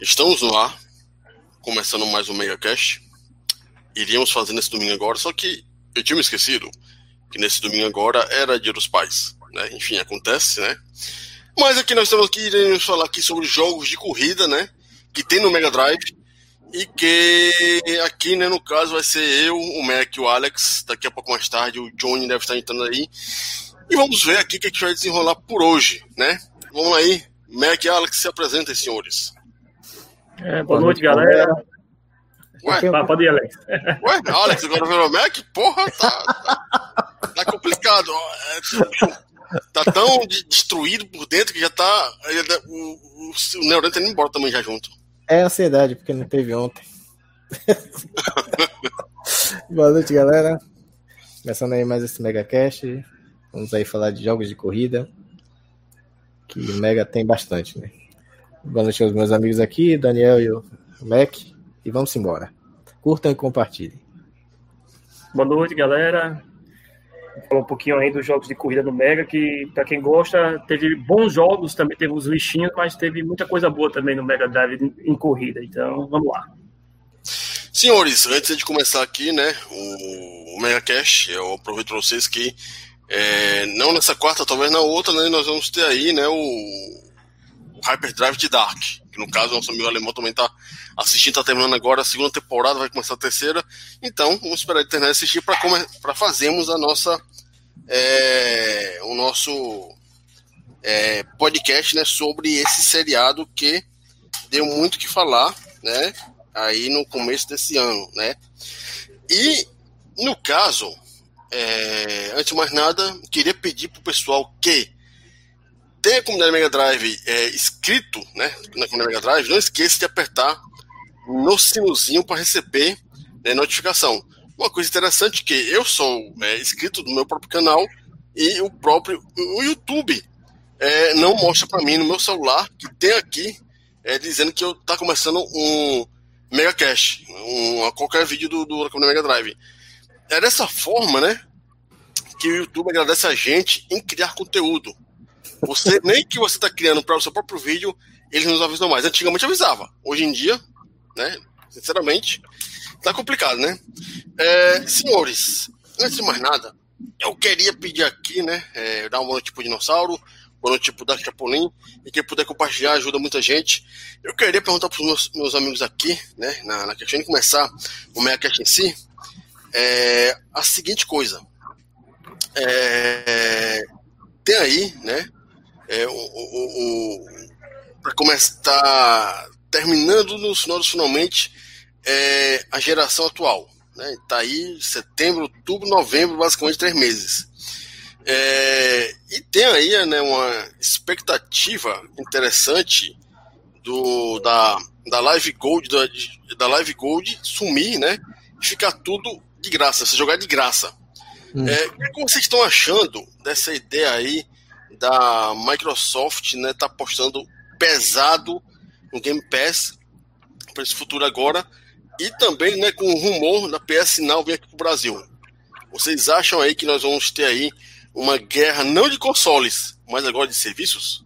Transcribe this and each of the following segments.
Estamos no ar, começando mais um MegaCast. Iríamos fazer nesse domingo agora, só que eu tinha me esquecido que nesse domingo agora era Dia dos Pais. Né? Enfim, acontece, né? Mas aqui nós estamos aqui, iremos falar aqui sobre jogos de corrida, né? Que tem no Mega Drive. E que aqui, né, no caso, vai ser eu, o Mac e o Alex. Daqui a pouco mais tarde, o Johnny deve estar entrando aí. E vamos ver aqui o que a gente vai desenrolar por hoje, né? Vamos aí. Mac e Alex, se apresentem, senhores. É, boa, boa noite, galera. Ué? Pode ir, Alex. Ué, Alex, agora virou Mac? Porra, tá, tá, tá complicado. É, tá tão destruído por dentro que já tá. O, o, o neurônio tá indo embora também já junto. É ansiedade, porque não teve ontem. Boa noite, galera. Começando aí mais esse MegaCast. Vamos aí falar de jogos de corrida. Que o Mega tem bastante, né? Boa noite aos meus amigos aqui, Daniel e o Mac. E vamos embora. Curtam e compartilhem. Boa noite, galera. Vou falar um pouquinho aí dos jogos de corrida do Mega, que para quem gosta, teve bons jogos, também teve os lixinhos, mas teve muita coisa boa também no Mega Drive em corrida. Então, vamos lá. Senhores, antes de começar aqui, né, o Mega Cash, eu aproveito para vocês que é, não nessa quarta, talvez na outra, né, nós vamos ter aí, né, o Hyperdrive de Dark, que no caso nosso amigo alemão também está assistindo, está terminando agora a segunda temporada, vai começar a terceira. Então, vamos esperar terminar de assistir para fazermos a nossa é, o nosso é, podcast né, sobre esse seriado que deu muito que falar, né? Aí no começo desse ano, né? E no caso, é, antes de mais nada, queria pedir pro pessoal que tem a comunidade Mega Drive é, escrito né, na comunidade Mega Drive, não esqueça de apertar no sinozinho para receber né, notificação. Uma coisa interessante que eu sou é, inscrito do meu próprio canal e o próprio o YouTube é, não mostra para mim no meu celular que tem aqui é, dizendo que eu tá começando um Mega Cache, um, qualquer vídeo do, do Mega Drive. É dessa forma, né, que o YouTube agradece a gente em criar conteúdo. Você, nem que você está criando para o seu próprio vídeo, eles nos avisam mais. Antigamente avisava. Hoje em dia, né? Sinceramente, tá complicado, né? É, senhores, antes de mais nada, eu queria pedir aqui, né? É, dar uma boa noite dinossauro, boa noite pro Dark Chapolin, e quem puder compartilhar ajuda muita gente. Eu queria perguntar para meus, meus, amigos aqui, né? Na, na questão de começar o MeaCast em si, é, a seguinte coisa. É, tem aí, né? É, o, o, o para começar tá terminando nos finais finalmente é, a geração atual. Né? Tá aí setembro, outubro, novembro, basicamente três meses. É, e tem aí né, uma expectativa interessante do, da, da Live Gold da, da Live Gold sumir, né? E ficar tudo de graça, você jogar de graça. Hum. É, o que vocês estão achando dessa ideia aí da Microsoft, né, tá apostando pesado no Game Pass para esse futuro agora e também, né, com o rumor da PS Now vir aqui pro Brasil. Vocês acham aí que nós vamos ter aí uma guerra não de consoles, mas agora de serviços?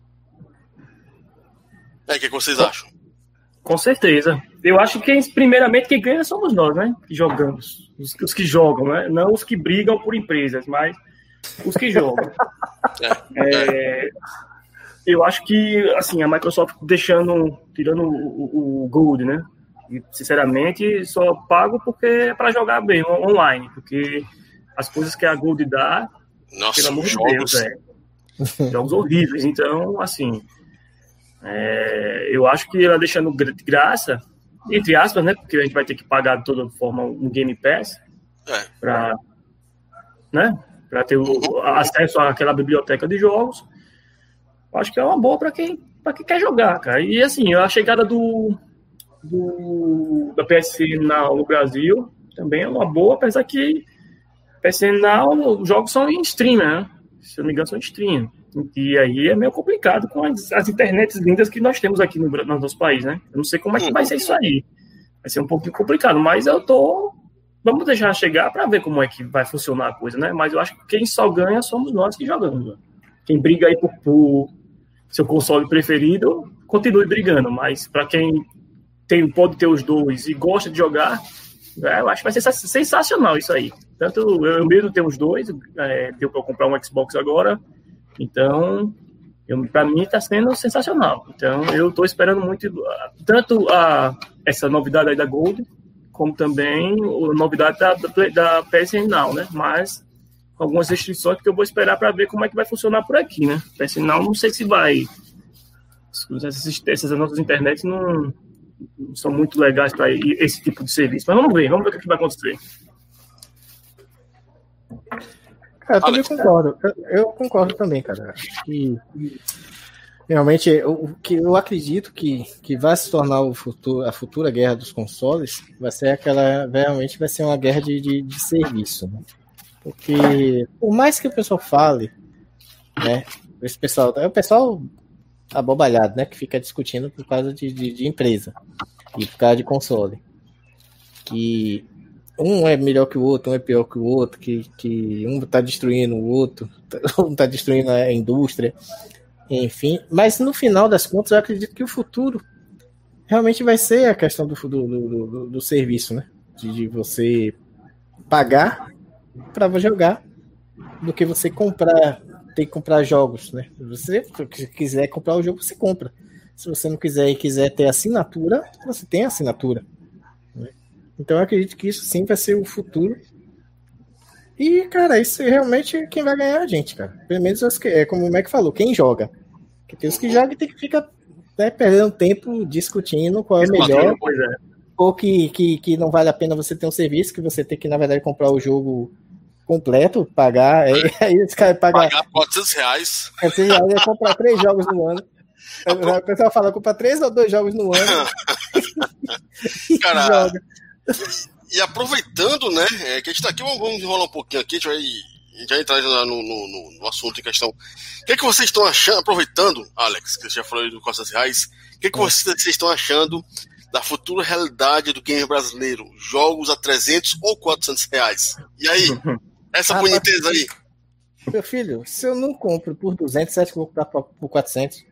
É, o que, é que vocês acham? Com certeza. Eu acho que primeiramente quem ganha somos nós, né? Que jogamos. Os, os que jogam, né? Não os que brigam por empresas, mas os que jogam. É, é, eu acho que, assim, a Microsoft deixando, tirando o, o Gold, né? E, sinceramente, só pago porque é para jogar bem online, porque as coisas que a Gold dá, Nossa, pelo amor de Deus, é. Jogos horríveis. Então, assim, é, eu acho que ela deixando de graça, entre aspas, né? Porque a gente vai ter que pagar de toda forma um Game Pass é. para né? Para ter o, acesso àquela biblioteca de jogos. Acho que é uma boa para quem, quem quer jogar, cara. E assim, a chegada do, do da PSN Now no Brasil também é uma boa, apesar que PSN Now, os jogos são em stream, né? Se eu não me engano, são em stream. E aí é meio complicado com as, as internets lindas que nós temos aqui no, no nosso país, né? Eu não sei como é que vai ser isso aí. Vai ser um pouquinho complicado, mas eu tô Vamos deixar chegar para ver como é que vai funcionar a coisa, né? Mas eu acho que quem só ganha somos nós que jogamos. Quem briga aí por, por seu console preferido, continue brigando. Mas para quem tem, pode ter os dois e gosta de jogar, é, eu acho que vai ser sensacional isso aí. Tanto eu mesmo tenho os dois, é, deu para comprar um Xbox agora, então para mim está sendo sensacional. Então eu estou esperando muito tanto a essa novidade aí da Gold, como também a novidade da, da, da PSN Now, né? Mas algumas restrições que eu vou esperar para ver como é que vai funcionar por aqui, né? PSN Now não sei se vai essas, essas nossas internets não, não são muito legais para esse tipo de serviço. Mas vamos ver, vamos ver o que vai acontecer. Cara, eu também concordo. Eu, eu, concordo também, cara. Que realmente o que eu acredito que, que vai se tornar o futuro, a futura guerra dos consoles vai ser aquela realmente vai ser uma guerra de, de, de serviço, né? porque por mais que o pessoal fale, né? Esse pessoal, é o pessoal abobalhado, né? Que fica discutindo por causa de, de, de empresa e por causa de console, que um é melhor que o outro, um é pior que o outro, que, que um está destruindo o outro, um está destruindo a indústria, enfim. Mas no final das contas, eu acredito que o futuro realmente vai ser a questão do, do, do, do serviço, né? De, de você pagar para jogar do que você comprar, ter que comprar jogos, né? Se você quiser comprar o jogo, você compra. Se você não quiser e quiser ter assinatura, você tem assinatura. Então eu acredito que isso sim vai ser o futuro. E, cara, isso realmente quem vai ganhar é a gente, cara. Pelo menos é como o Mac falou, quem joga. Porque tem os que jogam e tem que ficar né, perdendo tempo discutindo qual é o melhor. É. Ou que, que, que não vale a pena você ter um serviço, que você tem que, na verdade, comprar o jogo completo, pagar. Aí, aí esse cara pagar. Pagar 400 reais. 400 reais é comprar três jogos no ano. O pessoal fala, compra três ou dois jogos no ano. Cara, joga. E aproveitando, né, é, que a gente tá aqui, vamos enrolar um pouquinho aqui, a gente vai já entrar no, no, no, assunto em questão. O que, é que vocês estão achando, aproveitando, Alex, que você já falou do Costas Reais, o que, é que vocês, vocês estão achando da futura realidade do game brasileiro? Jogos a 300 ou 400 reais? E aí? Essa ah, boniteza aí? Meu filho, se eu não compro por 200, você acha que eu vou comprar por 400?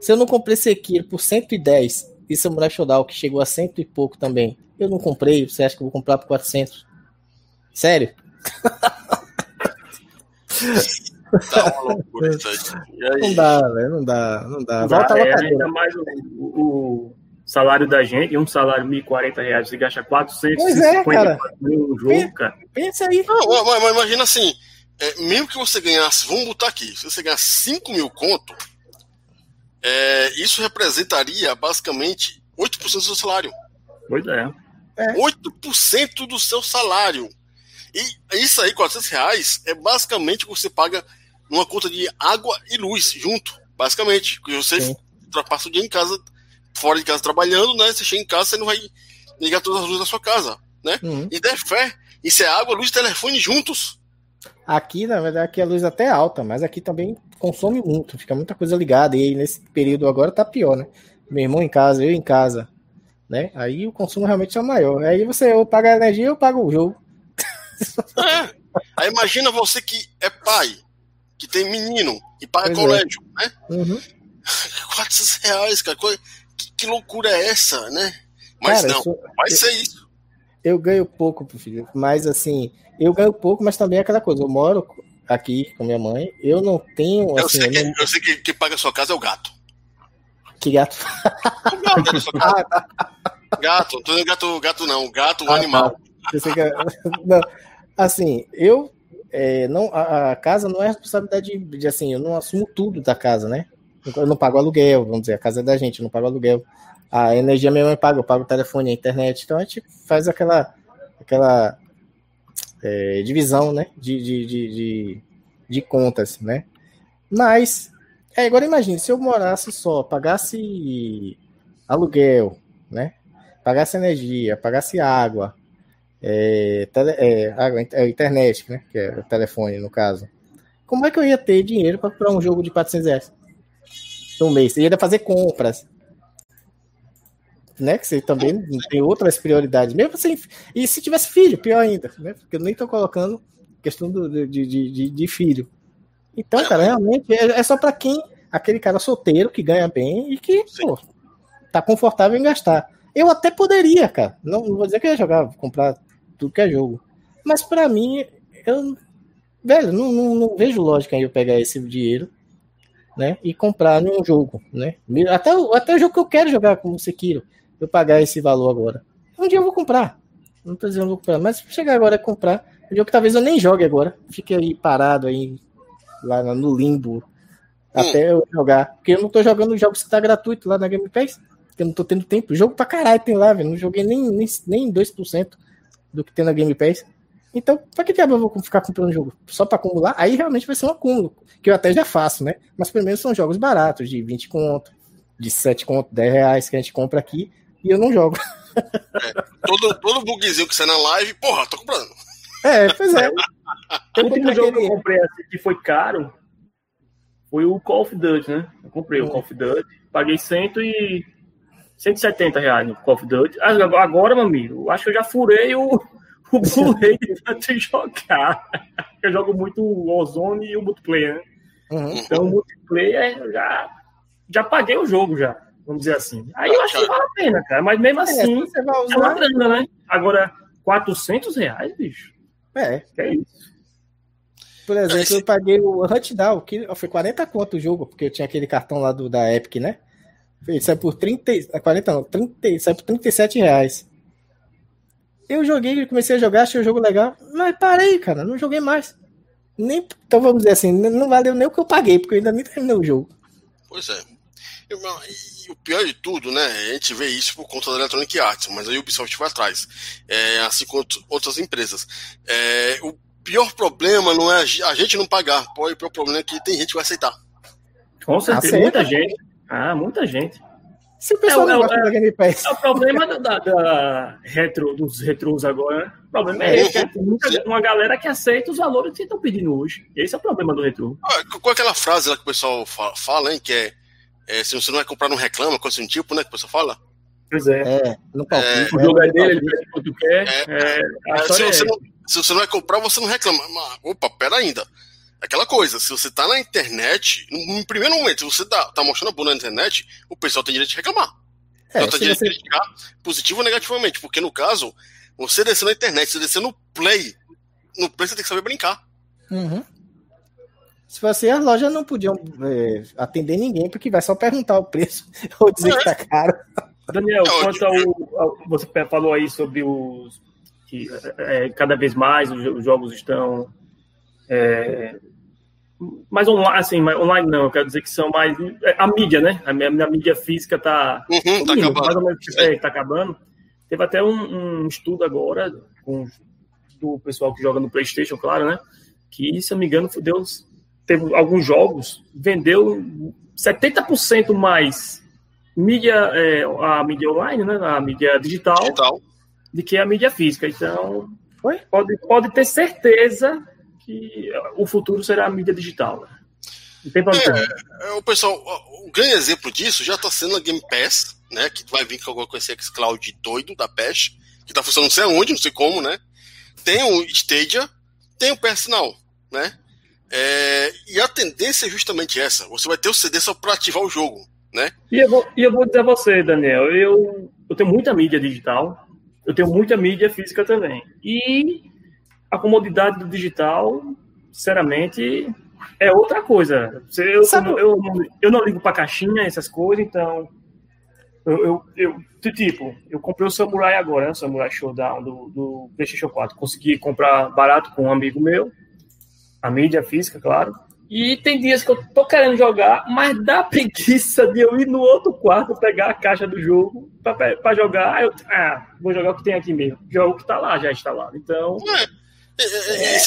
Se eu não comprei Sekiro por 110 e Samurai Shodown, que chegou a cento e pouco também, eu não comprei, você acha que eu vou comprar por 400? Sério? Tá uma loucura isso aí. Não dá, velho, não dá, não dá. Volta é, ainda mais o, o, salário da gente, um salário de 1.040 reais, você gasta 450 no jogo, cara. Pensa aí. Não, mas, mas imagina assim, é, mesmo que você ganhasse, vamos botar aqui, se você ganhar 5 mil conto, é, isso representaria basicamente 8% do seu salário. Pois é. é. 8% do seu salário. E isso aí, 400 reais, é basicamente o que você paga numa conta de água e luz junto, basicamente. Porque você Sim. passa o dia em casa, fora de casa trabalhando, né? Você chega em casa, você não vai ligar todas as luzes da sua casa, né? Uhum. E der fé, isso é água, luz e telefone juntos. Aqui, na verdade, aqui a luz até é alta, mas aqui também consome muito, fica muita coisa ligada. E aí, nesse período agora tá pior, né? Meu irmão em casa, eu em casa, né? Aí o consumo realmente é maior. Aí você ou paga a energia ou paga o jogo. É. Aí imagina você que é pai, que tem menino, e paga pois é. colégio, é. né? Uhum. 400 reais, cara. Que, que, loucura é essa, né? Mas cara, não, sou... vai ser isso. Eu ganho pouco, filho, mas assim, eu ganho pouco, mas também é aquela coisa. Eu moro aqui com minha mãe, eu não tenho. Assim, eu sei, que, eu não... eu sei que, que paga a sua casa é o gato. Que gato? O gato é tá. Gato, não gato, gato não, gato, um ah, animal. Tá. Não, assim, eu é, não, a, a, casa não é responsabilidade de, de, assim, eu não assumo tudo da casa, né? Eu não pago aluguel, vamos dizer, a casa é da gente, eu não pago aluguel. A energia minha mãe paga, eu pago o telefone, a internet, então a gente faz aquela, aquela é, divisão, né, de, de, de, de contas, né? Mas, é, agora imagine, se eu morasse só, pagasse aluguel, né? Pagasse energia, pagasse água, é, tele, é, é, internet, né? Que é o telefone, no caso. Como é que eu ia ter dinheiro para comprar um jogo de 400 reais no mês? Eu ia fazer compras, né? Que você também tem outras prioridades. Mesmo assim, e se tivesse filho, pior ainda, né? Porque eu nem estou colocando questão do, de, de, de, de, filho. Então, cara, realmente é, é só para quem aquele cara solteiro que ganha bem e que, pô, tá confortável em gastar. Eu até poderia, cara. Não, não vou dizer que eu ia jogar, comprar tudo que é jogo. Mas para mim, eu. Velho, não, não, não, vejo lógica em eu pegar esse dinheiro, né? E comprar num jogo, né? Até, até o jogo que eu quero jogar como Sekiro, eu pagar esse valor agora. Um dia eu vou comprar. Não tô dizendo vou comprar, mas chegar agora a comprar. Um jogo que talvez eu nem jogue agora. Fique aí parado aí, lá no limbo, até eu jogar. Porque eu não tô jogando jogos que tá gratuito lá na Game Pass. Porque eu não tô tendo tempo. Jogo pra caralho tem lá, velho. Não joguei nem, nem, nem 2% do que tem na Game Pass. Então, pra que diabo eu vou ficar comprando jogo? Só pra acumular? Aí realmente vai ser um acúmulo, que eu até já faço, né? Mas primeiro são jogos baratos, de 20 conto, de 7 conto, 10 reais que a gente compra aqui, e eu não jogo. É, todo, todo bugzinho que sai na live, porra, tô comprando. É, pois é. o último jogo que eu comprei assim, que foi caro foi o Call of Duty, né? Eu comprei o Call of Duty, paguei 100 e 170 reais no Call of Duty. Agora, meu amigo, acho que eu já furei o, o Blu-ray de tanto jogar. Eu jogo muito o Ozone e o multiplayer, né? Uhum. Então, o multiplayer já, já paguei o jogo já, vamos dizer assim. Aí eu acho que vale a pena, cara. Mas mesmo é, assim, você vai usar... é uma grana, né? Agora, 400 reais, bicho. É. Que é isso. Por exemplo, eu paguei o Huntdown, que foi 40 conto o jogo, porque eu tinha aquele cartão lá do, da Epic, né? Ele saiu por 30, 40 não, 30, saiu por 37 reais. Eu joguei, comecei a jogar, achei o jogo legal, mas parei, cara, não joguei mais. Nem, então vamos dizer assim, não valeu nem o que eu paguei, porque eu ainda nem terminei o jogo. Pois é. E o pior de tudo, né? A gente vê isso por conta da Electronic Arts, mas aí o Ubisoft vai atrás. É, assim como outras empresas. É, o pior problema não é a gente não pagar, o pior problema é que tem gente que vai aceitar. Com certeza, Aceita. muita gente. Ah, muita gente. Se o pessoal é, não gosta é, da Game Pass. É o problema da, da, retro, dos retros agora. Né? O problema é esse, é tem muita, uma galera que aceita os valores que estão pedindo hoje. Esse é o problema do retro. Ah, qual é aquela frase lá que o pessoal fala, hein? Que é, é se você não vai comprar, não reclama, coisa assim tipo, né? Que o pessoal fala. Pois é. é no palpite, é, o jogo é dele, ele pede quanto quer. É, é, se, você não, se você não vai comprar, você não reclama. Mas, opa, pera ainda. Aquela coisa, se você tá na internet, no, primeiro momento, se você tá, tá mostrando a bunda na internet, o pessoal tem direito de reclamar. É, então, tem direito você... de criticar positivo ou negativamente. Porque no caso, você descer na internet, você descer no play, no play você tem que saber brincar. Uhum. Se fosse as lojas não podiam é, atender ninguém, porque vai só perguntar o preço ou dizer é. que tá caro. Daniel, é quanto ao, ao, Você falou aí sobre os. que é, cada vez mais os, jogos estão. Mais online, assim, mais online não, eu quero dizer que são mais. É, a mídia, né? A, a, a mídia física está. Uhum, tá acabando. Mais ou menos, é, tá acabando. Teve até um, um, estudo agora com, do pessoal que joga no PlayStation, claro, né? Que, se eu não me engano, deu, teve alguns jogos, vendeu 70% mais mídia, é, a mídia online, né, a mídia digital, digital, de que a mídia física. Então, Oi? Pode, pode ter certeza que o futuro será a mídia digital. Né? Não tem problema. É, é, o pessoal, o grande exemplo disso já está sendo a Game Pass, né, que vai vir com esse xCloud doido da PES, que está funcionando não sei aonde, não sei como, né? Tem o Stadia, tem o PS Now, né? É, e a tendência é justamente essa. Você vai ter o CD só para ativar o jogo né? E eu vou, e eu vou dizer a você, Daniel, eu, eu tenho muita mídia digital, eu tenho muita mídia física também. E a comodidade do digital, sinceramente, é outra coisa. Eu, eu, eu, eu não ligo para caixinha, essas coisas, então. Eu, eu, eu, tipo, eu comprei o Samurai agora, né? O Samurai Showdown do, do PlayStation 4. Consegui comprar barato com um amigo meu, a mídia física, claro. E tem dias que eu tô querendo jogar, mas dá preguiça de eu ir no outro quarto pegar a caixa do jogo para jogar. Aí eu, ah, vou jogar o que tem aqui mesmo. Jogo que tá lá, já instalado. Então. É, é, é,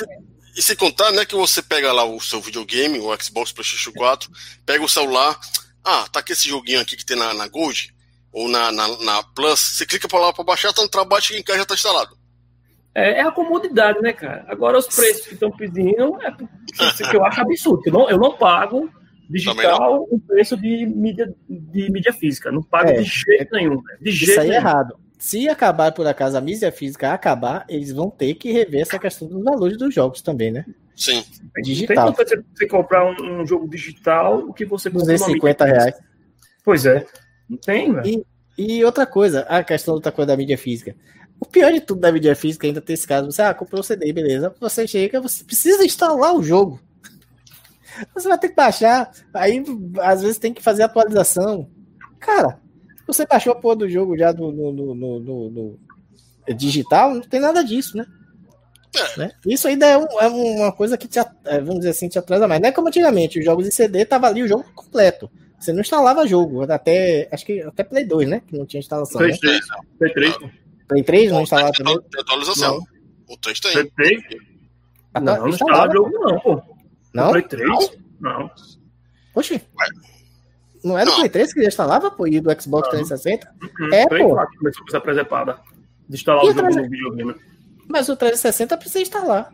e se contar, né, que você pega lá o seu videogame, o Xbox PlayStation 4, pega o celular, ah, tá aqui esse joguinho aqui que tem na, na Gold, ou na, na, na Plus, você clica pra lá pra baixar, tá no trabalho, chega em casa já tá instalado. É, é, a comodidade, né, cara? Agora, os preços que estão pedindo é que eu acho absurdo. Eu não, eu não pago digital o preço de mídia, de mídia física. Não pago é, de jeito é, nenhum. De jeito isso aí é nenhum. é errado. Se acabar, por acaso, a mídia física acabar, eles vão ter que rever essa questão dos valores dos jogos também, né? Sim. Digital. Tem você, você comprar um, um, jogo digital, o que você... 250 reais. Pois é. Não tem, velho. E, E outra coisa, a questão outra coisa da mídia física. O pior de tudo da mídia física ainda tem esse caso. Você ah, comprou o CD, beleza. Você chega, você precisa instalar o jogo. Você vai ter que baixar. Aí, às vezes, tem que fazer atualização. Cara, você baixou a porra do jogo já no, no, no, no digital, não tem nada disso, né? É. Né? Isso ainda é, um, é, uma coisa que te, é, vamos dizer assim, te atrasa mais. Não é como antigamente, os jogos em CD tava ali o jogo completo. Você não instalava jogo, até acho que até Play 2, né? Que não tinha instalação. Play 3, né? Play 3. Play 3 não instalava também? Tem atualização. Não. O 3 tem. Play 3? Ah, não, não instalava jogo não, pô. Não? Play 3? Não. Oxi. Ué. Não era o Play 3 que já instalava, pô, e do Xbox 360? Uhum. É, Play pô. 4 começou a ser presepada. De instalar e o jogo no videogame. Mas o 360 precisa instalar.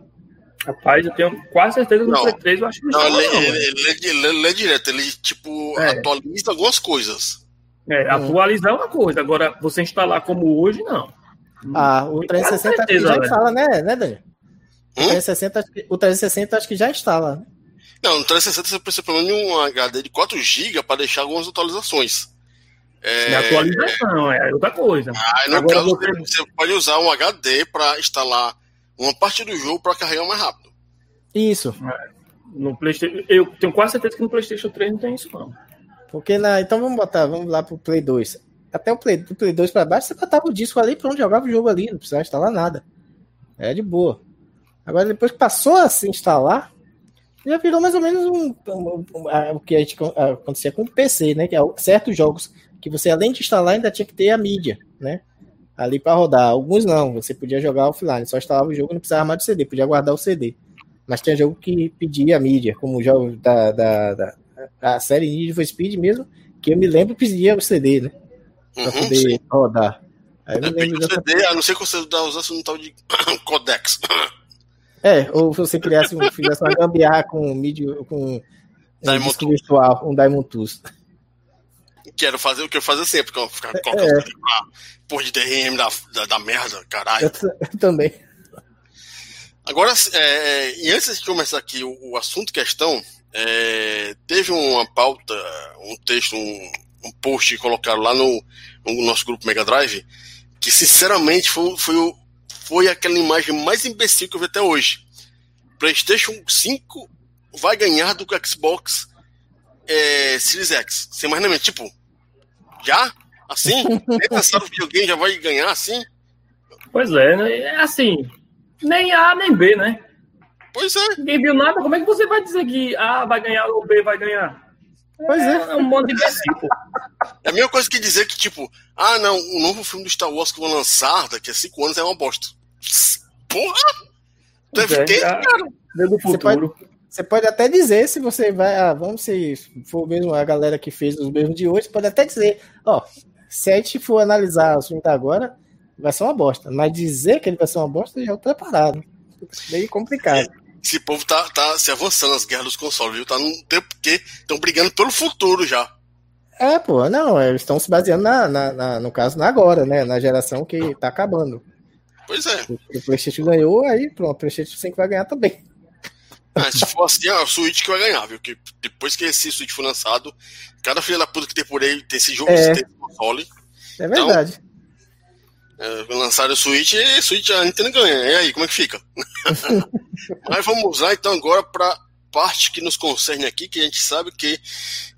Rapaz, eu tenho quase certeza que no Play 3 eu acho que não, não, ele, ele, ele, ele, é direto, ele tipo é. atualiza algumas coisas. É, hum. atualizar é uma coisa, agora você instalar como hoje, não. Ah, o 360 certeza, já instala, né, né, Daniel? Hum? O, 360, o 360 acho que já instala. Não, no 360 você precisa pelo menos um HD de 4 GB para deixar algumas atualizações. É... atualização, é outra coisa. Ah, no Agora, caso, você... você pode usar um HD para instalar uma parte do jogo para carregar mais rápido. Isso. É. No PlayStation, eu tenho quase certeza que no PlayStation 3 não tem isso, não. Porque na, então vamos botar, vamos lá pro Play 2. Até o Play, do Play 2 para baixo, você botava o disco ali, pronto, jogava o jogo ali, não precisava instalar nada. É de boa. Agora, depois que passou a se instalar, já virou mais ou menos um, um, um, o que a gente acontecia com o PC, né? Que é certos jogos que você, além de instalar, ainda tinha que ter a mídia, né? Ali para rodar. Alguns não, você podia jogar offline, só instalava o jogo e não precisava mais do CD, podia guardar o CD. Mas tinha jogo que pedia a mídia, como o jogo da, da, da a série Need for Speed mesmo, que eu me lembro pedia o CD, né? Pra uhum, poder sim. rodar. Aí eu me lembro dessa... CD, a não ser que você usasse um tal de codex. É, ou você criasse um, fizesse uma gambiarra com mídia, com um disco virtual, um Diamond Tools. Quero fazer o que eu faço sempre, que eu ficar colocando é. por de DRM da, da, da merda, caralho. Eu, eu também. Agora, é, e antes de começar aqui o, o assunto questão, é, teve uma pauta, um texto, um, um post que colocaram lá no, no, nosso grupo Mega Drive, que sinceramente foi, foi, foi aquela imagem mais imbecil que eu vi até hoje. PlayStation 5 vai ganhar do Xbox é, Series X. Sem mais nem tipo, já? Assim? Nem pensaram o videogame já vai ganhar assim? Pois é, né? É assim, nem A nem B, né? Pois é. Ninguém viu nada, como é que você vai dizer que A vai ganhar ou B vai ganhar? Pois é. É um monte de imbecil, É a mesma coisa que dizer que, tipo, ah, não, o novo filme do Star Wars que vão lançar daqui a cinco anos é uma bosta. Porra! Deve é, ter, cara. Do futuro. Você pode, você pode até dizer se você vai. Ah, vamos se for mesmo a galera que fez os mesmos de hoje, pode até dizer, ó, se a gente for analisar o filme da agora, vai ser uma bosta. Mas dizer que ele vai ser uma bosta, já é preparado. Meio complicado. Esse povo tá, tá se avançando nas guerras dos consoles, viu? Tá num tempo que estão brigando pelo futuro já. É, pô, não, eles estão se baseando na, na, na, no caso na agora, né? Na geração que tá acabando. Pois é. O, o PlayStation ganhou, aí pronto, o PlayStation 5 vai ganhar também. Ah, se for assim, é o Switch que vai ganhar, viu? Que depois que esse Switch for lançado, cada filha da puta que tem por aí tem esse jogo, é. tem esse console. É verdade. Então, é, lançaram o Switch e Switch a Nintendo ganha. E aí, como é que fica? Mas vamos lá então agora para parte que nos concerne aqui, que a gente sabe que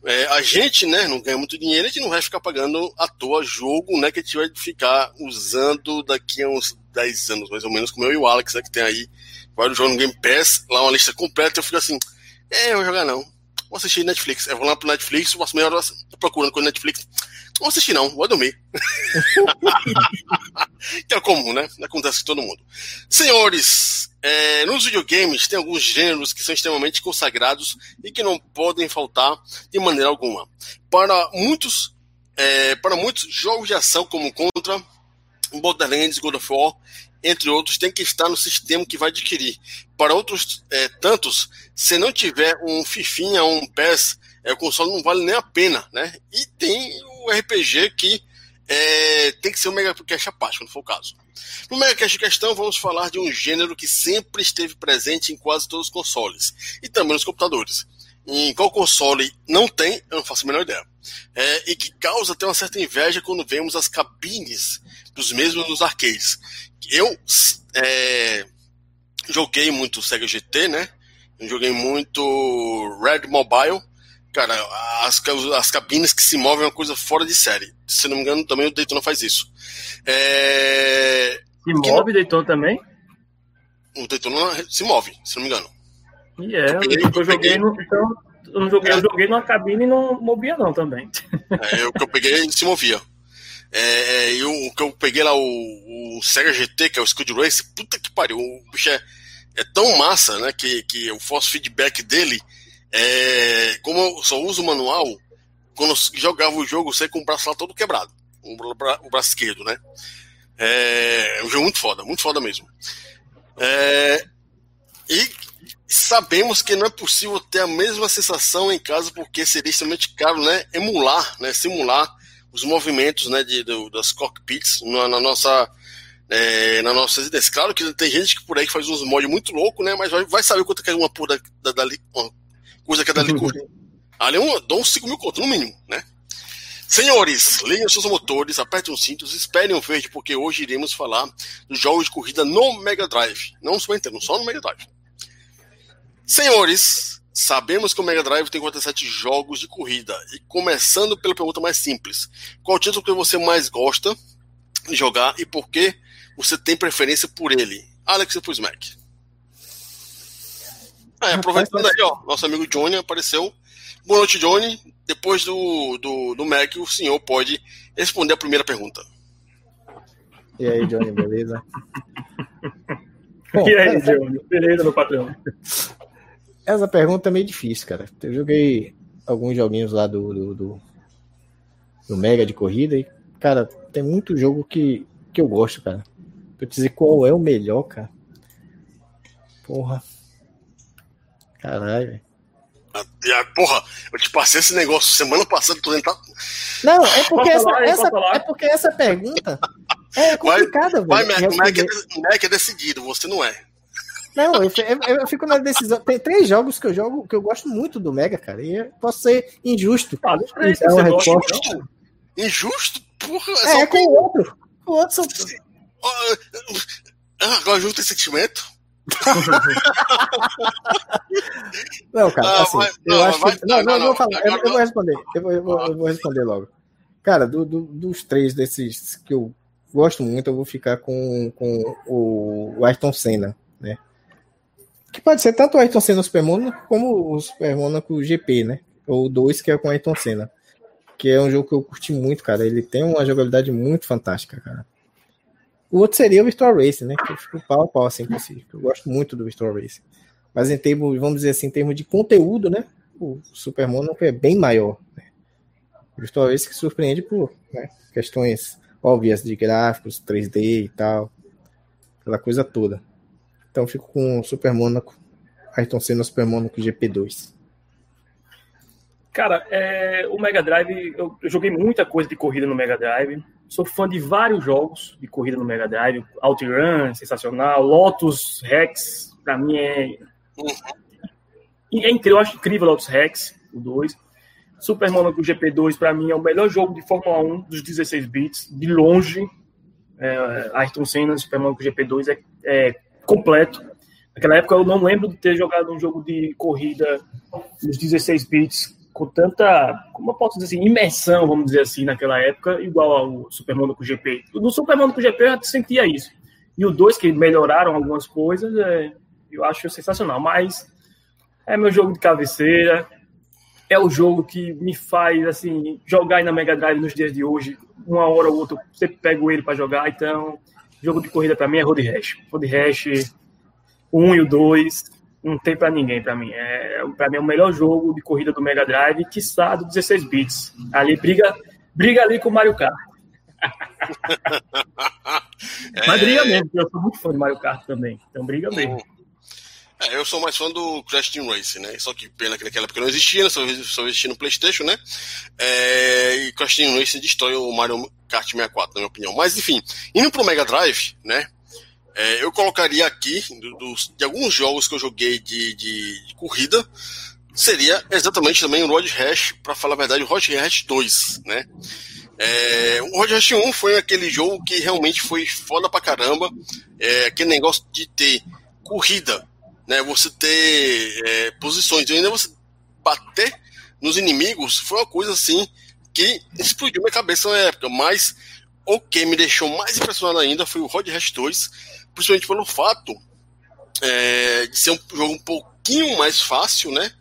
é, a gente, né, não ganha muito dinheiro, a gente não vai ficar pagando à toa jogo, né, que a gente vai ficar usando daqui a uns 10 anos, mais ou menos, como eu e o Alex, né, que tem aí vários jogos no Game Pass, lá uma lista completa, eu fico assim, é, eu vou jogar não. Vou assistir Netflix. Eu vou lá pro Netflix, passo meia hora procurando coisa Netflix. Não assistir, não, vou dormir. que é comum, né? Acontece com todo mundo. Senhores, é, nos videogames tem alguns gêneros que são extremamente consagrados e que não podem faltar de maneira alguma. Para muitos, é, para muitos jogos de ação como Contra, Borderlands, God of War, entre outros, tem que estar no sistema que vai adquirir. Para outros é, tantos, se não tiver um Fifinha ou um PES, é, o console não vale nem a pena, né? E tem RPG que é, tem que ser um Mega Cash à parte, quando for o caso. No Mega Cash questão, vamos falar de um gênero que sempre esteve presente em quase todos os consoles e também nos computadores. em qual console não tem, eu não faço a menor ideia. É, e que causa até uma certa inveja quando vemos as cabines dos mesmos nos arcades. Eu é, joguei muito Sega GT, né? Eu joguei muito Red Mobile. Cara, as, as cabines que se movem é uma coisa fora de série. Se não me engano, também o Daytona faz isso. É... Se move o Daytona também? O Daytona se move, se não me engano. E é, eu, peguei, eu, joguei no, então, eu, joguei, é. eu joguei numa cabine e não movia não também. É, o que eu peguei se movia. É, e o, que eu peguei lá, o, o Sega GT, que é o Scud Race, puta que pariu, o bicho é, é tão massa, né, que, que o force feedback dele, é, como eu só uso o manual, quando eu jogava o jogo, saí com o braço lá todo quebrado, o, o braço esquerdo, né. É, é um jogo muito foda, muito foda mesmo. É, e sabemos que não é possível ter a mesma sensação em casa, porque seria extremamente caro, né, emular, né, simular os movimentos, né, de, do, das cockpits na, na nossa é, na nossa residência. Claro que tem gente que por aí faz uns mods muito louco, né, mas vai, vai saber quanto que é uma porra da, da, da uma coisa que é da Licuri. Ali dá uns 5 mil conto, no mínimo, né? Senhores, os seus motores, apertem os cintos, esperem o verde, porque hoje iremos falar dos jogos de corrida no Mega Drive. Não Super Nintendo, só no Mega Drive. Senhores, sabemos que o Mega Drive tem 47 jogos de corrida. E começando pela pergunta mais simples: qual título que você mais gosta de jogar e por que você tem preferência por ele? Alex pro Smack. Ah, aproveitando aí, ó, nosso amigo Johnny apareceu. Boa noite, Johnny. Depois do, do, do Mac, o senhor pode responder a primeira pergunta. E aí, Johnny, beleza? Bom, e aí, Johnny? Beleza, meu patrão? Essa pergunta é meio difícil, cara. Eu joguei alguns joguinhos lá do, do, do, do Mega de corrida e, cara, tem muito jogo que, que eu gosto, cara. Pra dizer qual é o melhor, cara. Porra. Caralho, velho. Porra, eu te passei esse negócio semana passada, tô tentando. Não, é porque, essa, falar, essa é porque essa pergunta é complicada, velho. Vai, Mac, Mac, é, Mac é decidido, você não é. Não, eu, eu, eu, fico na decisão. Tem três jogos que eu jogo que eu gosto muito do Mega, cara. E posso ser injusto. Ah, então, você injusto? Injusto? Porra, é, é com o outro. O outro são. Ah, agora junto esse sentimento. não, cara, ah, assim, vai, eu não, acho vai, que. Não, não, não, vou falar. Eu, eu, vou responder. Eu vou, eu vou, eu vou responder logo. Cara, do, do, dos três desses que eu gosto muito, eu vou ficar com, com o Ayrton Senna, né? Que pode ser tanto o Ayrton Senna Super como o Super Monaco GP, né? Ou dois que é com o Ayrton Senna. Que é um jogo que eu curti muito, cara. Ele tem uma jogabilidade muito fantástica, cara. O outro seria o Virtual Racing, né? Que eu fico pau a pau assim com esse. Eu gosto muito do Virtual Racing. Mas em termos, vamos dizer assim, em termos de conteúdo, né? O Super Monaco é bem maior. Né? O Virtual Racing que surpreende por né? questões óbvias de gráficos, 3D e tal. Aquela coisa toda. Então fico com o Super Mônaco, Ayrton Senna Super Mônaco GP2. Cara, é, o Mega Drive, eu, eu, joguei muita coisa de corrida no Mega Drive. Sou fã de vários jogos de corrida no Mega Drive. OutRun, sensacional. Lotus Rex, pra mim é. é incrível, eu acho incrível Lotus Rex, o 2. Super Monaco GP2, pra mim, é o melhor jogo de Fórmula 1 dos 16 bits, de longe. É, Ayrton Senna, Super Monaco GP2 é, é completo. Naquela época eu não lembro de ter jogado um jogo de corrida nos 16 bits com tanta, como eu posso dizer assim, imersão, vamos dizer assim, naquela época, igual ao Super Monaco GP. No Super Monaco GP eu já sentia isso. E o 2, que melhoraram algumas coisas, é, eu acho sensacional. Mas é meu jogo de cabeceira, é o jogo que me faz, assim, jogar na Mega Drive nos dias de hoje. Uma hora ou outra sempre pego ele para jogar, então Jogo de corrida para mim é Road Rash. Road Rash 1 e o 2 não tem para ninguém para mim. É, para mim é o melhor jogo de corrida do Mega Drive, que está do 16 bits. Ali briga, briga ali com o Mario Kart. é... Mas briga mesmo, eu sou muito fã de Mario Kart também. Então briga mesmo. É, eu sou mais fã do Crash Team Racing, né? Só que pena que naquela época não existia, né? só, só existia no PlayStation, né? É, e Crash Team Racing destrói o Mario Kart 64, na minha opinião. Mas enfim, indo pro Mega Drive, né? É, eu colocaria aqui, do, do, de alguns jogos que eu joguei de, de, de, corrida, seria exatamente também o Road Rash, para falar a verdade, o Road Rash 2, né? É, o Road Rash 1 foi aquele jogo que realmente foi foda pra caramba. É, aquele negócio de ter corrida, né? Você ter é, posições, e ainda você bater nos inimigos foi uma coisa assim que explodiu minha cabeça na época. Mas o que me deixou mais impressionado ainda foi o Road Rash 2, principalmente pelo fato é, de ser um jogo um pouquinho mais fácil, né?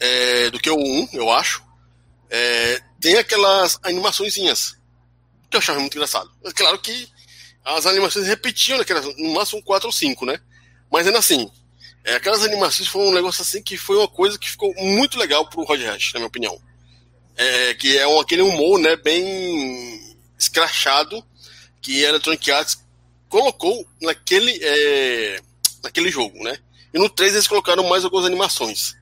É, do que o 1, eu acho. É, tem aquelas animaçõezinhas que eu achava muito engraçado. É claro que as animações repetiam naquelas, no máximo 4 ou 5, né? Mas ainda assim, é, aquelas animações foram um negócio assim que foi uma coisa que ficou muito legal pro Roger Rash, na minha opinião. É, que é um, aquele humor, né, bem escrachado que a Electronic Arts colocou naquele, é, naquele jogo, né? E no 3 eles colocaram mais algumas animações.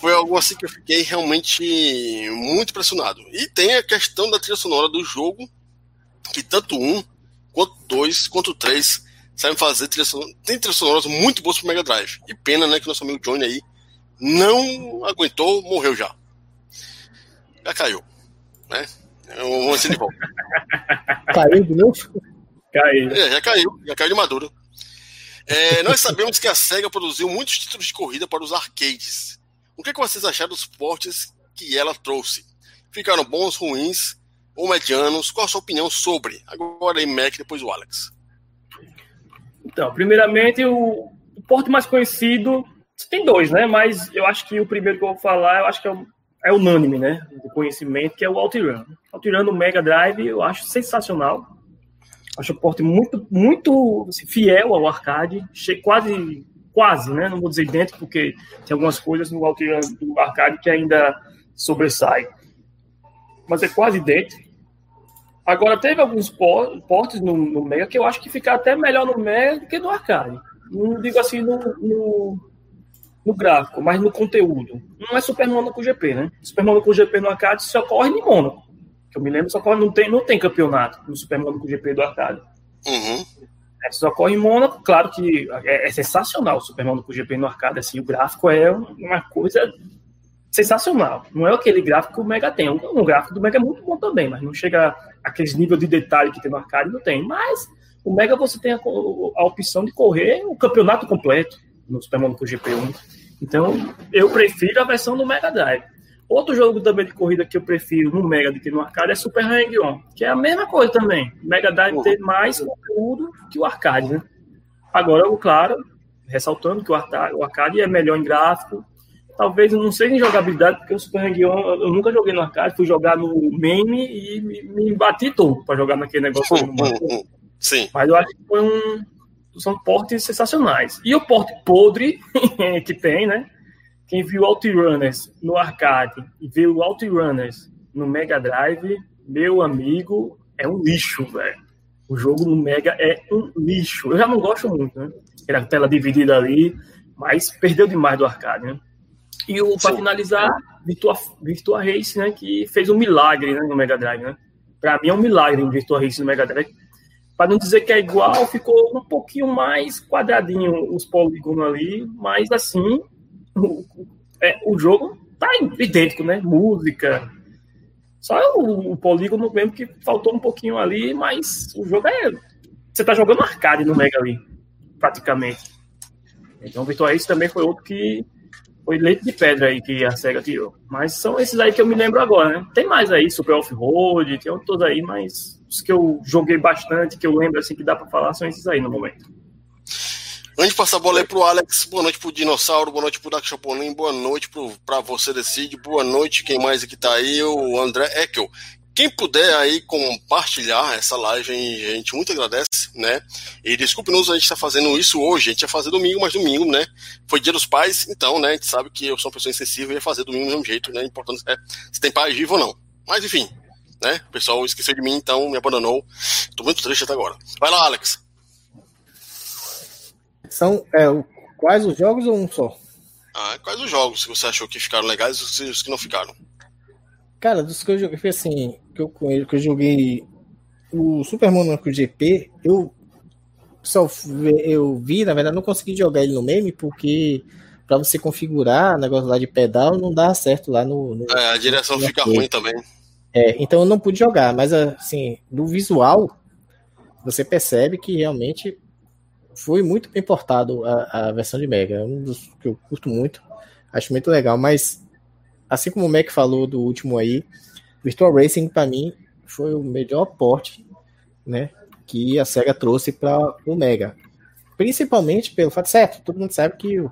Foi algo assim que eu fiquei realmente muito impressionado. E tem a questão da trilha sonora do jogo, que tanto um, quanto dois, quanto três sabem fazer trilha sonora. Tem trilhas sonoras muito boas pro Mega Drive. E pena, né, que nosso amigo Johnny aí não aguentou, morreu já. Já caiu. Né? Vamos ver de volta. Caiu de novo? Caiu. É, já caiu, já caiu de maduro. É, nós sabemos que a SEGA produziu muitos títulos de corrida para os arcades. O que, é que vocês acharam dos portes que ela trouxe? Ficaram bons, ruins ou medianos? Qual a sua opinião sobre? Agora aí, Mac, depois o Alex. Então, primeiramente, o, o porte mais conhecido, tem dois, né? Mas eu acho que o primeiro que eu vou falar, eu acho que é, é unânime, né? Do conhecimento, que é o OutRun. OutRun no Mega Drive, eu acho sensacional. Acho o porte muito, muito assim, fiel ao arcade, quase, quase, né? Não vou dizer idêntico, porque tem algumas coisas no OutRun do arcade que ainda sobressai. Mas é quase idêntico. Agora, teve alguns portes no, no, Mega que eu acho que fica até melhor no Mega do que no arcade. Não digo assim no, no, no gráfico, mas no conteúdo. Não é Super Monaco GP, né? Super Monaco GP no arcade só corre em Mônaco. Que eu me lembro, só corre, não tem, não tem campeonato no Super Monaco GP do arcade. Uhum. É, só corre em Mônaco, claro que é, é sensacional o Super Monaco GP no arcade, assim, o gráfico é uma coisa sensacional. Não é aquele gráfico que o Mega tem. O, gráfico do Mega é muito bom também, mas não chega aqueles níveis de detalhe que tem no arcade, não tem. Mas o Mega você tem a, a opção de correr o campeonato completo no Super Monaco GP1. Então, eu prefiro a versão do Mega Drive. Outro jogo também de corrida que eu prefiro no Mega do que no arcade é Super Hang-On, que é a mesma coisa também. O Mega Drive tem mais conteúdo que o arcade, né? Agora, claro, ressaltando que o arcade é melhor em gráfico, talvez eu não sei em jogabilidade, porque o Super Hang-On eu nunca joguei no arcade, fui jogar no MAME e me, me bati todo para jogar naquele negócio. Sim. Mas eu acho que foi um. São portes sensacionais. E o porte podre que tem, né? Quem viu Outrunners no arcade e viu Outrunners no Mega Drive, meu amigo, é um lixo, velho. O jogo no Mega é um lixo. Eu já não gosto muito, né? Era tela dividida ali, mas perdeu demais do arcade, né? E o para finalizar, Virtua, Virtua Race, né, que fez um milagre né, no Mega Drive, né? Para mim é um milagre o Virtua Race no Mega Drive. Para não dizer que é igual, ficou um pouquinho mais quadradinho os polígonos ali, mas assim, é, o jogo tá idêntico, né? Música. Só o, o polígono mesmo que faltou um pouquinho ali, mas o jogo é. Você tá jogando arcade no Mega ali, praticamente. Então o Virtua Race também foi outro que foi leite de pedra aí que a SEGA tirou. Mas são esses aí que eu me lembro agora, né? Tem mais aí, Super Off-Road, tem outros aí, mas os que eu joguei bastante, que eu lembro assim que dá para falar, são esses aí no momento. Antes de passar a bola aí pro Alex, boa noite pro Dinossauro, boa noite pro Dark Chapolin, boa noite pro, pra você Decide, boa noite, quem mais aqui tá aí, o André Ekel. Quem puder aí compartilhar essa live, a gente muito agradece, né? E desculpe-nos, a gente está fazendo isso hoje, a gente ia fazer domingo, mas domingo, né? Foi dia dos pais, então, né? A gente sabe que eu sou uma pessoa insensível e ia fazer domingo do mesmo jeito, né? Importante é se tem pai vivo ou não. Mas enfim, né? O pessoal esqueceu de mim, então me abandonou. Tô muito triste até agora. Vai lá, Alex. São é, quais os jogos ou um só? Ah, quais os jogos que você achou que ficaram legais e os que não ficaram? Cara, dos que eu joguei, assim, que eu, que eu joguei o Super Monaco GP, eu só eu vi, na verdade, não consegui jogar ele no meme porque para você configurar o negócio lá de pedal, não dá certo lá no. no é, a direção fica ruim também. É, então eu não pude jogar, mas assim, do visual, você percebe que realmente foi muito bem portado a, a versão de Mega. É um dos que eu curto muito, acho muito legal, mas assim como o Mac falou do último aí, Virtual Racing para mim foi o melhor porte, né, que a Sega trouxe para o Mega. Principalmente pelo fato certo, todo mundo sabe que o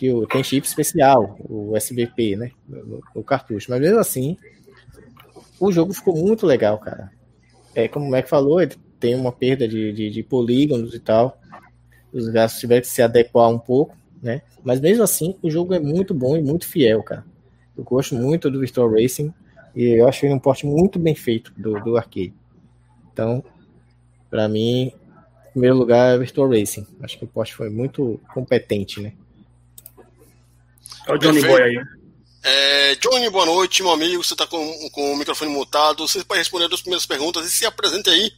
que o, tem chip especial, o SBP, né, no, no, cartucho, mas mesmo assim, o jogo ficou muito legal, cara. É como o Mac falou, ele tem uma perda de, de, de polígonos e tal, os gráficos tiveram que se adequar um pouco, né? Mas mesmo assim, o jogo é muito bom e muito fiel, cara. Eu gosto muito do Virtual Racing e eu acho ele um porte muito bem feito do, do arcade. Então, para mim, em primeiro lugar é Virtual Racing. Acho que o porte foi muito competente, né? Olha o Johnny Boy aí. É, Johnny, boa noite, meu amigo. Você está com, com o microfone mutado. Você pode responder as primeiras perguntas e se apresente aí.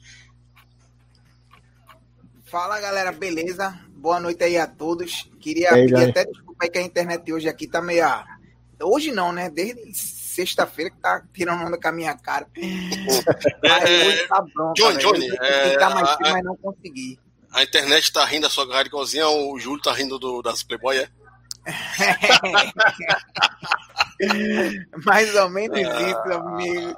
Fala galera, beleza? Boa noite aí a todos. Queria pedir até desculpa aí que a internet hoje aqui tá meio. Hoje não, né? Desde sexta-feira que tá tirando onda com a minha cara. Aí hoje tá pronto. Johnny, Johnny, é, mais a, mas não consegui. A internet tá rindo da sua cara igualzinha o Júlio tá rindo do, das Playboy, é? Mais ou menos isso, amigo.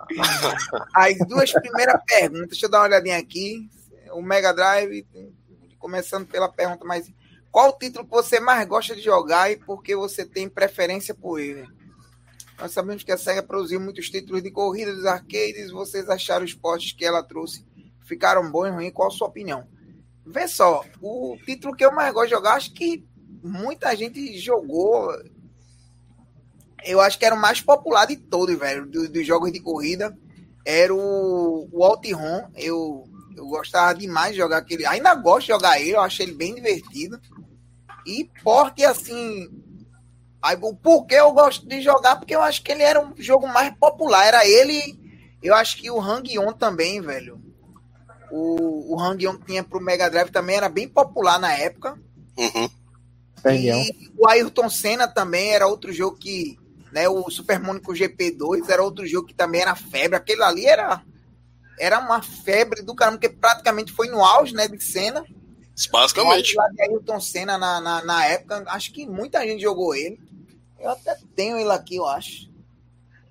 As duas primeiras perguntas, deixa eu dar uma olhadinha aqui. O Mega Drive começando pela pergunta mais. Qual o título que você mais gosta de jogar e por que você tem preferência por ele? Nós sabemos que a SEGA produziu muitos títulos de corrida dos arcades. Vocês acharam os portes que ela trouxe ficaram bons e ruins? Qual a sua opinião? Vê só, o título que eu mais gosto de jogar, acho que muita gente jogou. Eu acho que era o mais popular de todos, velho, dos, jogos de corrida. Era o, o Outrun. Eu eu gostava demais de jogar aquele. Ainda gosto de jogar ele, eu achei ele bem divertido. E porque assim. Aí, o porquê eu gosto de jogar? Porque eu acho que ele era um jogo mais popular. Era ele. Eu acho que o Hang-On também, velho. O, o Hang-On que tinha pro Mega Drive também era bem popular na época. Uhum. E o Ayrton Senna também era outro jogo que. Né, o Super Mônico GP2 era outro jogo que também era febre. Aquele ali era era uma febre do caramba, porque praticamente foi no auge, né, de cena. Basicamente. Lá de Ayrton Senna na, na, na, época, acho que muita gente jogou ele. Eu até tenho ele aqui, eu acho.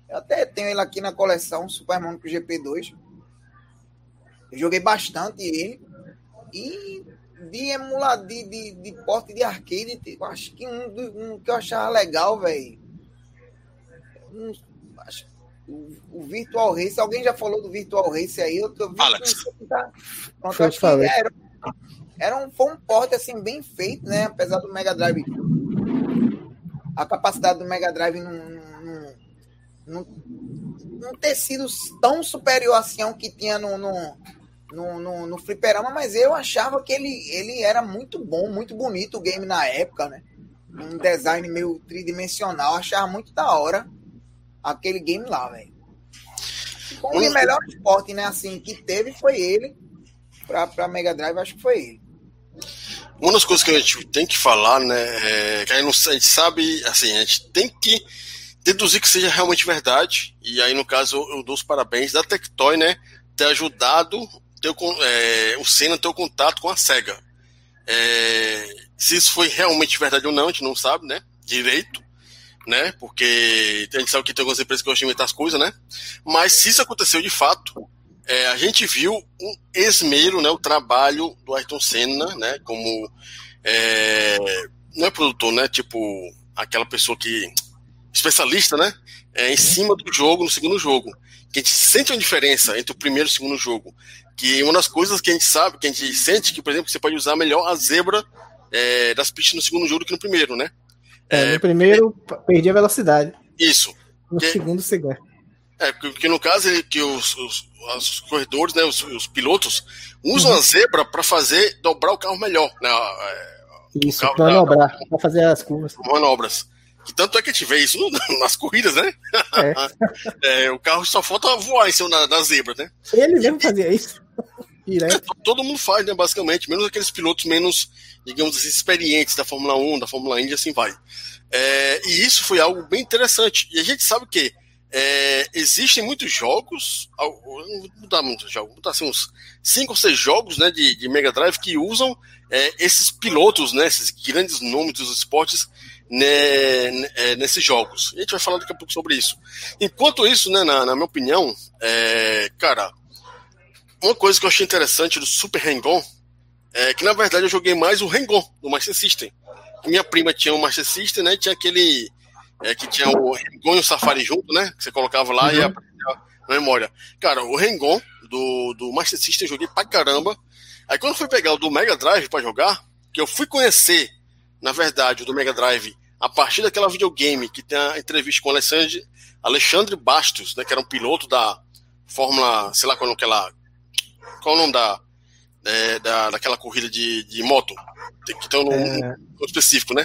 Eu até tenho ele aqui na coleção, Super Monaco GP2. Eu joguei bastante ele. E de emulador, de, de, de porte de arcade, eu acho que um, um que eu achava legal, velho. Um, o, o, Virtual Race, alguém já falou do Virtual Race aí? Eu tô Alex. Tá, pronto, acho que era, era um, foi um porte assim, bem feito, né? Apesar do Mega Drive. A capacidade do Mega Drive não, não, não, não ter sido tão superior assim ao que tinha no, no, no, no, no Fliperama, mas eu achava que ele, ele era muito bom, muito bonito o game na época, né? Um design meio tridimensional, achava muito da hora aquele game lá, velho. O melhor esporte, né, assim, que teve foi ele. Pra, pra Mega Drive, acho que foi ele. Uma das coisas que a gente tem que falar, né, é que a gente, a gente sabe, assim, a gente tem que deduzir que seja realmente verdade. E aí, no caso, eu, eu dou os parabéns da Tectoy, né, ter ajudado ter, é, o Senna ter o contato com a SEGA. É, se isso foi realmente verdade ou não, a gente não sabe, né, direito né? Porque a gente sabe que tem algumas empresas que gostam de inventar as coisas, né? Mas se isso aconteceu de fato, é, a gente viu um esmero, né? O trabalho do Ayrton Senna, né? Como é, não é produtor, né? Tipo aquela pessoa que especialista, né? É, em cima do jogo, no segundo jogo, que a gente sente uma diferença entre o primeiro e o segundo jogo. Que uma das coisas que a gente sabe, que a gente sente, que por exemplo você pode usar melhor a zebra é, das pistas no segundo jogo do que no primeiro, né? É, no primeiro, é, perdi a velocidade. Isso. No que, segundo, segundo. É, porque no caso ele, que os, os, os corredores, né, os, os pilotos, usam uhum. a zebra para fazer dobrar o carro melhor. Né, isso, para manobrar, para fazer as curvas. Manobras. Que tanto é que a gente vê isso nas corridas, né? É. é, o carro só falta voar em cima da, da zebra, né? Ele mesmo fazia isso. Direto. É, todo mundo faz, né, basicamente, menos aqueles pilotos menos, digamos assim, experientes da Fórmula 1, da Fórmula Indy, assim vai. É, e isso foi algo bem interessante. E a gente sabe que é, existem muitos jogos, vou mudar muitos jogos, vou botar assim, uns 5 ou 6 jogos né, de, de Mega Drive que usam é, esses pilotos, né, esses grandes nomes dos esportes né, né, nesses jogos. A gente vai falar daqui a pouco sobre isso. Enquanto isso, né, na, na minha opinião, é, cara, uma coisa que eu achei interessante do Super Hang-On é que, na verdade, eu joguei mais o Hang-On do Master System. Minha prima tinha o Master System, né, tinha aquele é, que tinha o Rengon e o Safari junto, né? Que você colocava lá uhum. e aparecia na memória. Cara, o Rengon do, do Master System eu joguei pra caramba. Aí quando eu fui pegar o do Mega Drive para jogar, que eu fui conhecer, na verdade, o do Mega Drive a partir daquela videogame que tem a entrevista com o Alexandre, Alexandre Bastos, né? Que era um piloto da Fórmula, sei lá qual é aquela. Qual o nome da, é, da, daquela corrida de, de moto? Que tem um, é... um específico, né?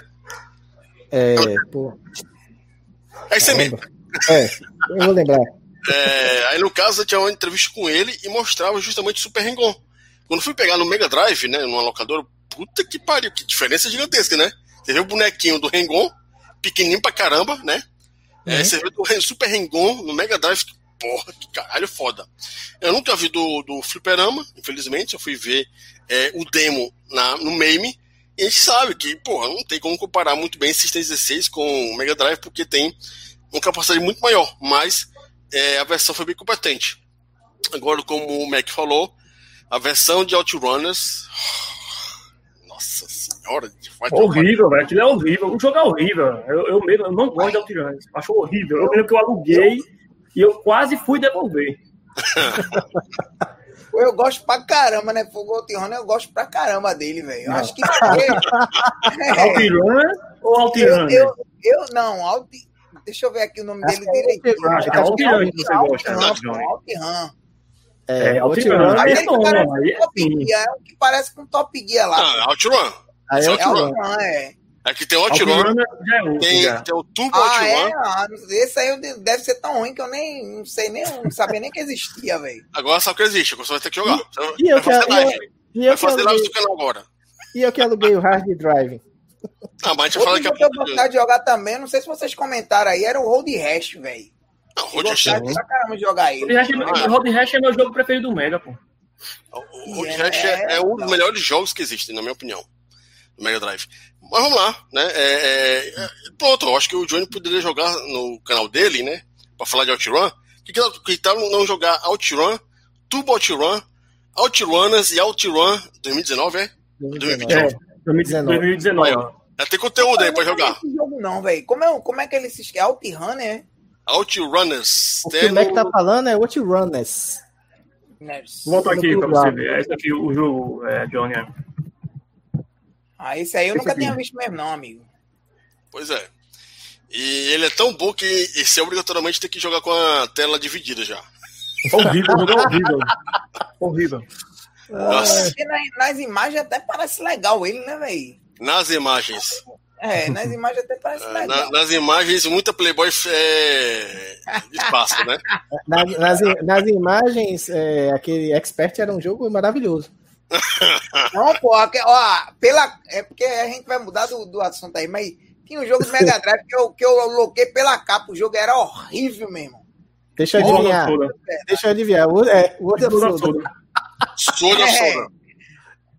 É, pô. É isso mesmo. É, eu vou lembrar. É, aí no caso eu tinha uma entrevista com ele e mostrava justamente o Super Hang-On. Quando fui pegar no Mega Drive, né, numa locadora, puta que pariu, que diferença gigantesca, né? Você vê o bonequinho do Hang-On, pequenininho pra caramba, né? É, uhum. É, você vê o Super Hang-On no Mega Drive, porra, que caralho foda. Eu nunca vi do, do Fliperama, infelizmente, eu fui ver é, o demo na, no MAME, e a gente sabe que, porra, não tem como comparar muito bem esse 16 com o Mega Drive, porque tem uma capacidade muito maior, mas é, a versão foi bem competente. Agora, como o Mac falou, a versão de Outrunners. Nossa senhora, horrível, velho. Aquilo é horrível. O jogo é horrível. Eu, eu mesmo eu não gosto de Outrunners. Acho horrível. Eu lembro que eu aluguei e eu quase fui devolver. Eu gosto pra caramba, né? Fogo Altirana, eu gosto pra caramba dele, velho. Eu acho que. é. Altirana ou Altirana? Eu, eu, eu, não, Alti... deixa eu ver aqui o nome dele é direitinho. Acho que é Altirana que você gosta. Altiran. É, é Altirana. Aí é bom, aí é, é o que parece com Top Gear lá. Ah, Altirana. Aí é Altirana, é. Aqui tem o Outrun, é tem, tem o Turbo ah, Outrun. É? Ah, esse aí deve ser tão ruim que eu nem não sei nem, não sabia nem que existia, velho. Agora sabe que existe, você vai ter que jogar. E, e eu fazer live. E vai fazer live do canal agora. E eu que aluguei o Hard Drive. Ah, mas a gente fala que eu vontade de jogar também, não sei se vocês comentaram aí, era o Road Rash, velho. Não, Road Rash é pra caramba jogar ele. O Road Rash é meu jogo preferido do Mega, pô. O Road Rash é, é um dos melhores jogos que existem, na minha opinião. Mega Drive. Mas vamos lá, né? É, é, pronto, eu acho que o Johnny poderia jogar no canal dele, né? Pra falar de OutRun. Que, que, que tal não jogar OutRun, Turbo OutRun, OutRunners e OutRun 2019, é? 2019. É, 2019. 2019. Já tem conteúdo aí pra jogar. Não, jogo não, velho. Como, é, como é que ele se esquece? OutRun, né? OutRunners. O que o Mac tá falando é OutRunners. Volta aqui pra você ver. Esse aqui o jogo, é, Johnny. Ah, esse aí eu esse nunca aqui. tinha visto mesmo, não, amigo. Pois é. E ele é tão bom que esse obrigatoriamente tem que jogar com a tela dividida já. Horrível, jogo é horrível. horrível. Nossa. Nas, nas imagens até parece legal ele, né, velho? Nas imagens. É, nas imagens até parece é, legal. Na, nas imagens, muita Playboy é espaço, né? Nas, nas, nas imagens, é, aquele Expert era um jogo maravilhoso. Não, pô, ó, pela, é porque a gente vai mudar do, do assunto aí, mas tinha um jogo do Mega Drive que eu, que eu loquei pela capa, o jogo era horrível mesmo. Deixa eu adivinhar. Deixa eu adivinhar. O, é, o outro é Soda. Soda, Soda.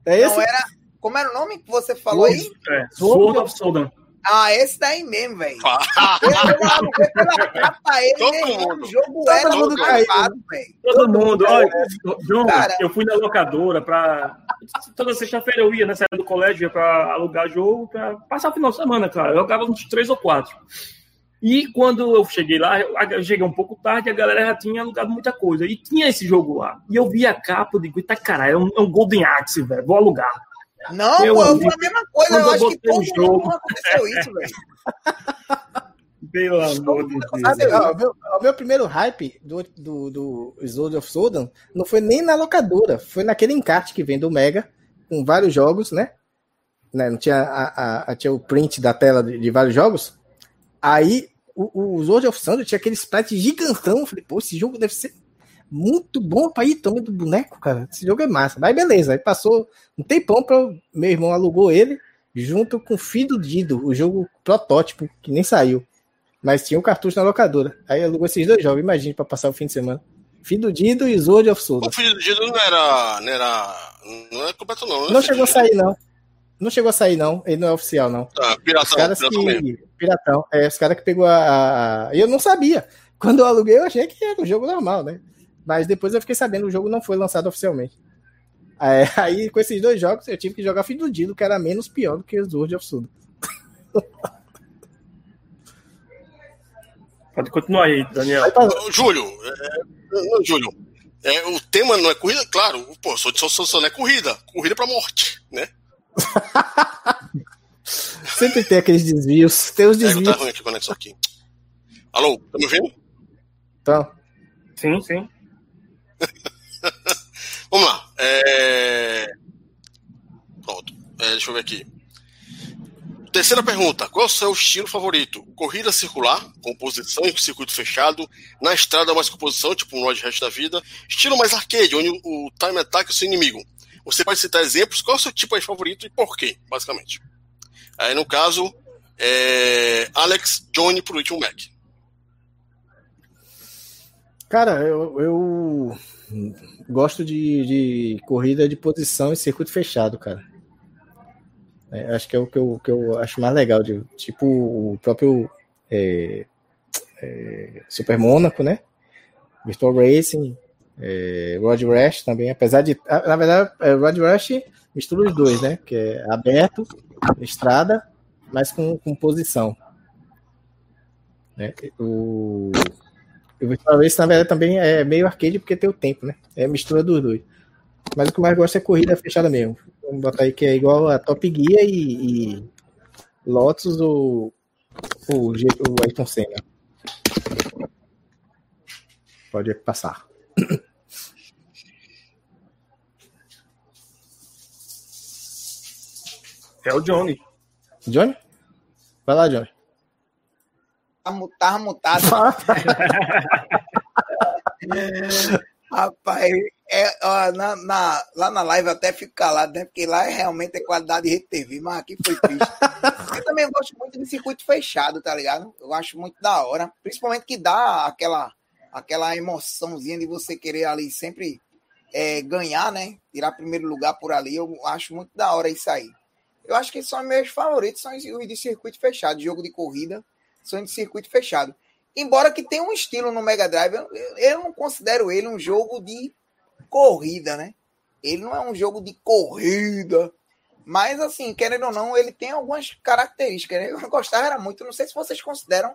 É esse? Não, era, como era o nome que você falou aí? É, Soda, Soda. Ah, esse daí mesmo, velho. O jogo todo era mundo gravado, velho. Todo mundo. Olha, eu fui na locadora pra. Toda sexta-feira eu ia na saída do colégio ia pra alugar jogo pra passar o final de semana, cara. Eu jogava uns três ou quatro. E quando eu cheguei lá, eu cheguei um pouco tarde, a galera já tinha alugado muita coisa. E tinha esse jogo lá. E eu vi a capa, eu digo, tá caralho, é um, é um Golden Axe, velho, vou alugar. Não, Meu pô, amigo, a mesma coisa. Eu acho que todo jogo. mundo aconteceu isso, velho. Pelo amor de Deus. Ó, o, meu, o meu primeiro hype do, do, do Sword of Sodan não foi nem na locadora, foi naquele encarte que vem do Mega, com vários jogos, né? né? Não tinha, a, a, tinha o print da tela de, de vários jogos. Aí o, o Sword of Sodan tinha aquele sprite gigantão. Eu falei, pô, esse jogo deve ser muito bom pra ir também do boneco, cara. Esse jogo é massa. Mas beleza, aí passou um tempão pra. Meu irmão alugou ele junto com Filho Dido, o jogo protótipo, que nem saiu. Mas tinha um cartucho na locadora. Aí alugou esses dois jogos, imagine, pra passar o fim de semana. Filho Dido e Sword of Soul. O Filho Dido não era. Não era. Não é completo, não. Não, não chegou a sair, não. Não chegou a sair, não. Ele não é oficial, não. Ah, piratão, os caras piratão que... Mesmo. Piratão. É, os caras que pegou a, a. Eu não sabia. Quando eu aluguei, eu achei que era um jogo normal, né? Mas depois eu fiquei sabendo, o jogo não foi lançado oficialmente. É, aí, com esses dois jogos, eu tive que jogar Filho do Dilo, que era menos pior do que os World of Sudo. Pode continuar aí, Daniel. Júlio, é, Júlio, é, o tema não é corrida, claro, pô, só, só, só não é corrida, corrida pra morte, né? Sempre tem aqueles desvios, tem os desvios. É, tá ruim aqui conexão aqui. Alô, tá me ouvindo? Tá. Sim, sim. Vamos lá. É... Pronto. É, deixa eu ver aqui. Terceira pergunta: qual é o seu estilo favorito? Corrida circular, composição em circuito fechado, na estrada mais composição, tipo um Road Rash da vida, estilo mais arcade, onde o time attack é o seu inimigo. Você pode citar exemplos, qual é o seu tipo aí favorito e por quê, basicamente. Aí no caso, é Alex Johnny pro último Mac. Cara, eu, eu gosto de, de, corrida de posição em circuito fechado, cara. É, acho que é o que eu, que eu acho mais legal, de, tipo o próprio é, é, Super Mônaco, né? Virtual Racing, é, Road Rash também, apesar de. Na verdade, é, Road Rash mistura os dois, né? Que é aberto, estrada, mas com, com posição. Né? O, Race, na verdade, também é meio arcade porque tem o tempo, né? É mistura dos dois. Mas o que mais gosto é corrida fechada mesmo. Vamos botar aí que é igual a Top Gear e, e Lotus ou o, o Ayrton Senna. Pode passar. É o Johnny. Johnny? Vai lá, Johnny. Tava mutado. Rapaz, é, ó, na, na, lá na live até fico calado, né? Porque lá é realmente é qualidade de rede TV, mas aqui foi triste. eu também gosto muito de circuito fechado, tá ligado? Eu acho muito da hora. Principalmente que dá aquela, aquela emoçãozinha de você querer ali sempre é, ganhar, né? Tirar primeiro lugar por ali. Eu acho muito da hora isso aí. Eu acho que são meus favoritos, são os de circuito fechado, jogo de corrida são de circuito fechado. Embora que tenha um estilo no Mega Drive, eu, eu não considero ele um jogo de corrida, né? Ele não é um jogo de corrida. Mas, assim, querendo ou não, ele tem algumas características. Né? Eu gostava era muito, não sei se vocês consideram,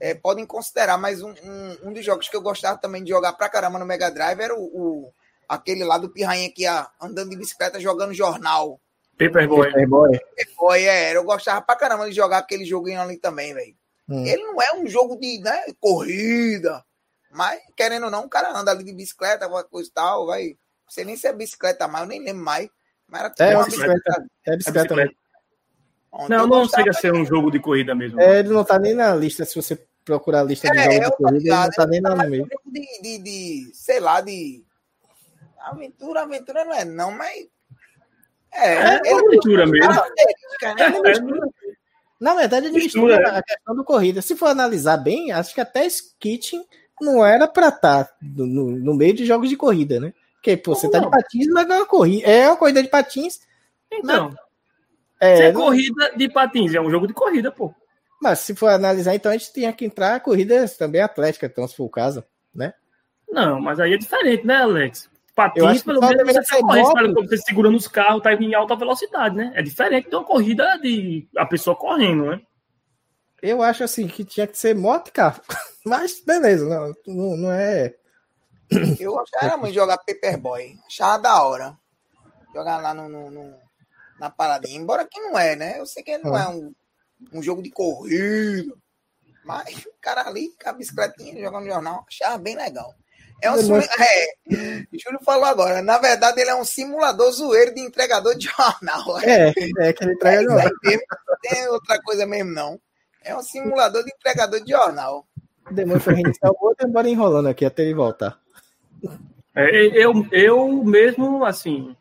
é, podem considerar, mas um, um, um, dos jogos que eu gostava também de jogar pra caramba no Mega Drive era o, o aquele lá do Pirrainha que ia andando de bicicleta jogando jornal. Paperboy. Paperboy. Paperboy, é. Eu gostava pra caramba de jogar aquele joguinho ali também, velho. Hum. Ele não é um jogo de né, corrida, mas querendo ou não, o cara anda ali de bicicleta, alguma coisa e tal, vai. Não sei nem se é bicicleta mais, eu nem lembro mais. Mas era é, uma bicicleta. bicicleta. É bicicleta, é bicicleta. Não, não chega a ser um jogo de corrida mesmo. É, ele não tá nem na lista, se você procurar a lista de é, jogos de corrida, ele não tá nem na meio. De, de, de, sei lá, de. Aventura, aventura não é, não, mas. É, é, é aventura mesmo. Né? É, na verdade, ele mistura, mistura a questão do corrida. Se for analisar bem, acho que até Skitting não era para estar tá no, no, meio de jogos de corrida, né? Porque pô, você tá de patins, mas não é uma corrida. É uma corrida de patins. Então. É, se é não... corrida de patins, é um jogo de corrida, pô. Mas se for analisar, então a gente tem que entrar corridas também atléticas, então, se for o caso, né? Não, mas aí é diferente, né, Alex? Patins, pelo menos, você tá correndo, você segurando os carros, tá em alta velocidade, né? É diferente de uma corrida de a pessoa correndo, né? Eu acho assim que tinha que ser moto e carro. Mas beleza, não, não, não é. Eu achava muito jogar Paperboy. Achava da hora. Jogar lá no, no, no, na paradinha. Embora que não é, né? Eu sei que não ah. é um, um jogo de corrida. Mas o cara ali com a bicicletinha jogando jornal, achava bem legal. É um simulador. É, Júlio falou agora. Na verdade, ele é um simulador zoeiro de entregador de jornal. É, é que ele entrega é, jornal. tem outra coisa mesmo, não. É um simulador de entregador de jornal. Demônio foi reiniciar o outro e embora enrolando aqui até ele voltar. É, eu, eu mesmo, assim,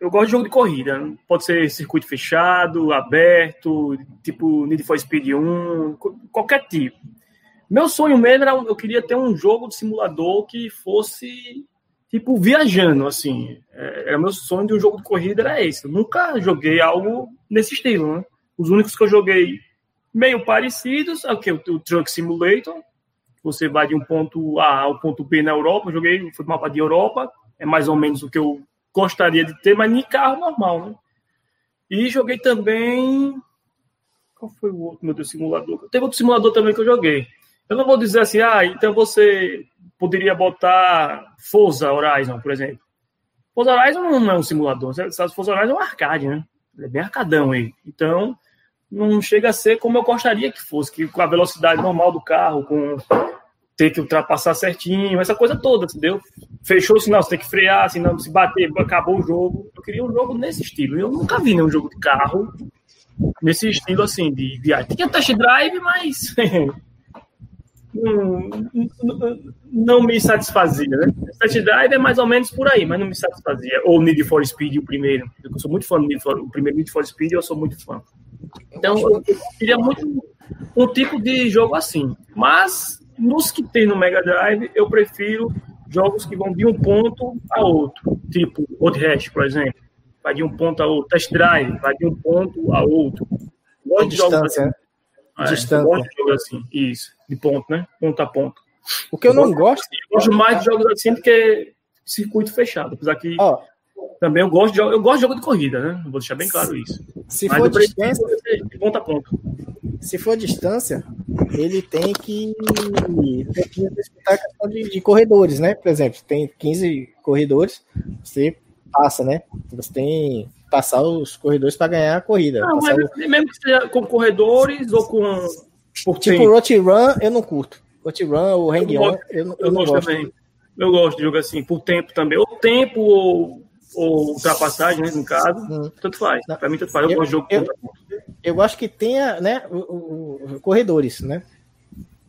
eu gosto de jogo de corrida. Pode ser circuito fechado, aberto, tipo Need for Speed 1, qualquer tipo. Meu sonho mesmo era, eu queria ter um jogo de simulador que fosse tipo viajando, assim. É, era meu sonho de um jogo de corrida era esse. Eu nunca joguei algo nesse estilo, né? Os únicos que eu joguei meio parecidos é o que o, o Truck Simulator. Você vai de um ponto A ao ponto B na Europa. Eu joguei, foi mapa de Europa. É mais ou menos o que eu gostaria de ter, mas nem carro normal, né? E joguei também. Qual foi o outro, meu Deus, simulador? Teve outro simulador também que eu joguei. Eu não vou dizer assim, ah, então você poderia botar Forza Horizon, por exemplo. Forza Horizon não é um simulador, Forza Horizon é um arcade, né? Ele é bem arcadão aí. Então, não chega a ser como eu gostaria que fosse, que com a velocidade normal do carro, com ter que ultrapassar certinho, essa coisa toda, entendeu? Fechou o sinal, você tem que frear, senão se bater, acabou o jogo. Eu queria um jogo nesse estilo. Eu nunca vi nenhum jogo de carro nesse estilo assim, de viagem. Tinha test drive, mas não, não, me satisfazia, né? Test drive é mais ou menos por aí, mas não me satisfazia. Ou Need for Speed, o primeiro. Eu sou muito fã do Need for, o primeiro Need for Speed, eu sou muito fã. Então, eu queria muito um tipo de jogo assim. Mas nos que tem no Mega Drive, eu prefiro jogos que vão de um ponto a outro, tipo Road Rash, por exemplo. Vai de um ponto a outro. Test Drive, vai de um ponto a outro. Gosto de jogos assim. Né? É, Distância. gosto de jogos assim, isso, de ponto, né? Ponto a ponto. O que eu, eu não gosto. Eu gosto mais de jogos assim do que circuito fechado. Apesar que oh. também eu gosto, de, eu gosto de jogo de corrida, né? Vou deixar bem claro isso. Se Mas for distância, de ponto a ponto. Se for distância, ele tem que, tem que respeitar a questão de, de, corredores, né? Por exemplo, tem 15 corredores, você passa, né? Você tem passar os corredores para ganhar a corrida. Não, mas o... mesmo que seja com corredores ou com. Por tipo, Rot Run, eu não curto. Rot Run ou Hang On, eu, eu, eu, não gosto. Também. Eu gosto de jogar assim, por tempo também. Ou tempo ou, ou ultrapassagem, né, no caso. Hum. Tanto faz. Para mim, tanto faz. Eu, eu gosto de jogo eu, eu gosto que tenha né, o, o, o corredores, né?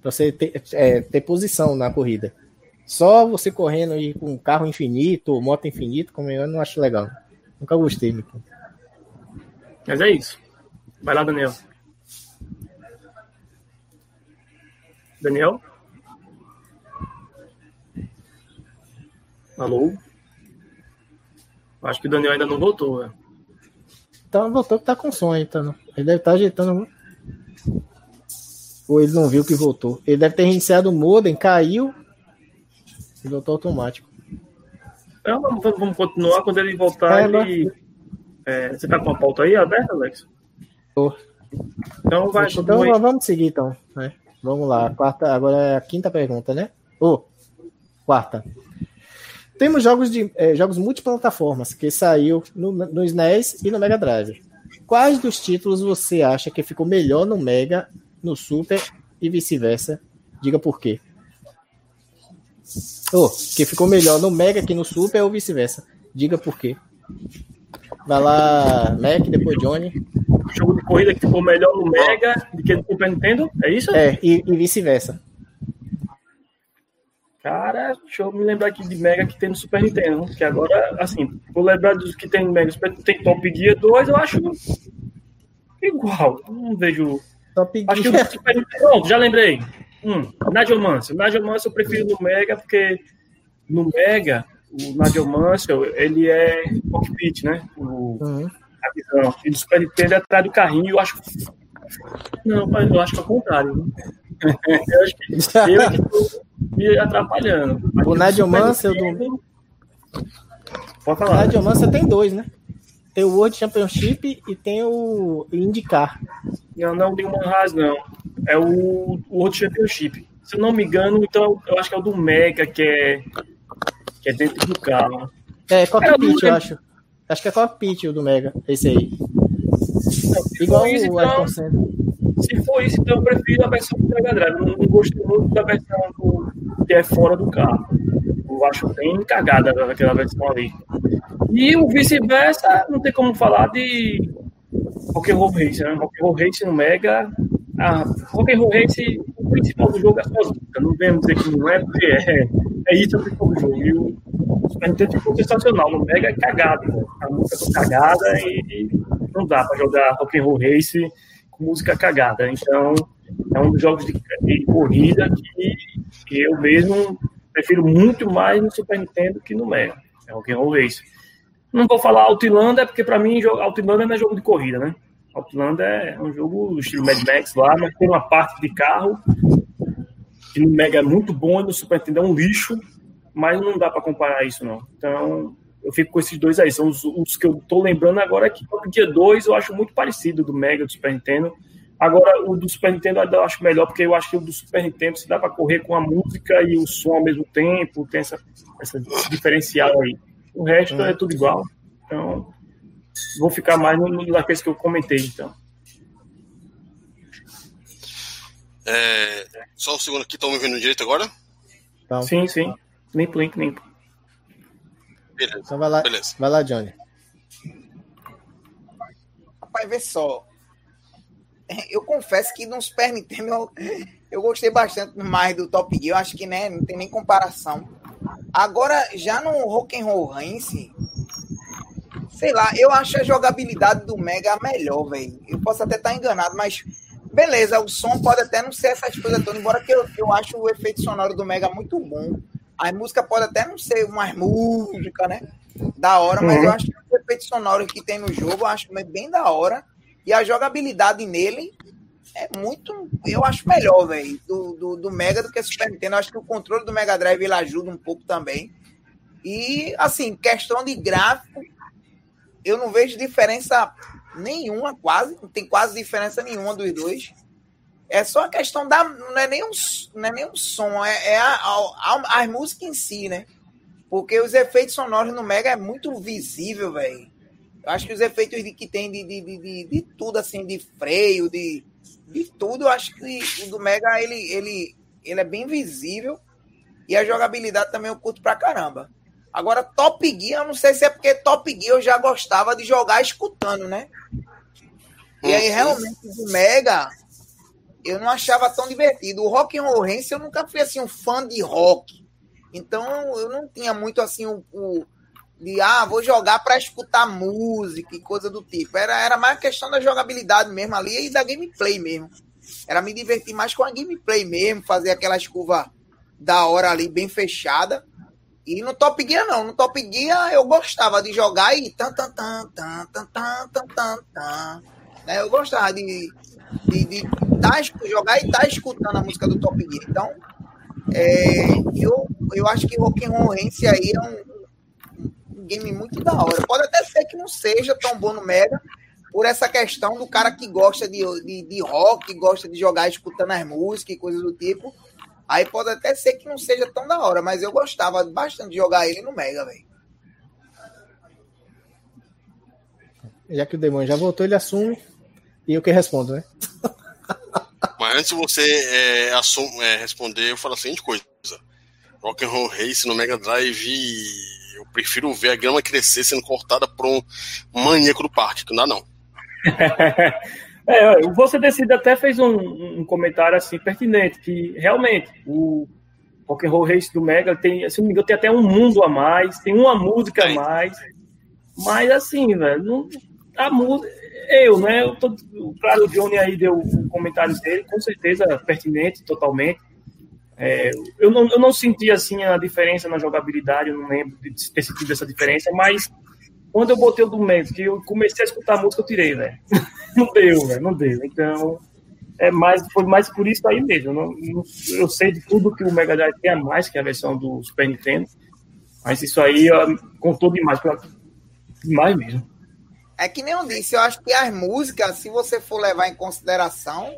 Pra você ter, é, ter posição na corrida. Só você correndo aí com carro infinito, moto infinito, como eu não acho legal. Nunca gostei, Mico. Mas é isso. Vai lá, Daniel. Daniel? Alô? Acho que o Daniel ainda não voltou, velho. Então voltou que tá com som aí, tá? Ele deve estar tá ajeitando. Ou ele não viu que voltou. Ele deve ter reiniciado o modem, caiu e voltou automático. Então, vamos, continuar. Quando ele voltar, é, ele. É, você tá com a pauta aí aberta, Alex? Tô. Então vai. Então vamos seguir, então. Né? Vamos lá. Quarta, agora é a quinta pergunta, né? Oh, quarta. Temos jogos de é, jogos multiplataformas que saiu no, no SNES e no Mega Drive. Quais dos títulos você acha que ficou melhor no Mega, no Super e vice-versa? Diga por quê. Oh, que ficou melhor no Mega que no Super ou vice-versa. Diga por quê. Vai lá, Mac, depois Johnny. Jogo de corrida que ficou melhor no Mega do que no Super Nintendo? É isso? É, e, e vice-versa. Cara, deixa eu me lembrar aqui de Mega que tem no Super Nintendo. Que agora, assim, vou lembrar dos que tem no Mega Tem Top Gear 2, eu acho igual. Não vejo. Top Gear. Acho que o Super Nintendo. Pronto, já lembrei. Hum, Nadiomancio. Nadiomancio eu prefiro no Mega, porque no Mega, o Nadiomancio, ele é cockpit, né? O, uhum. A visão. E Super Nintendo é atrás do carrinho, eu acho. Não, eu acho que é o contrário. Né? eu acho que eu que tô me atrapalhando. o Nadiomancio do. Pode falar. O Nadiomancio tem dois, né? Tem o World Championship e tem o IndyCar. Não, não tem o Manhas, não é o, o World Championship. Se eu não me engano, então eu acho que é o do Mega, que é, que é dentro do carro. É, cockpit, é, eu acho. Acho que é cockpit o do Mega, esse aí. Não, Igual isso, o então, Se for isso, então eu prefiro a versão do Mega Drive. Não, não gosto muito da versão do, que é fora do carro. Eu acho bem cagada aquela versão ali. E o vice-versa, não tem como falar de Rock Roll Race, né? Rock Roll Race no Mega a Rock and Roll Race, o principal do jogo é as músicas. Não vemos dizer que não é, porque é, é isso ficou no jogo. E o Super Nintendo ficou sensacional. No Mega é cagado, né? a música tá cagada e não dá para jogar Rock'n'Roll Race com música cagada. Então, é um dos jogos de, de corrida que, que, eu mesmo prefiro muito mais no Super Nintendo que no Mega. É Rock'n'Roll Race. Não vou falar Outlander, porque para mim Outlander não é jogo de corrida, né? Outlander é um jogo estilo Mad Max lá, mas tem uma parte de carro que no Mega é muito bom e no Super Nintendo é um lixo, mas não dá para comparar isso, não. Então, eu fico com esses dois aí. São os, os que eu tô lembrando agora que o dia 2 eu acho muito parecido do Mega do Super Nintendo. Agora, o do Super Nintendo eu acho melhor, porque eu acho que o do Super Nintendo se dá para correr com a música e o som ao mesmo tempo, tem essa, essa diferencial aí. O resto é tudo igual. Então, vou ficar mais no, no daqueles que eu comentei, então. É, só um segundo aqui, estão me vendo direito agora? Então. Sim, sim. Limpo, limpo, limpo. Beleza. Então vai lá, Beleza. vai lá, Johnny. Rapaz, vê só. Eu confesso que no Super Nintendo eu, eu gostei bastante mais do Top Gear. Eu acho que né, não tem nem comparação. Agora, já no Rock'n'Roll Rance, sei lá, eu acho a jogabilidade do Mega melhor, velho. Eu posso até estar enganado, mas beleza, o som pode até não ser essas coisas todas, embora que eu, eu acho o efeito sonoro do Mega muito bom. A música pode até não ser mais música, né? Da hora, mas uhum. eu acho que o efeito sonoro que tem no jogo, eu acho bem da hora. E a jogabilidade nele é muito. Eu acho melhor, velho, do, do, do, Mega do que o Super Nintendo. Eu acho que o controle do Mega Drive ele ajuda um pouco também. E, assim, questão de gráfico, eu não vejo diferença nenhuma, quase. Não tem quase diferença nenhuma dos dois. É só a questão da. Não é nem um, não é nem um som, é, é a, a, a, música em si, né? Porque os efeitos sonoros no Mega é muito visível, velho. Eu acho que os efeitos de, que tem de, de, de, de, tudo, assim, de freio, de, de tudo, eu acho que o do Mega ele, ele, ele é bem visível. E a jogabilidade também eu curto pra caramba. Agora, Top Gear, eu não sei se é porque Top Gear eu já gostava de jogar escutando, né? E aí, realmente, o Mega, eu não achava tão divertido. O Rock and Roll Rance, eu nunca fui, assim, um fã de rock. Então, eu não tinha muito, assim, o, o de, ah, vou jogar para escutar música e coisa do tipo. Era, era mais questão da jogabilidade mesmo ali e da gameplay mesmo. Era me divertir mais com a gameplay mesmo, fazer aquelas curvas da hora ali, bem fechada. E no Top Gear não, no Top Gear eu gostava de jogar e tan tan tan tan tan tan tan tan, tan. Né? Eu gostava de, de, de tá, jogar e tá escutando a música do Top Gear. Então, é, eu, eu acho que Rock'n'Roll Rance aí é um, um, game muito da hora. Pode até ser que não seja tão bom no Mega, por essa questão do cara que gosta de, de, de rock, que gosta de jogar escutando as músicas e coisas do tipo. Aí pode até ser que não seja tão da hora, mas eu gostava bastante de jogar ele no Mega, velho. Já que o demônio já voltou, ele assume e eu que respondo, né? Mas antes de você é, assum, é, responder, eu falo a seguinte coisa: Rock'n'Roll Race no Mega Drive, eu prefiro ver a grama crescer sendo cortada por um maníaco do parque, que não dá não. É, você decide até fez um, um, comentário assim pertinente, que realmente o Rock and Roll Race do Mega tem, se não me engano, tem até um mundo a mais, tem uma música a mais, mas assim, velho, não, a música, eu, né, eu tô, claro, o Johnny aí deu o comentário dele, com certeza pertinente, totalmente, é, eu, não, eu não senti assim a diferença na jogabilidade, eu não lembro de ter sentido essa diferença, mas quando eu botei o do Mendes, que eu comecei a escutar a música, eu tirei, velho. Não deu, velho, não deu. Então, é mais, foi mais por isso aí mesmo. Eu, não, eu sei de tudo que o Mega Drive tem a mais que a versão do Super Nintendo, mas isso aí ó, contou demais, demais mesmo. É que nem eu disse, eu acho que as músicas, se você for levar em consideração,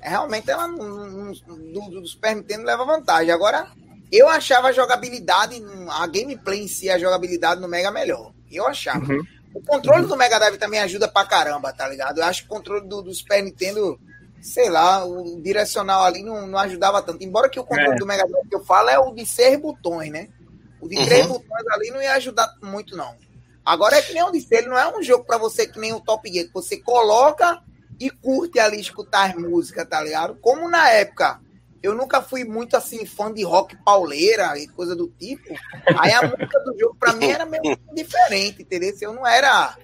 realmente ela do, do Super Nintendo leva vantagem. Agora, eu achava a jogabilidade, a gameplay em si, a jogabilidade no Mega melhor. Eu achava. Uhum. O controle uhum. do Mega Drive também ajuda pra caramba, tá ligado? Eu acho que o controle do, do Super Nintendo, sei lá, o direcional ali não, não ajudava tanto. Embora que o controle é. do Mega Drive que eu falo é o de seis botões, né? O de uhum. três botões ali não ia ajudar muito, não. Agora é que nem o disse, ele não é um jogo para você que nem o Top Gear, que você coloca e curte ali escutar as músicas, tá ligado? Como na época eu nunca fui muito assim fã de rock pauleira e coisa do tipo. Aí a música do jogo para mim era meio diferente, entendeu? Eu não era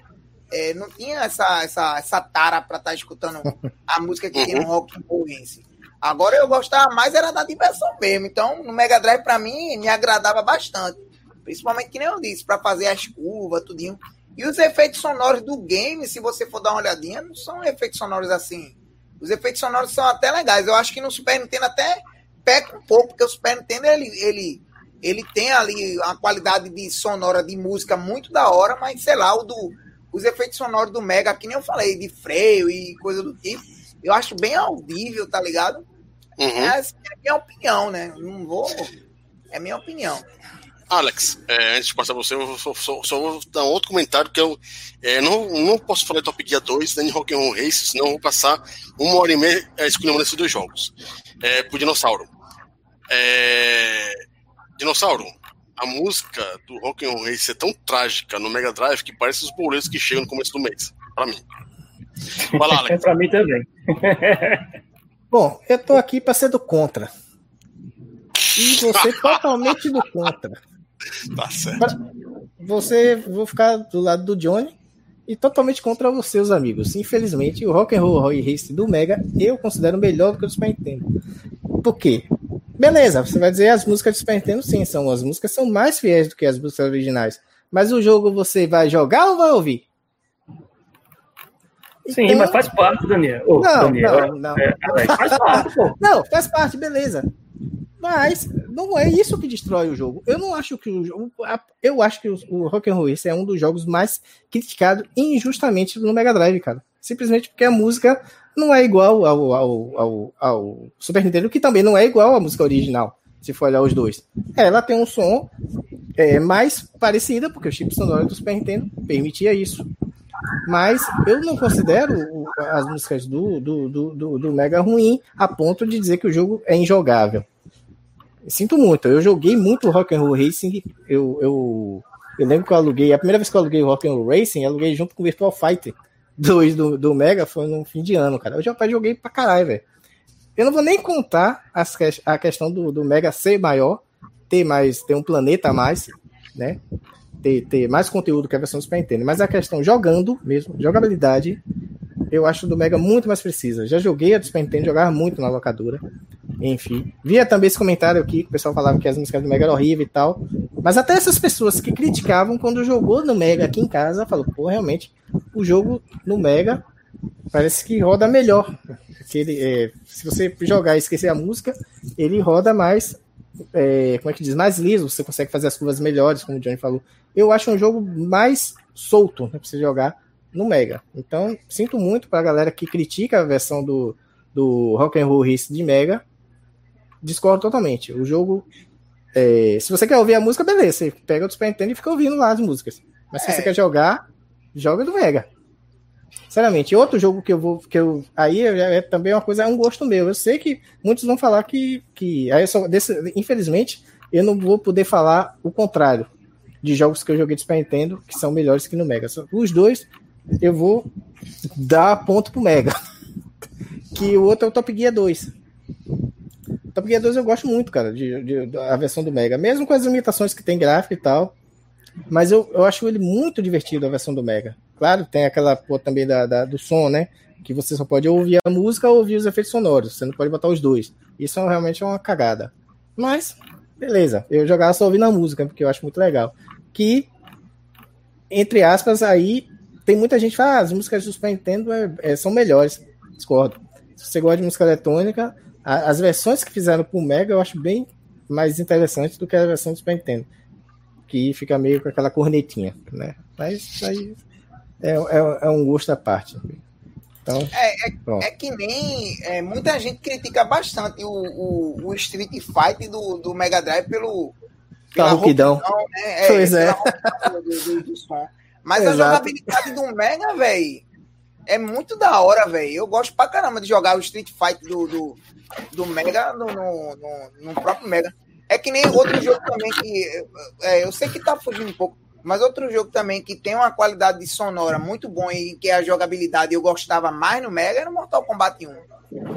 é, não tinha essa, essa, essa tara para estar tá escutando a música que tem no rock esse. Agora eu gostava mais era da diversão mesmo. Então, no Mega Drive para mim me agradava bastante. Principalmente que nem eu disse, para fazer as curvas, tudinho. E os efeitos sonoros do game, se você for dar uma olhadinha, não são efeitos sonoros assim. Os efeitos sonoros são até legais. Eu acho que no Super Nintendo até peca um pouco, porque o Super Nintendo ele, ele, ele tem ali uma qualidade de sonora de música muito da hora, mas sei lá, o do, os efeitos sonoros do Mega, que nem eu falei, de freio e coisa do tipo, eu acho bem audível, tá ligado? Uhum. É, assim, é minha opinião, né? Não vou. É minha opinião. Alex, é, antes de passar para você, eu só, só, só, vou dar um outro comentário que eu é, não, não posso falar de Top Gear 2 nem de Rock'n'Roll Race, senão eu vou passar uma hora e meia é, escolhendo esses dois jogos. É, pro Dinossauro. É, Dinossauro, a música do Rock'n'Roll Race é tão trágica no Mega Drive que parece os boletos que chegam no começo do mês, para mim. Vai lá, Alex. para mim também. Bom, eu tô aqui para ser do contra. E você totalmente do contra. Tá certo. Você, vou ficar do lado do Johnny e totalmente contra os seus amigos. Infelizmente, o Rock and Roll Race do Mega eu considero melhor do que o do Super Nintendo. Por quê? Beleza, você vai dizer as músicas do Super Nintendo sim, são as músicas são mais fiéis do que as músicas originais. Mas o jogo você vai jogar ou vai ouvir? Sim, então... mas faz parte, Daniel. Oh, não, Daniel. não, não. É, faz parte, pô. Não, faz parte, beleza. Mas não é isso que destrói o jogo. Eu não acho que o jogo. Eu acho que o, o é um dos jogos mais criticados injustamente no Mega Drive, cara. Simplesmente porque a música não é igual ao, ao, ao, ao Super Nintendo, que também não é igual à música original, se for olhar os dois. Ela tem um som é, mais parecido, porque o chip sonoro do Super Nintendo permitia isso. Mas eu não considero as músicas do, do, do, do, Mega ruim a ponto de dizer que o jogo é injogável. Sinto muito, eu joguei muito Rock and Roll Racing. Eu, eu, eu lembro que eu aluguei, a primeira vez que eu aluguei Rock and Roll Racing, eu aluguei junto com Virtual Fighter 2 do, do Mega, foi no fim de ano, cara. Eu já joguei pra caralho, velho. Eu não vou nem contar as, a questão do, do Mega ser maior, ter mais, ter um planeta a mais, né? Ter, ter mais conteúdo que a versão do Super Nintendo. Mas a questão jogando mesmo, jogabilidade, eu acho do Mega muito mais precisa. Já joguei a do Super Nintendo, jogava muito na locadora. Enfim. Via também esse comentário aqui, que o pessoal falava que as músicas do Mega eram horríveis e tal. Mas até essas pessoas que criticavam quando jogou no Mega aqui em casa, falou, pô, realmente, o jogo no Mega parece que roda melhor. Se, ele, é, se você jogar e esquecer a música, ele roda mais, é, como é que diz, mais liso, você consegue fazer as curvas melhores, como o Johnny falou. Eu acho um jogo mais solto né, pra você jogar no Mega. Então, sinto muito pra galera que critica a versão do, do Rock and Roll Race de Mega, discordo totalmente. O jogo. É, se você quer ouvir a música, beleza. Você pega o Super Nintendo e fica ouvindo lá as músicas. Mas se é. você quer jogar, joga do Mega. Sinceramente, outro jogo que eu vou. que eu Aí é, é também uma coisa, é um gosto meu. Eu sei que muitos vão falar que. que aí só, desse, infelizmente, eu não vou poder falar o contrário de jogos que eu joguei de Super Nintendo que são melhores que no Mega. Os dois eu vou dar ponto pro Mega. que o outro é o Top Gear 2. Top Gear 2 eu gosto muito, cara, de, de, de, a versão do Mega, mesmo com as limitações que tem gráfico e tal. Mas eu, eu acho ele muito divertido, a versão do Mega. Claro, tem aquela pô, também da, da, do som, né? Que você só pode ouvir a música ou ouvir os efeitos sonoros. Você não pode botar os dois. Isso é realmente é uma cagada. Mas, beleza. Eu jogava só ouvindo a música, porque eu acho muito legal. Que, entre aspas, aí tem muita gente que fala, ah, as músicas do Super Nintendo é, é, são melhores. Discordo. Se você gosta de música eletrônica, as versões que fizeram pro Mega eu acho bem mais interessante do que a versão do Super Nintendo. Que fica meio com aquela cornetinha, né? Mas aí é, é, é um gosto à parte. Então, é, é, é, que nem é, muita gente critica bastante o, o, o Street Fighter do, do Mega Drive pelo. Pela rouquidão. Né? É, pois é. Do, do, do som. Mas Exato. a jogabilidade do Mega, velho, é muito da hora, velho. Eu gosto pra caramba de jogar o Street Fighter do, do, do Mega no, no, no, no, próprio Mega. É que nem outro jogo também que. É, eu sei que tá fugindo um pouco, mas outro jogo também que tem uma qualidade de sonora muito bom e que a jogabilidade eu gostava mais no Mega era no Mortal Kombat 1.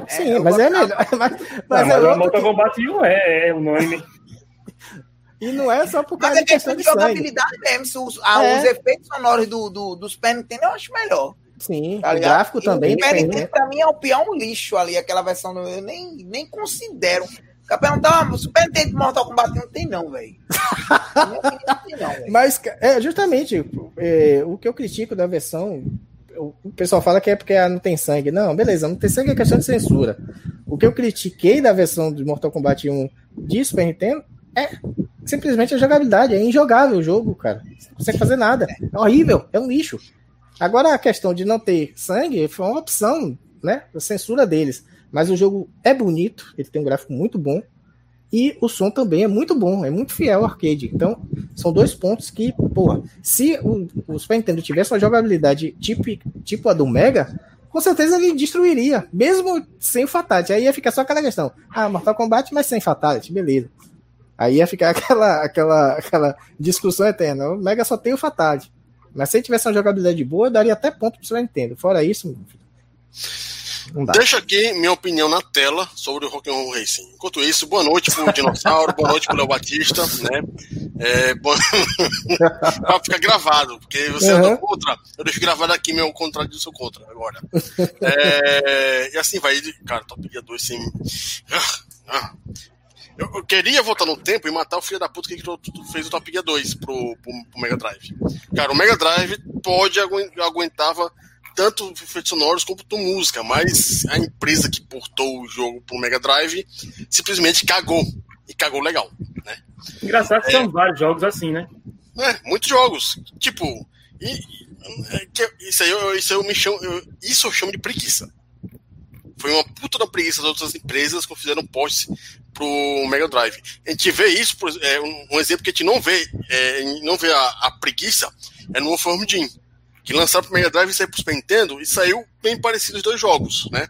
Sim, é, mas é melhor. Mas, mas, não, é mas o Mortal Kombat 1 é, é o nome. E não é só por causa mas é questão de, de jogabilidade mesmo. Os, ah, é. os efeitos sonoros do, do, do Super Nintendo eu acho melhor. Sim, tá o gráfico também. O Super Nintendo, pra mim, é o pior um lixo ali, aquela versão. Do, eu nem, nem considero. Ficar perguntando, ah, Super Nintendo de Mortal Kombat não tem, não, velho. Mas, é, justamente, é, o que eu critico da versão. O pessoal fala que é porque não tem sangue. Não, beleza, não tem sangue é questão de censura. O que eu critiquei da versão de Mortal Kombat 1 de Super Nintendo é simplesmente a jogabilidade. É injogável o jogo, cara. Você não consegue fazer nada. É horrível, é um lixo. Agora a questão de não ter sangue foi uma opção, né? A censura deles. Mas o jogo é bonito, ele tem um gráfico muito bom. E o som também é muito bom, é muito fiel ao arcade. Então, são dois pontos que, porra, se o, o Super Nintendo tivesse uma jogabilidade tipo, tipo a do Mega, com certeza ele destruiria, mesmo sem o Fatality. Aí ia ficar só aquela questão: ah, Mortal Kombat, mas sem Fatality, beleza. Aí ia ficar aquela, aquela, aquela discussão eterna. O Mega só tem o Fatality. Mas se ele tivesse uma jogabilidade boa, daria até ponto pro Super Nintendo. Fora isso, Deixa aqui minha opinião na tela sobre o Rock'n'Roll Racing. Enquanto isso, boa noite pro Dinossauro, boa noite pro Léo Batista, né? É, boa... pra ficar gravado, porque você uhum. anda contra. Eu deixo gravado aqui meu contrário do seu contra agora. É, e assim vai. Cara, Top Gear 2 sem. Ah, ah. Eu, eu, queria voltar no tempo e matar o filho da puta que fez o Top Gear 2 pro, pro, pro Mega Drive. Cara, o Mega Drive pode aguentava tanto efeitos sonoros quanto música, mas a empresa que portou o jogo pro Mega Drive simplesmente cagou. E cagou legal, né? Engraçado que é, são vários jogos assim, né? É, muitos jogos. Tipo, e, é, isso aí, eu, isso eu me chamo, eu, isso eu chamo de preguiça. Foi uma puta da preguiça das outras empresas que fizeram posts pro Mega Drive. A gente vê isso, por, é, um, exemplo que a gente não vê, é, não vê a, a preguiça é no Form Jim, que lançaram pro Mega Drive e saiu pro Super Nintendo e saiu bem parecido os dois jogos, né?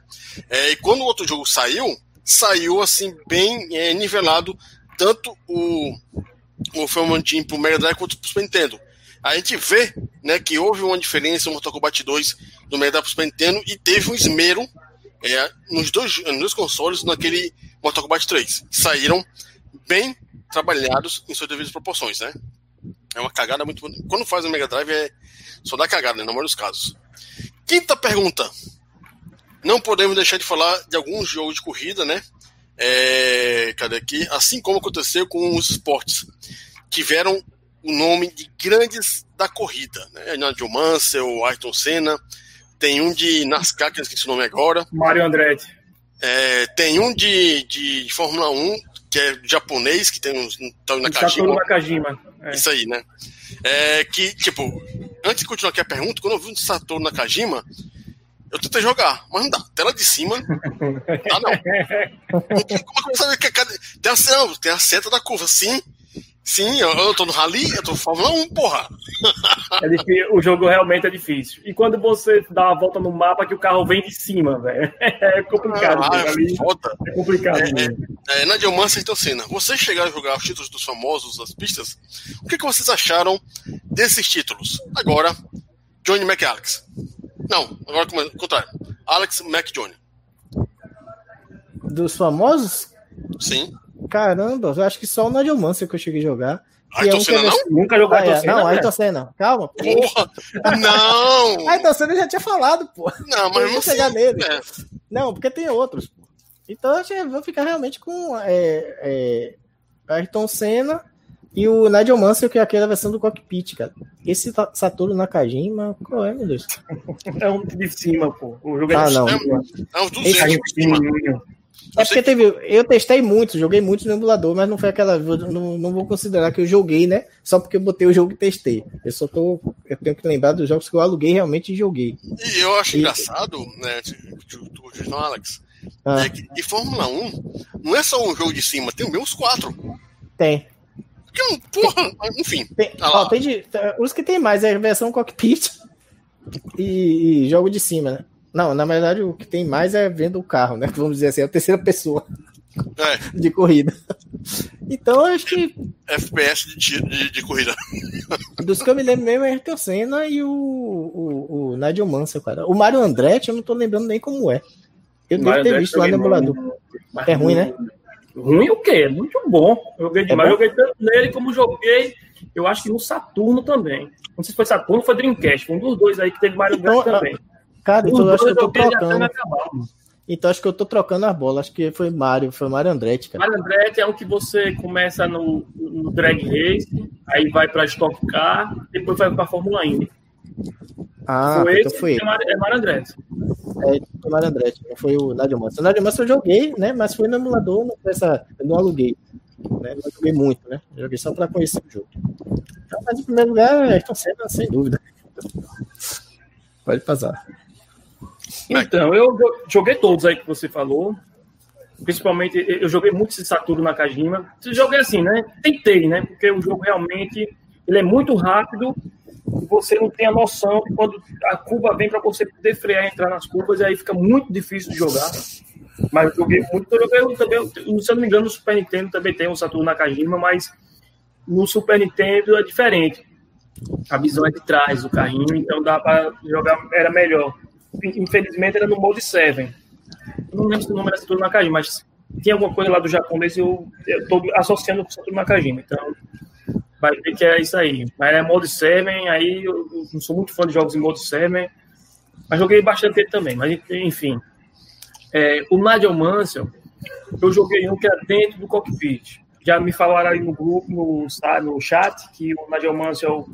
É, e quando o outro jogo saiu, saiu assim bem é, nivelado tanto o o Form Jim pro Mega Drive quanto pro Super Nintendo. A gente vê né, que houve uma diferença no Mortal Kombat 2 do Mega Drive pro Super Nintendo e teve um esmero é, nos, dois, nos consoles naquele Mortal Kombat 3. Saíram bem trabalhados em suas devidas proporções, né? É uma cagada muito. Quando faz o Mega Drive, é só dá cagada, né? Na maioria dos casos. Quinta pergunta. Não podemos deixar de falar de alguns jogos de corrida, né? É, cadê aqui? Assim como aconteceu com os esportes. Tiveram o nome de grandes da corrida, né? Nigel Mansell, Ayrton Senna, tem um de NASCAR, que eu esqueci o nome agora. Mário Andretti. É, tem um de, de Fórmula 1, que é japonês, que tem um tal Nakajima. Nakajima. É. Isso aí, né? É, que, tipo, antes de continuar aqui a pergunta, quando eu vi um Satoru Nakajima, eu tentei jogar, mas não dá. Tela de cima. Tá não. Como é que você tem a, tem a seta da curva, sim. Sim, eu, eu tô no Rally, eu tô no Fórmula 1, porra. É difícil, o jogo realmente é difícil. E quando você dá uma volta no mapa que o carro vem de cima, velho. É complicado. Ah, é, é complicado. É, é, é, Nadia Mansa e Tocena, vocês chegaram a jogar os títulos dos famosos das pistas? O que, que vocês acharam desses títulos? Agora, Johnny McAlex. Não, agora como é, contrário. Alex McJohnny. Dos famosos? Sim. Caramba, eu acho que só o Nigel Mansell que eu cheguei a jogar. Ayrton é um Senna não? Nunca jogou Ayrton Senna? Não, Ayrton Senna. Calma. Porra! Não! Ayrton Senna já tinha falado, pô. Não, mas não chegar nele. É. Não, porque tem outros. Então eu vou ficar realmente com é, é, Ayrton Senna e o Nigel Mansell, que é aquela versão do cockpit, cara. Esse Satoru Nakajima, qual é, meu Deus? É um de cima, pô. O jogo é ah, não. É, é uns 200 de cima. É porque teve. Eu testei muito, joguei muito no emulador, mas não foi aquela. Não, não vou considerar que eu joguei, né? Só porque eu botei o jogo e testei. Eu só tô. Eu tenho que lembrar dos jogos que eu aluguei realmente e joguei. E eu acho e... engraçado, né, do Alex, ah. é que de Fórmula 1 não é só um jogo de cima, tem meus quatro. Tem. Porra, enfim. Tem, tá ó, tem de, os que tem mais é a versão cockpit e, e jogo de cima, né? Não, na verdade o que tem mais é vendo o carro, né? Vamos dizer assim, é a terceira pessoa é. de corrida. Então acho que. FPS de, de, de, corrida. Dos que eu me lembro mesmo é Ayrton Senna e o, o, o Nigel Mansell, cara. O Mario Andretti eu não tô lembrando nem como é. Eu devo ter visto lá no emulador. É ruim, né? Ruim o quê? Muito bom. Joguei é demais. É joguei tanto nele como joguei, eu acho que no Saturno também. Não sei se foi Saturno ou foi Dreamcast. Um dos dois aí que teve Mario então, também. Cara, então acho que eu tô trocando. Então acho que eu tô trocando as bolas. Acho que foi Mario, foi Mario Andretti, cara. Mario Andretti é um que você começa no, no drag race, aí vai pra Stock Car, depois vai pra Fórmula Indy. Ah, foi então foi. É Mario, é Mario Andretti. É, foi Mario Andretti, não foi o Nadio Manso. O Nadio Manso eu joguei, né? Mas foi no emulador, não, essa, eu não aluguei. Né? Não joguei muito, né? Eu joguei só pra conhecer o jogo. Então, mas em primeiro lugar, Ayrton Senna, sem dúvida. Pode passar. Então, eu joguei todos aí que você falou. Principalmente, eu joguei muito esse Saturno na Kajima. Joguei assim, né? Tentei, né? Porque o jogo realmente ele é muito rápido e você não tem a noção de quando a curva vem para você poder frear entrar nas curvas, e aí fica muito difícil de jogar. Mas eu joguei muito, eu joguei também, se eu não me engano, no Super Nintendo também tem um Saturno Nakajima, mas no Super Nintendo é diferente. A visão é de trás do carrinho, então dá para jogar, era melhor. Infelizmente era no Mode 7. Eu não lembro se o nome era Saturno Nakajima, mas tinha alguma coisa lá do Japão desse, eu estou associando com o Saturno Nakajima. Então, vai ver que é isso aí. Mas é Mode 7, aí eu não sou muito fã de jogos em Mode 7, mas joguei bastante também. Mas enfim. É, o Nigel Mansell, eu joguei um que era dentro do cockpit. Já me falaram aí no grupo, no, no chat, que o Nigel Mansell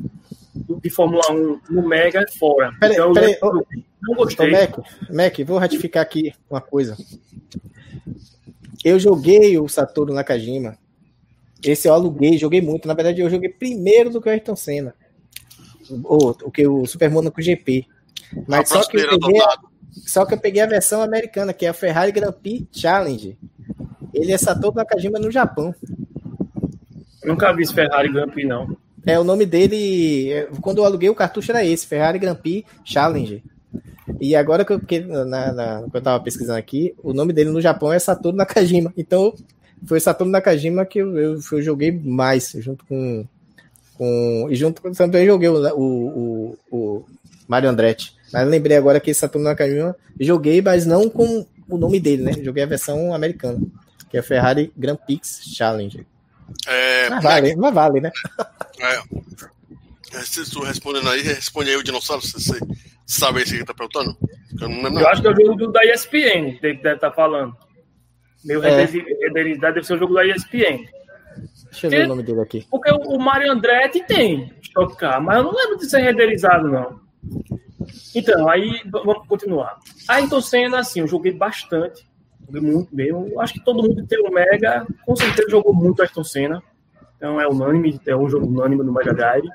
de Fórmula 1 no Mega é fora. Peraí, então, peraí, eu, não gostei. Mac, Mac, vou ratificar aqui uma coisa. Eu joguei o Saturno Nakajima esse eu aluguei, joguei muito. Na verdade, eu joguei primeiro do que o Ayrton Senna. Ou o que o Super Monaco GP. Mas só que, eu peguei, só que eu peguei a versão americana, que é a Ferrari Grand Prix Challenge. Ele é Satoru Nakajima no Japão. Nunca vi esse Ferrari Grand Prix, não. É, o nome dele, é, quando eu aluguei o cartucho era esse, Ferrari Grand Prix Challenge. E agora que eu, porque na, na, eu tava pesquisando aqui, o nome dele no Japão é Satoru Nakajima. Então foi Satoru Nakajima que eu, eu, eu, joguei mais, junto com. com e junto com. Também joguei o, o, o, Mario Andretti. Mas lembrei agora que Satoru Nakajima joguei, mas não com o nome dele, né? Joguei a versão americana, que é Ferrari Grand Prix Challenge. É, mas vale, mas vale, né? É. Se tu respondendo aí, responde aí o dinossauro, se você sabe aí se ele tá perguntando. Eu, não eu acho que é o jogo da ESPN, deve estar tá falando. Meu é. renderizado deve ser o jogo da ESPN. Deixa eu ver o nome dele aqui. Porque o Mario Andretti tem Stock Car, mas eu não lembro de ser renderizado, não. Então, aí vamos continuar. Ayrton Senna, assim, eu joguei bastante. Muito mesmo. Acho que todo mundo tem o Mega, com certeza jogou muito Ayrton Senna. Então é unânime, é um jogo unânime no Mega Drive.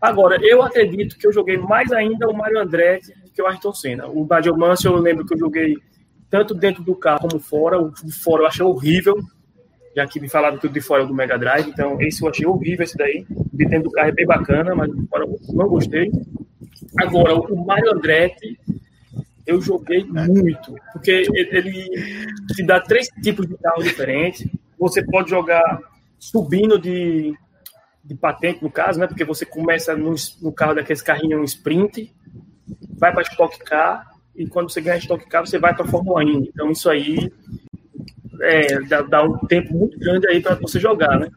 Agora, eu acredito que eu joguei mais ainda o Mario Andretti do que o Ayrton Senna. O Badio Manso, eu lembro que eu joguei tanto dentro do carro como fora. O fora eu achei horrível, já que me falaram tudo de fora do Mega Drive, então esse eu achei horrível esse daí. De dentro do carro é bem bacana, mas fora eu não gostei. Agora, o Mario Andretti eu joguei muito, porque ele te dá três tipos de carro diferentes. Você pode jogar subindo de, de patente, no caso, né? Porque você começa no, no carro daqueles carrinhos sprint, vai para Stock Car, e quando você ganha Stock Car, você vai para a Fórmula 1. Então, isso aí é, dá, dá, um tempo muito grande aí para você jogar, né?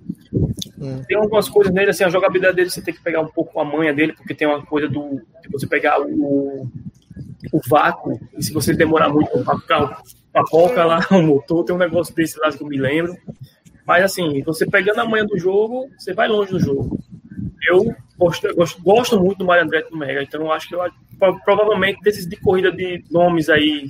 Hum. Tem algumas coisas nele, assim, a jogabilidade dele você tem que pegar um pouco a manha dele, porque tem uma coisa do de você pegar o, o vácuo, e se você demorar muito para papoca lá, o motor, tem um negócio desse lá que eu me lembro. Mas assim, você pegando a manha do jogo, você vai longe do jogo. Eu gosto, gosto, gosto muito do Mario Andretti no Mega, então acho que eu provavelmente desses de corrida de nomes aí,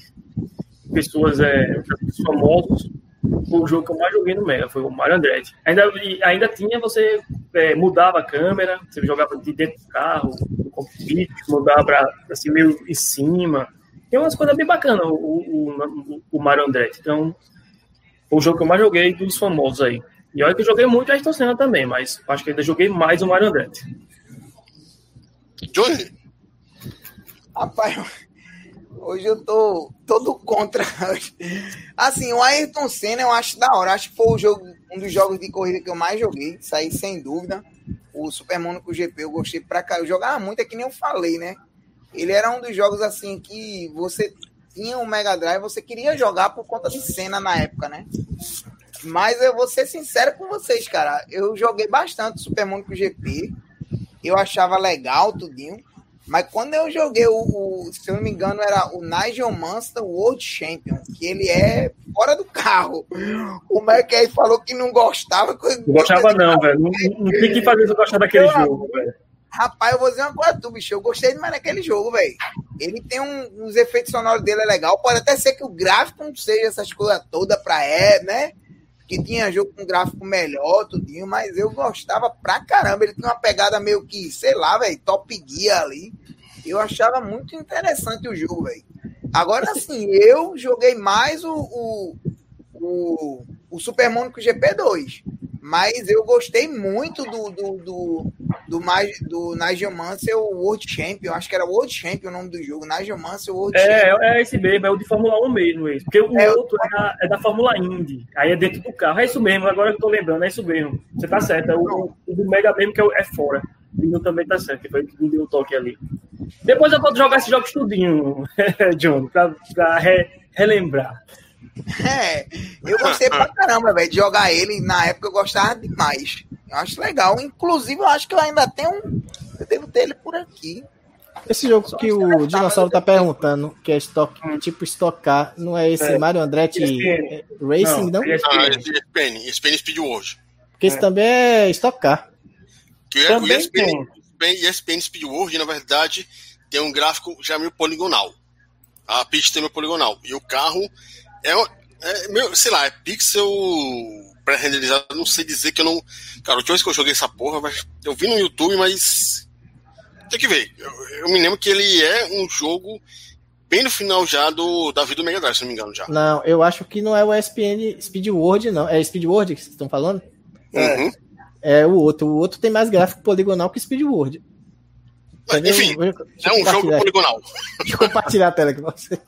pessoas é, famosos, o jogo que eu mais joguei no Mega foi o Mario Andretti. Ainda, ainda tinha, você é, mudava a câmera, você jogava de dentro do carro, no cockpit, mudava para assim, meio em cima. Tem umas coisas bem bacanas o, o, o Mario Andretti. Então, foi o jogo que eu mais joguei dos famosos aí. E olha que eu joguei muito a Ayrton Senna também, mas acho que ainda joguei mais o Mario Andretti. Johnny, Rapaz, hoje eu tô todo contra. Assim, o Ayrton Senna eu acho da hora. Acho que foi o jogo, um dos jogos de corrida que eu mais joguei. Saí sem dúvida. O Super Monaco GP eu gostei pra cá. Eu jogava muito, é que nem eu falei, né? Ele era um dos jogos assim que você tinha um Mega Drive, você queria jogar por conta de cena na época, né? Mas eu vou ser sincero com vocês, cara. Eu joguei bastante Super Monaco GP. Eu achava legal tudinho. Mas quando eu joguei o, o, se eu não me engano, era o Nigel Mansell World Champion, que ele é fora do carro. O Mackay falou que não gostava. Não gostava, não, velho. Não, não, tem que fazer isso gostar daquele eu, jogo, velho. Rapaz, eu vou dizer uma coisa, tu, bicho. Eu gostei demais daquele jogo, velho. Ele tem um, uns efeitos sonoros dele é legal. Pode até ser que o gráfico não seja essas coisas todas pra é, né? Que tinha jogo com gráfico melhor, tudinho, mas eu gostava pra caramba. Ele tinha uma pegada meio que, sei lá, velho, top guia ali. Eu achava muito interessante o jogo, velho. Agora, assim, eu joguei mais o, o, o, o Super Mônico GP2. Mas eu gostei muito do do, do, do, do Nigel Mansell World Champion. Acho que era World Champion o nome do jogo. Nigel Mansell World é, Champion. É esse mesmo, é o de Fórmula 1 mesmo. Esse. Porque o é, outro é da, é da, Fórmula Indy. Aí é dentro do carro. É isso mesmo, agora que eu tô lembrando, é isso mesmo. Você tá certo. É o, o do Mega mesmo que é, é fora. O também tá certo, que foi que me deu o toque ali. Depois eu vou jogar esses jogos tudinho, John, pra, pra re, relembrar. É, eu gostei pra caramba, velho, de jogar ele. Na época eu gostava demais. Eu acho legal. Inclusive, eu acho que eu ainda tenho um. Eu devo ter ele por aqui. Esse jogo Só que o Dinossauro tá perguntando, que é estoque, hum. tipo estocar, não é esse é. Mario Andretti ESPN. Racing, não? não? Ah, ESPN, ESPN Speed World. Porque esse é. também é estocar. Que é, o ESPN, ESPN Speed World, na verdade, tem um gráfico já meio poligonal. A pista tem meio poligonal. E o carro é, é meu, sei lá, é pixel pré-renderizado, não sei dizer que eu não. Cara, a última vez que eu joguei essa porra, eu vi no YouTube, mas. Tem que ver. Eu, eu me lembro que ele é um jogo bem no final já do, da vida do Mega Drive, se não me engano já. Não, eu acho que não é o ESPN Speed World, não. É Speed World que vocês estão falando? Uhum. É o outro. O outro tem mais gráfico poligonal que Speed World. Mas, enfim, é um jogo poligonal. Deixa eu compartilhar a tela com você.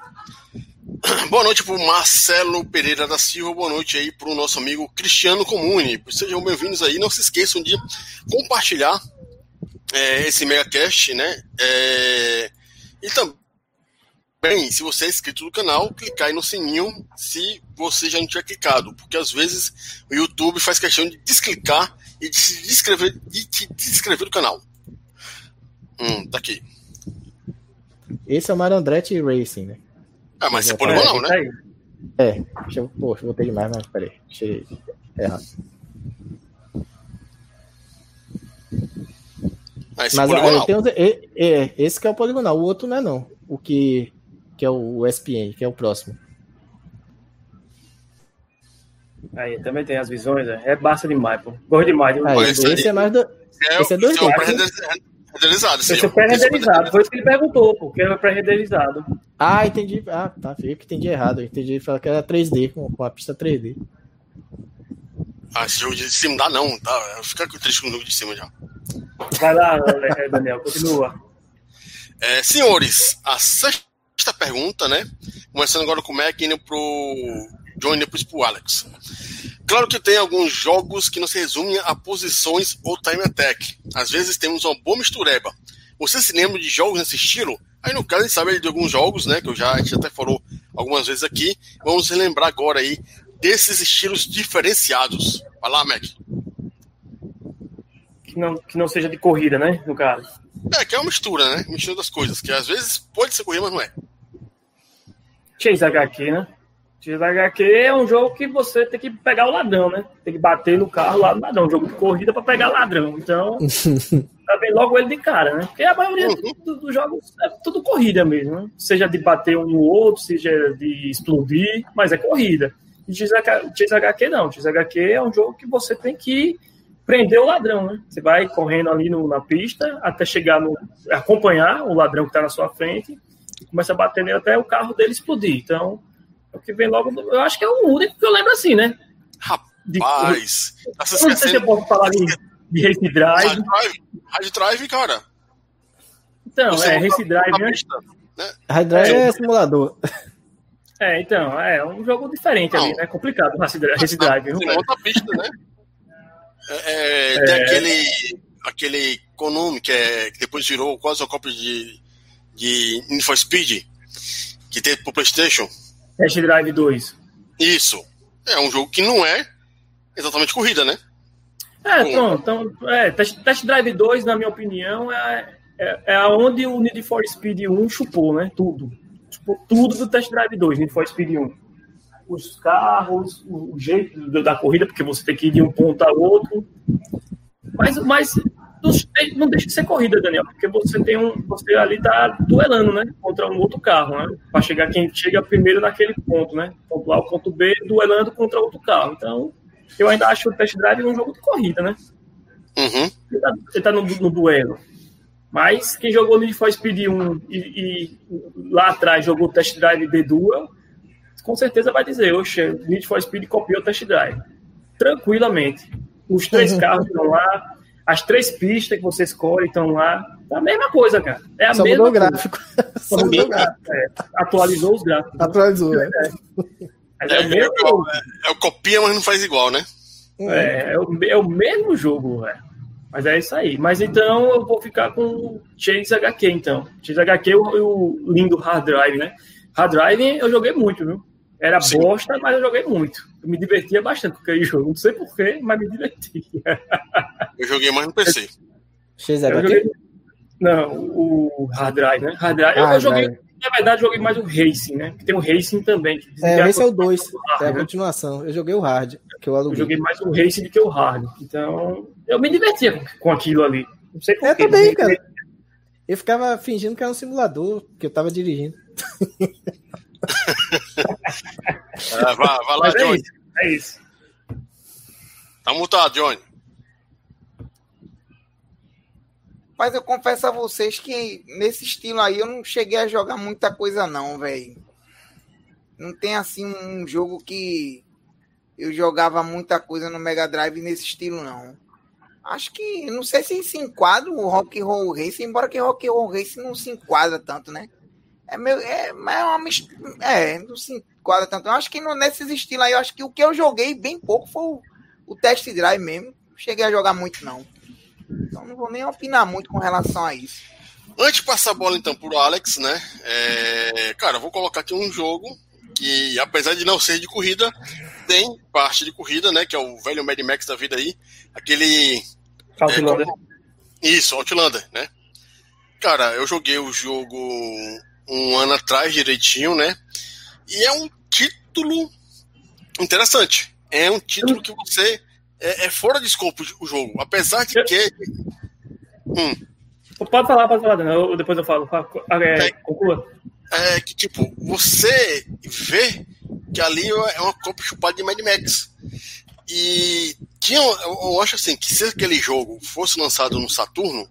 Boa noite para o Marcelo Pereira da Silva, boa noite aí para o nosso amigo Cristiano Comune. Sejam bem-vindos aí, não se esqueçam de compartilhar é, esse megacast, né? É, e também, se você é inscrito no canal, clicar aí no sininho se você já não tiver clicado, porque às vezes o YouTube faz questão de desclicar e de se descrever, de te descrever do canal. Hum, tá aqui. Esse é o Marandretti Racing, né? Ah, mas você poligonal, né? É, deixa eu, poxa, botei demais, mas peraí, achei errado. Mas, mas é, tem, é, é, esse que é o poligonal, o outro não é não. O que, que é o SPN, que é o próximo. Aí, também tem as visões, é, é basta demais, pô. Gosto demais. Aí, esse, esse é mais do. É, esse é dois é renderizado. Esse é pré-renderizado, foi isso que ele perguntou, porque é pré-renderizado. Ah, entendi. Ah, tá. Eu que entendi errado. Eu entendi ele falou que era 3D, com, com a pista 3D. Ah, esse jogo de cima não dá, não. Tá? Fica triste com o jogo de cima já. Vai lá, Daniel, continua. É, senhores, a sexta pergunta, né? Começando agora com o Mac indo pro John e depois pro Alex. Claro que tem alguns jogos que não se resumem a posições ou time attack. Às vezes temos uma boa mistureba. Você se lembra de jogos nesse estilo? Aí no caso a gente sabe de alguns jogos, né? Que eu já, a gente até falou algumas vezes aqui. Vamos relembrar agora aí desses estilos diferenciados. Vai lá, Mac. Que não, que não seja de corrida, né? No caso. É, que é uma mistura, né? Mistura das coisas. Que às vezes pode ser corrida, mas não é. Chase HQ, né? Chase HQ é um jogo que você tem que pegar o ladrão, né? Tem que bater no carro lá do ladrão. Um jogo de corrida para pegar ladrão. Então. já vem logo ele de cara, né? Porque a maioria dos do, jogos é tudo corrida mesmo, né? Seja de bater um no outro, seja de explodir, mas é corrida. E XHQ não. XHQ é um jogo que você tem que prender o ladrão, né? Você vai correndo ali no, na pista até chegar no. acompanhar o ladrão que está na sua frente, começa a bater nele até o carro dele explodir. Então, é o que vem logo. Eu acho que é o único que eu lembro assim, né? Rapaz, de, não sei se eu posso falar de, de Race Drive. Hard Drive, cara. Então, Você é, Race Drive, né? né? Hard Drive é, é simulador. É, então, é um jogo diferente não. ali, né? Complicado o Race Drive. Tem outra pista, né? É, é, é, tem aquele, aquele Konami que, é, que depois virou quase uma cópia de, de Need for Speed, que tem pro PlayStation. Test Drive 2. Isso. É um jogo que não é exatamente corrida, né? É, pronto. Então, é, Test, Test Drive 2, na minha opinião, é, é, é onde o Need for Speed 1 chupou, né? Tudo. Chupou tudo do Test Drive 2, Need for Speed 1. Os carros, o jeito da corrida, porque você tem que ir de um ponto a outro. Mas, mas não deixa de ser corrida, Daniel, porque você tem um. Você ali tá duelando, né? Contra um outro carro, né? Para chegar quem chega primeiro naquele ponto, né? Ponto A, ponto B, duelando contra outro carro. Então, eu ainda acho o test drive um jogo de corrida, né? Uhum. Você tá, tá no, no, duelo. Mas quem jogou Need for Speed 1 e, e lá atrás jogou o test drive de duel, com certeza vai dizer, oxe, Need for Speed copiou o test drive. Tranquilamente. Os três uhum. carros estão lá, as três pistas que você escolhe estão lá. É a mesma coisa, cara. É a Só mesma mudou o gráfico. Só mudou o gráfico. É. Atualizou os gráficos. Atualizou, né? É, é, o mesmo é, é, o copia, mas não faz igual, né? É, é, o, é o mesmo jogo, velho. Mas é isso aí. Mas então eu vou ficar com o Chase HQ, então. Chase HQ, o, o lindo Hard Drive, né? Hard Drive eu joguei muito, viu? Era Sim. bosta, mas eu joguei muito. Eu me divertia bastante com aquele jogo. Não sei porquê, mas me divertia. Eu joguei mais no PC. XHQ? Joguei... Não, o Hard Drive, né? Hard Drive. Ah, eu, joguei, drive. na verdade, joguei mais o Racing, né? Que tem o Racing também. é, esse é o 2. É a né? continuação. Eu joguei o Hard, que eu aluguei. Eu joguei mais o Racing do que o Hard. Então, eu me divertia com, com aquilo ali. Não sei porquê. Eu também, cara. Eu ficava fingindo que era um simulador, que eu tava dirigindo. é, vai, vai lá, é Johnny. Isso, é isso. Tá mutado, Johnny. Mas eu confesso a vocês que nesse estilo aí eu não cheguei a jogar muita coisa, não, velho. Não tem assim um jogo que eu jogava muita coisa no Mega Drive nesse estilo, não. Acho que, não sei se se enquadra o Rock Roll Race, embora que Rock Roll Race não se enquadra tanto, né? É meio. É, é uma É, não se enquadra tanto. Eu acho que no, nesses estilos aí, eu acho que o que eu joguei bem pouco foi o, o test drive mesmo. Não cheguei a jogar muito, não. Então não vou nem opinar muito com relação a isso. Antes de passar a bola então pro Alex, né? É, cara, eu vou colocar aqui um jogo que, apesar de não ser de corrida, tem parte de corrida, né? Que é o velho Mad Max da vida aí. Aquele. Outlander. É, isso, Outlander, né? Cara, eu joguei o jogo um ano atrás direitinho, né? E é um título interessante. É um título que você. É, é fora de escopo o jogo. Apesar de que. Hum. Pode falar, pode falar, eu, depois eu falo. É, é, conclua. É que, tipo, você vê que ali é uma cópia chupada de Mad Max. E tinha, eu acho assim, que se aquele jogo fosse lançado no Saturno,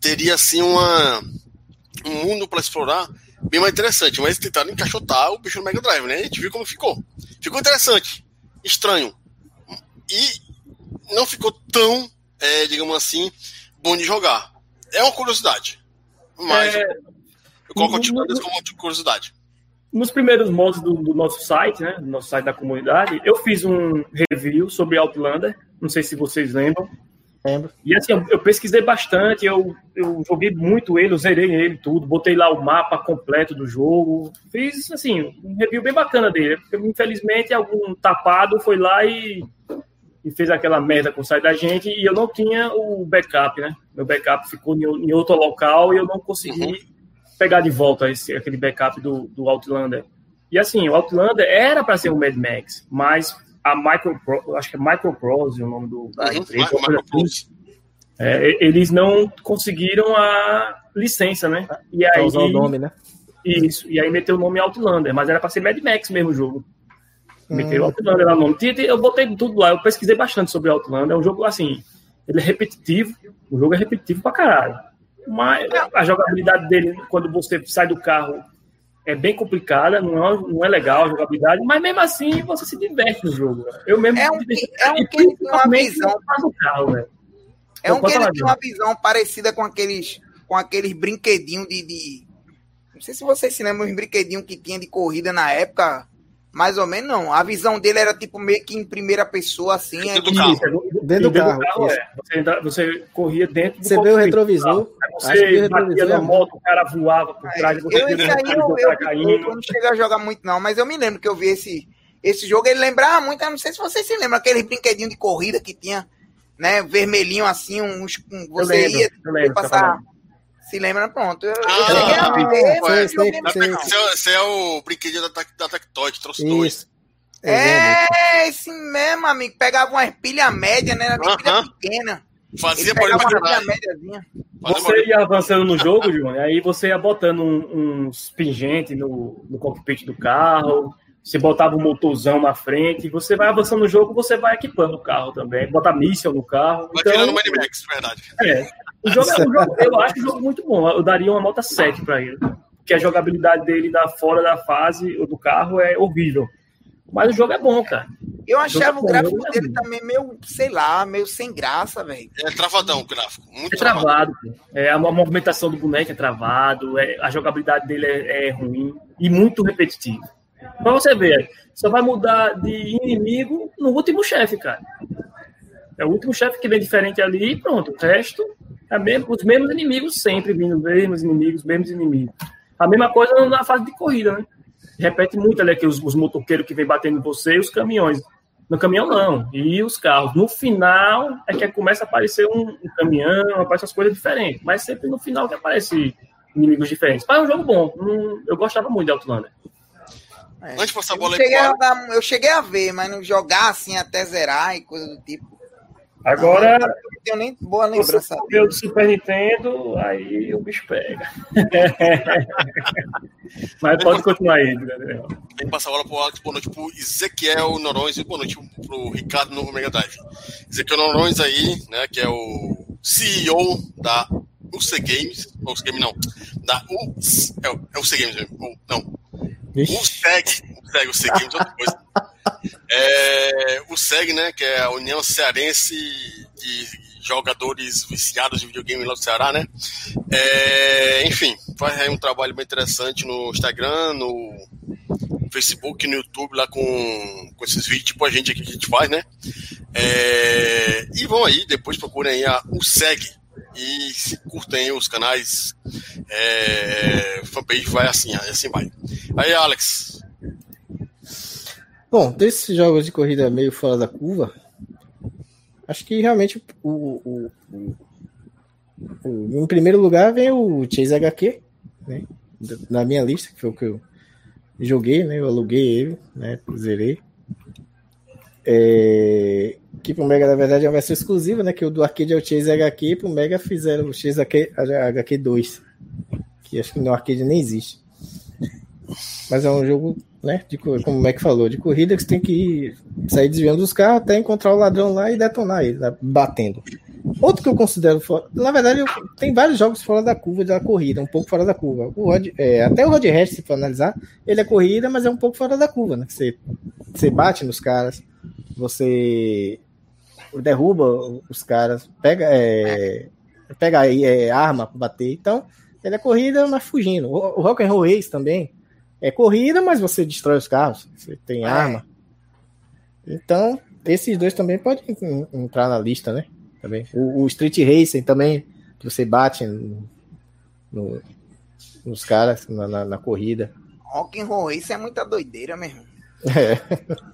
teria assim uma, um mundo para explorar bem mais interessante, mas tentaram encaixotar o bicho no Mega Drive, né? A gente viu como ficou. Ficou interessante, estranho. E não ficou tão, é, digamos assim, bom de jogar. É uma curiosidade. Mas é... eu coloco no, como curiosidade. Nos primeiros modos do, do, nosso site, né? Do nosso site da comunidade, eu fiz um review sobre Outlander. Não sei se vocês lembram. Lembro. E assim, eu, eu, pesquisei bastante, eu, eu joguei muito ele, eu zerei ele tudo, botei lá o mapa completo do jogo. Fiz, assim, um review bem bacana dele. Porque, infelizmente, algum tapado foi lá e, e fez aquela merda com o site da gente e eu não tinha o backup, né? Meu backup ficou em, em outro local e eu não consegui uhum. pegar de volta esse, aquele backup do, do Outlander. E assim, o Outlander era para ser um Mad Max, mas a Micro, acho que é Microprose o nome do, da empresa. É, eles não conseguiram a licença, né? E aí, usar o nome, né? Isso, e aí meteu o nome Outlander, mas era para ser Mad Max mesmo o jogo. Meteu hum. Outlander lá no nome. Eu botei tudo lá, eu pesquisei bastante sobre Outlander. É um jogo assim, ele é repetitivo, o jogo é repetitivo pra caralho. Mas a jogabilidade dele, quando você sai do carro é bem complicada, não é, não é legal a jogabilidade, mas mesmo assim você se diverte no jogo. Eu mesmo é um, é um que ele tem uma visão. Carro, é um que ele tem uma visão parecida com aqueles, com aqueles brinquedinhos de, de, Não sei se vocês se lembram os brinquedinhos que tinha de corrida na época. Mais ou menos não. A visão dele era tipo meio que em primeira pessoa, assim. Dentro do carro. Dentro do carro. carro é. você, você, corria dentro do Você vê o retrovisor. Você batia na moto, o cara voava por trás. Você eu, esse aí eu, eu, eu, eu não cheguei a jogar muito, não, mas eu me lembro que eu vi esse, esse jogo. Ele lembrava muito, eu não sei se vocês se lembram, aquele brinquedinho de corrida que tinha, né? Vermelhinho assim, uns, um, você eu lembro, ia eu lembro, passar. Se lembra, pronto. Eu, ah, eu cheguei a ver, mas Esse é o brinquedinho da, da Tectoy, trouxe Isso. dois. É, esse mesmo, amigo. Pegava uma pilha média, né? Era uma uh -huh. pilha pequena. Fazia por uma pilha médiazinha. Você ia avançando no jogo, João, aí você ia botando um, uns pingentes no, no cockpit do carro, você botava um motorzão na frente, você vai avançando no jogo, você vai equipando o carro também, bota míssel no carro. Vai então, tirando Mad Max, verdade. É. O jogo, é, o jogo, eu acho o jogo muito bom. Eu daria uma nota 7 para ele. Porque a jogabilidade dele da fora da fase do carro é horrível. Mas o jogo é bom, cara. Eu achava o, o gráfico é dele também meio, sei lá, meio sem graça, velho. É travadão o gráfico. Muito é travado. travado. É, a movimentação do boneco é travado, é, a jogabilidade dele é, é ruim e muito repetitivo. Pra você ver, só vai mudar de inimigo no último chefe, cara. É o último chefe que vem diferente ali e pronto. O resto os mesmos inimigos sempre vindo, os mesmos inimigos, os mesmos inimigos. A mesma coisa na fase de corrida, né? Repete muito ali que os, os motoqueiros que vem batendo em você e os caminhões. No caminhão, não. E os carros. No final é que começa a aparecer um, um caminhão, aparecem as coisas diferentes. Mas sempre no final que aparece inimigos diferentes. Mas é um jogo bom. Um, eu gostava muito de Outlander. É. Antes de passar a bola eu cheguei a, dar, eu cheguei a ver, mas não jogar assim até zerar e coisa do tipo. Agora. Não, tenho nem boa lembrança. Se do Super Nintendo, aí o bicho pega. Mas pode continuar aí, Gabriel. Tem que passar a bola pro Alex, boa noite pro Ezequiel Norões e boa noite pro Ricardo no Mega Drive. Ezequiel Norões aí, né, que é o CEO da UC Games, ou UC Games não, da U, é, é UC Games mesmo, ou, não, USEG, USEG, UC Games, outra coisa. É, o SEG, né, que é a União Cearense de Jogadores Viciados de Videogame lá do Ceará, né? É, enfim, faz aí um trabalho bem interessante no Instagram, no Facebook, no YouTube, lá com, com esses vídeos, tipo a gente aqui que a gente faz, né? É, e vão aí, depois procurem aí a, o SEG e se curtem os canais, é, fanpage vai assim, assim vai. Aí, Alex, Bom, desses jogos de corrida meio fora da curva, acho que realmente o, o, o, o em primeiro lugar vem o Chase HQ, né? Na minha lista, que foi o que eu joguei, né? Eu aluguei ele, né? Zerei. É, que pro Mega, na verdade, é uma versão exclusiva, né? Que o do arcade é o Chase HQ, e pro Mega fizeram o Chase HQ, HQ 2. Que acho que no arcade nem existe. Mas é um jogo, né? De, como o Mac falou, de corrida que você tem que ir, sair desviando dos carros até encontrar o ladrão lá e detonar ele, né, batendo. Outro que eu considero fora. Na verdade, eu, tem vários jogos fora da curva da corrida, um pouco fora da curva. O Rod, é, até o Rod Rash, se for analisar, ele é corrida, mas é um pouco fora da curva, né? Você, você bate nos caras, você derruba os caras, pega, é, pega é, arma para bater. Então, ele é corrida, mas fugindo. O, o Rock and Roll Race também é corrida, mas você destrói os carros, você tem é. arma. Então, esses dois também podem entrar na lista, né? Também. O, o Street Racing também, que você bate no, no, nos caras na, na, na corrida. Rock and Roll Race é muita doideira mesmo. É.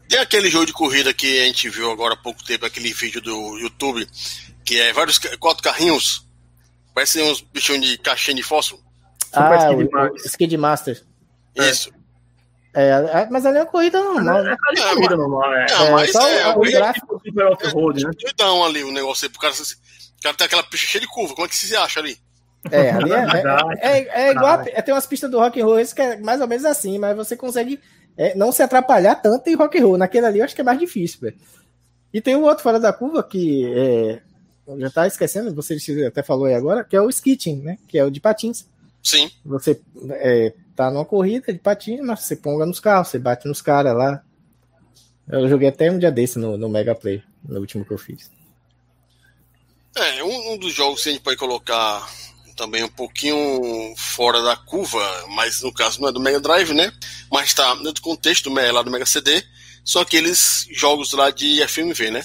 Tem aquele jogo de corrida que a gente viu agora há pouco tempo, aquele vídeo do YouTube, que é vários quatro carrinhos, parecem uns bichinhos de caixinha de fósforo. Ah, o, o Skid Master. Isso. É, é, mas ali é uma corrida normal. Né? É, é corrida normal, é. Não, mas só é, o, gráfico super off-road, né? Então ali o negócio aí, pro cara, o cara tem aquela pista cheia de curva, como é que você acha ali? É, ali é, é, é, é igual, a, tem umas pistas do rock and roll que é mais ou menos assim, mas você consegue é, não se atrapalhar tanto em rock and roll. Naquele ali eu acho que é mais difícil, velho. E tem um outro fora da curva que é, já tá esquecendo, você até falou aí agora, que é o skitting, né? Que é o de patins. Sim. Você é, tá numa corrida de patins, mas você ponga nos carros, você bate nos caras lá. Eu joguei até um dia desse no, no Mega Play, no último que eu fiz. É, um, um dos jogos que a gente pode colocar também um pouquinho fora da curva, mas no caso não é do Mega Drive, né? Mas está no contexto do, lá do Mega CD, são aqueles jogos lá de FMV, né?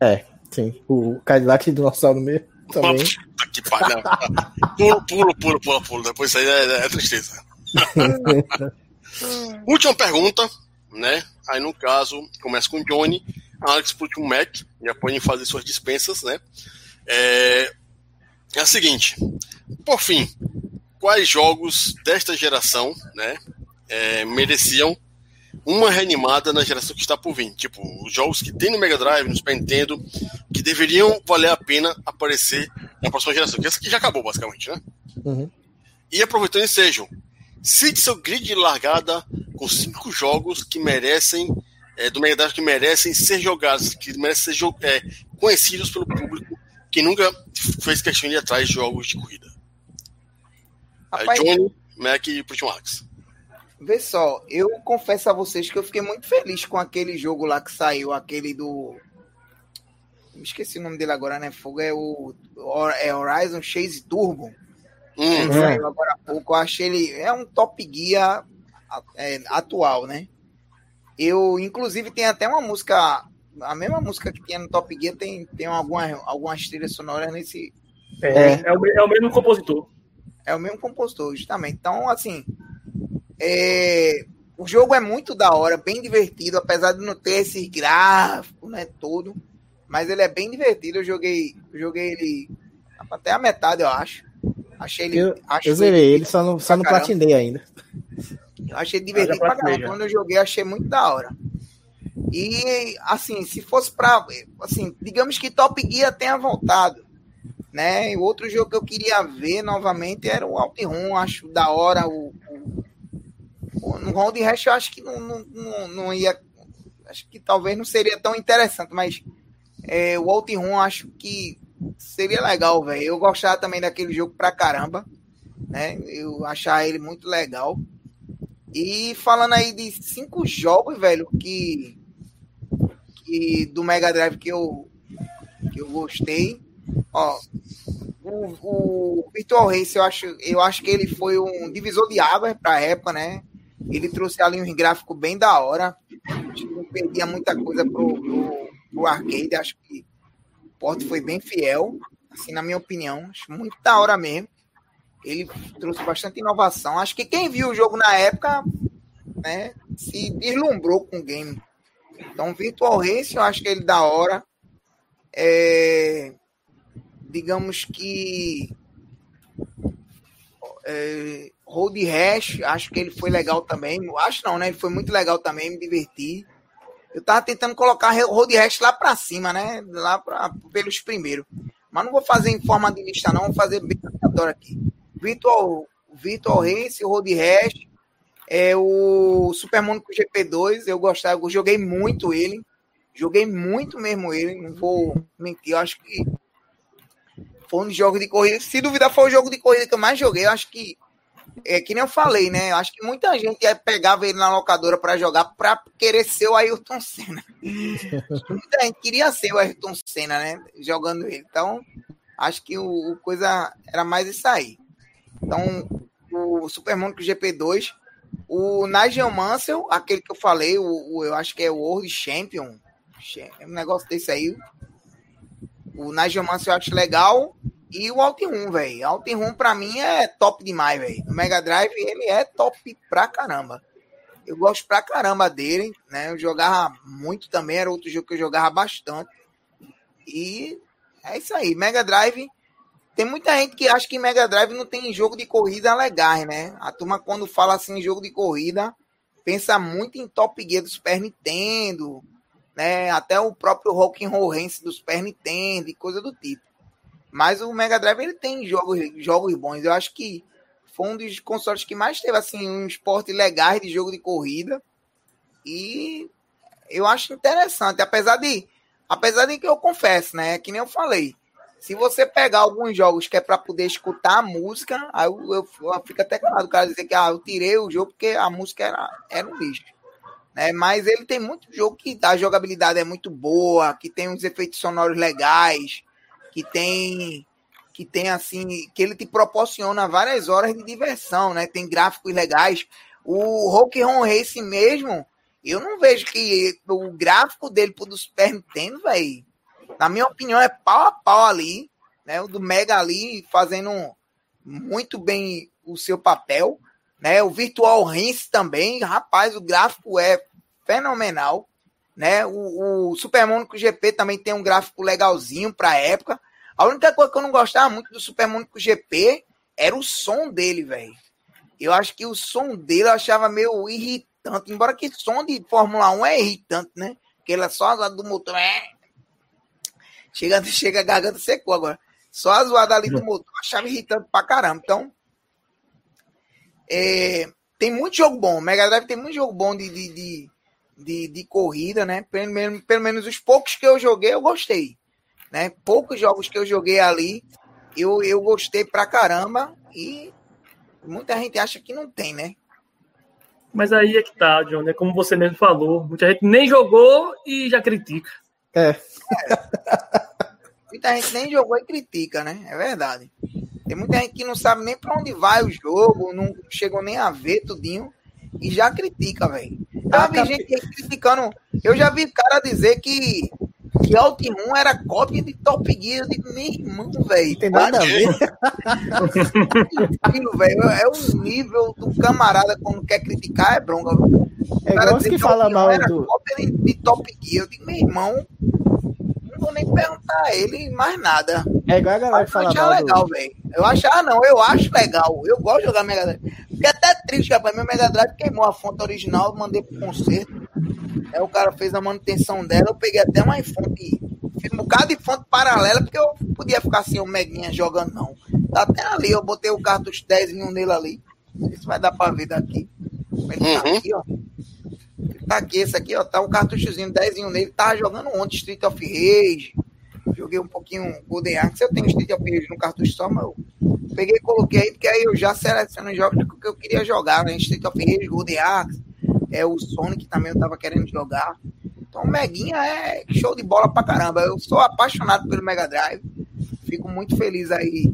É, sim. O Cadillac Dinossauro mesmo também. Puta que pariu. pulo, pulo, pulo, pulo, pulo. Depois isso aí é, é tristeza. Última pergunta, né? Aí no caso, começa com o Johnny, Alex puxa um Mac, já podem fazer suas dispensas, né? É, é a seguinte, por fim, quais jogos desta geração, né, é, mereciam uma reanimada na geração que está por vir? Tipo, os jogos que tem no Mega Drive, no Super Nintendo, que deveriam valer a pena aparecer na próxima geração, que essa aqui já acabou, basicamente, né? Uhum. E aproveitando esse sejam, cite seu grid de largada com cinco jogos que merecem, é, do Mega Drive, que merecem ser jogados, que merecem ser é, conhecidos pelo público que nunca fez questão de ir atrás de jogos de corrida. Rapaz, Johnny, Mac e Putin Max. Vê só, eu confesso a vocês que eu fiquei muito feliz com aquele jogo lá que saiu, aquele do. Me esqueci o nome dele agora, né? Fogo é o é Horizon Chase Turbo. Hum, saiu agora há pouco. Eu achei ele. É um top guia é, atual, né? Eu, inclusive, tem até uma música a mesma música que tinha no Top Gear tem, tem algumas, algumas trilhas sonoras nesse. É, é, o, é o mesmo compositor. É o mesmo compositor, justamente. Então, assim. É, o jogo é muito da hora, bem divertido, apesar de não ter esse gráfico, né? Todo. Mas ele é bem divertido. Eu joguei, eu joguei ele até a metade, eu acho. Achei ele. Eu, acho eu zerei ele, só não, só não platinei ainda. Eu achei divertido pra caramba. Quando eu joguei, achei muito da hora. E, assim, se fosse para. Assim, digamos que Top Gear tenha voltado. Né? E outro jogo que eu queria ver novamente era o Outrun. Acho da hora. O, o, no Round Rash eu acho que não, não, não, não, ia. Acho que talvez não seria tão interessante, mas é, o Outrun acho que seria legal, velho. Eu gostava também daquele jogo pra caramba. Né? Eu achava ele muito legal. E falando aí de cinco jogos, velho, que que, do Mega Drive que eu, que eu gostei. Ó, o, o Virtual Race, eu acho, eu acho que ele foi um divisor de águas para a época, né? Ele trouxe ali um gráfico bem da hora. Não perdia muita coisa pro, pro, pro arcade. Acho que o porte foi bem fiel, assim, na minha opinião. Acho muito da hora mesmo. Ele trouxe bastante inovação. Acho que quem viu o jogo na época, né, se deslumbrou com o game. Então, Virtual Race, eu acho que ele da hora. É, digamos que é, Road Rash, acho que ele foi legal também. Acho não, né? Ele foi muito legal também, me diverti. Eu tava tentando colocar Road Rash lá para cima, né? Lá pra, pelos primeiros. Mas não vou fazer em forma de lista, não. Vou fazer bem aqui. Virtual, Virtual Race, Road Rash, é o Super Monaco GP2, eu gostava, eu joguei muito ele. Joguei muito mesmo ele, não vou mentir, eu acho que foi um jogo de corrida. Se duvidar, foi o jogo de corrida que eu mais joguei. Eu acho que é que nem eu falei, né? Eu acho que muita gente pegava ele na locadora para jogar para querer ser o Ayrton Senna. muita gente queria ser o Ayrton Senna, né? Jogando ele. Então, acho que o, o coisa era mais isso aí. Então, o Super Monaco GP2 o Nigel Mansell, aquele que eu falei, o, o, eu acho que é o World Champion, é um negócio desse aí. O Nigel Mansell eu acho legal. E o Outrun, velho. Outrun pra mim é top demais, velho. O Mega Drive ele é top pra caramba. Eu gosto pra caramba dele, né? Eu jogava muito também, era outro jogo que eu jogava bastante. E é isso aí. Mega Drive tem muita gente que acha que Mega Drive não tem jogo de corrida legais, né? A turma, quando fala assim jogo de corrida, pensa muito em Top Gear do Super Nintendo, né? Até o próprio Rock'n'Roll Rance do Super Nintendo e coisa do tipo. Mas o Mega Drive ele tem jogos, jogos bons. Eu acho que foi um dos consoles que mais teve assim um esporte legais de jogo de corrida. E eu acho interessante, apesar de apesar de que eu confesso, né, que nem eu falei, se você pegar alguns jogos que é para poder escutar a música, aí eu, eu, eu fico até claro o cara dizer que ah, eu tirei o jogo porque a música era, era um lixo. Né? Mas ele tem muito jogo que a jogabilidade é muito boa, que tem uns efeitos sonoros legais, que tem que tem assim, que ele te proporciona várias horas de diversão, né? Tem gráficos legais. O Rock Ron Race mesmo, eu não vejo que o gráfico dele pro Super Nintendo, velho, na minha opinião, é pau a pau ali, né? O do Mega ali fazendo muito bem o seu papel, né? O Virtual Rinse também, rapaz, o gráfico é fenomenal, né? O, o Super Mônico GP também tem um gráfico legalzinho para época. A única coisa que eu não gostava muito do Super Mônico GP era o som dele, velho. Eu acho que o som dele eu achava meio irritante, embora que som de Fórmula 1 é irritante, né? Porque ele é só do motor. É... Chega, chega a garganta secou agora. Só a zoada ali do motor eu achava irritante pra caramba. Então, é, tem muito jogo bom. Mega Drive tem muito jogo bom de, de, de, de, de corrida, né? Pelo menos, pelo menos os poucos que eu joguei, eu gostei. Né? Poucos jogos que eu joguei ali, eu, eu gostei pra caramba e muita gente acha que não tem, né? Mas aí é que tá, John, né? Como você mesmo falou, muita gente nem jogou e já critica. É. é. Muita gente nem jogou e critica, né? É verdade. Tem muita gente que não sabe nem para onde vai o jogo, não chegou nem a ver tudinho e já critica, velho. Já ah, vi gente criticando. Eu já vi cara dizer que que Altimon era cópia de Top Gear. de meu irmão, velho. Tem nada a ver. velho. É o nível do camarada quando quer criticar, é bronca. É igual que fala mal do... cópia de, de Top Gear. Eu digo, meu irmão, vou nem perguntar a ele mais nada. É igual a galera que fala mal legal, do... velho. Eu acho, ah, não, eu acho legal. Eu gosto de jogar Mega Drive. Fiquei até triste, rapaz. Meu Mega Drive queimou a fonte original, mandei pro concerto. Aí o cara fez a manutenção dela, eu peguei até uma fonte, fiz um bocado de fonte paralela, porque eu podia ficar assim, o Meguinha jogando, não. Tá até ali, eu botei o cartucho 10 nele ali. Não sei se vai dar pra ver daqui. Ele tá uhum. aqui, ó. Tá aqui, esse aqui, ó. Tá um cartuchozinho 10 nele. Tava jogando ontem Street of Rage. Joguei um pouquinho Golden Axe. Eu tenho Street of Rage no cartucho só, mas eu peguei e coloquei aí, porque aí eu já seleciono os jogos que eu queria jogar, né? Street of Rage, Golden Axe é o Sonic também eu tava querendo jogar. Então o Meguinha é show de bola pra caramba. Eu sou apaixonado pelo Mega Drive. Fico muito feliz aí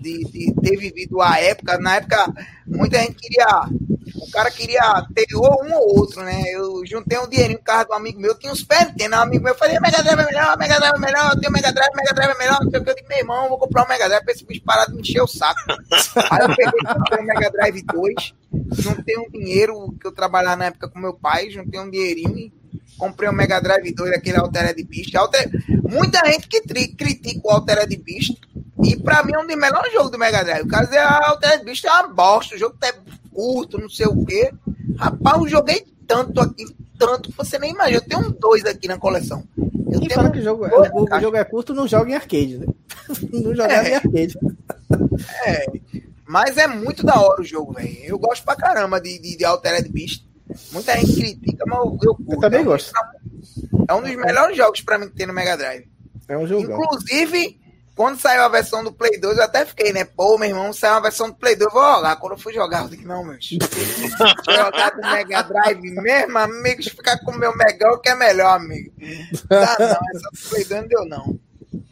de, de ter vivido a época. Na época, muita gente queria. O cara queria ter um ou outro, né? Eu juntei um dinheirinho no carro do amigo meu, tinha uns Super Nintendo, um amigo meu, eu falei, Mega Drive é melhor, Mega Drive é melhor, eu tenho Mega Drive, Mega Drive é melhor, não sei o que, eu digo, meu irmão, vou comprar um Mega Drive pra esse bicho parar de me encher o saco. Aí eu peguei o Mega Drive 2, juntei um dinheiro que eu trabalhava na época com meu pai, juntei um dinheirinho e comprei o um Mega Drive 2, aquele Altered Beast. Alter... Muita gente que tri... critica o Altered Beast, e pra mim é um dos melhores jogos do Mega Drive. O cara diz, ah, Altered Beast é uma bosta, o jogo tá curto, não sei o quê. Rapaz, eu joguei tanto aqui, tanto que você nem imagina. Eu tenho um dois aqui na coleção. Eu e tenho que o jogo, é, o, o jogo é curto, não joga em arcade, né? não joga é. em arcade. É. Mas é muito da hora o jogo, velho. Eu gosto pra caramba de, de, de Altered Beast. Muita gente critica, mas eu, eu, eu também é gosto. É um dos melhores jogos pra mim que tem no Mega Drive. É um jogo. Inclusive, quando saiu a versão do Play 2, eu até fiquei, né? Pô, meu irmão, saiu a versão do Play 2, eu vou jogar. Quando eu fui jogar, eu disse, não, meu. jogar do Mega Drive mesmo, amigo, ficar com o meu Megão que é melhor, amigo. Tá, não, essa do Play 2 não deu, não.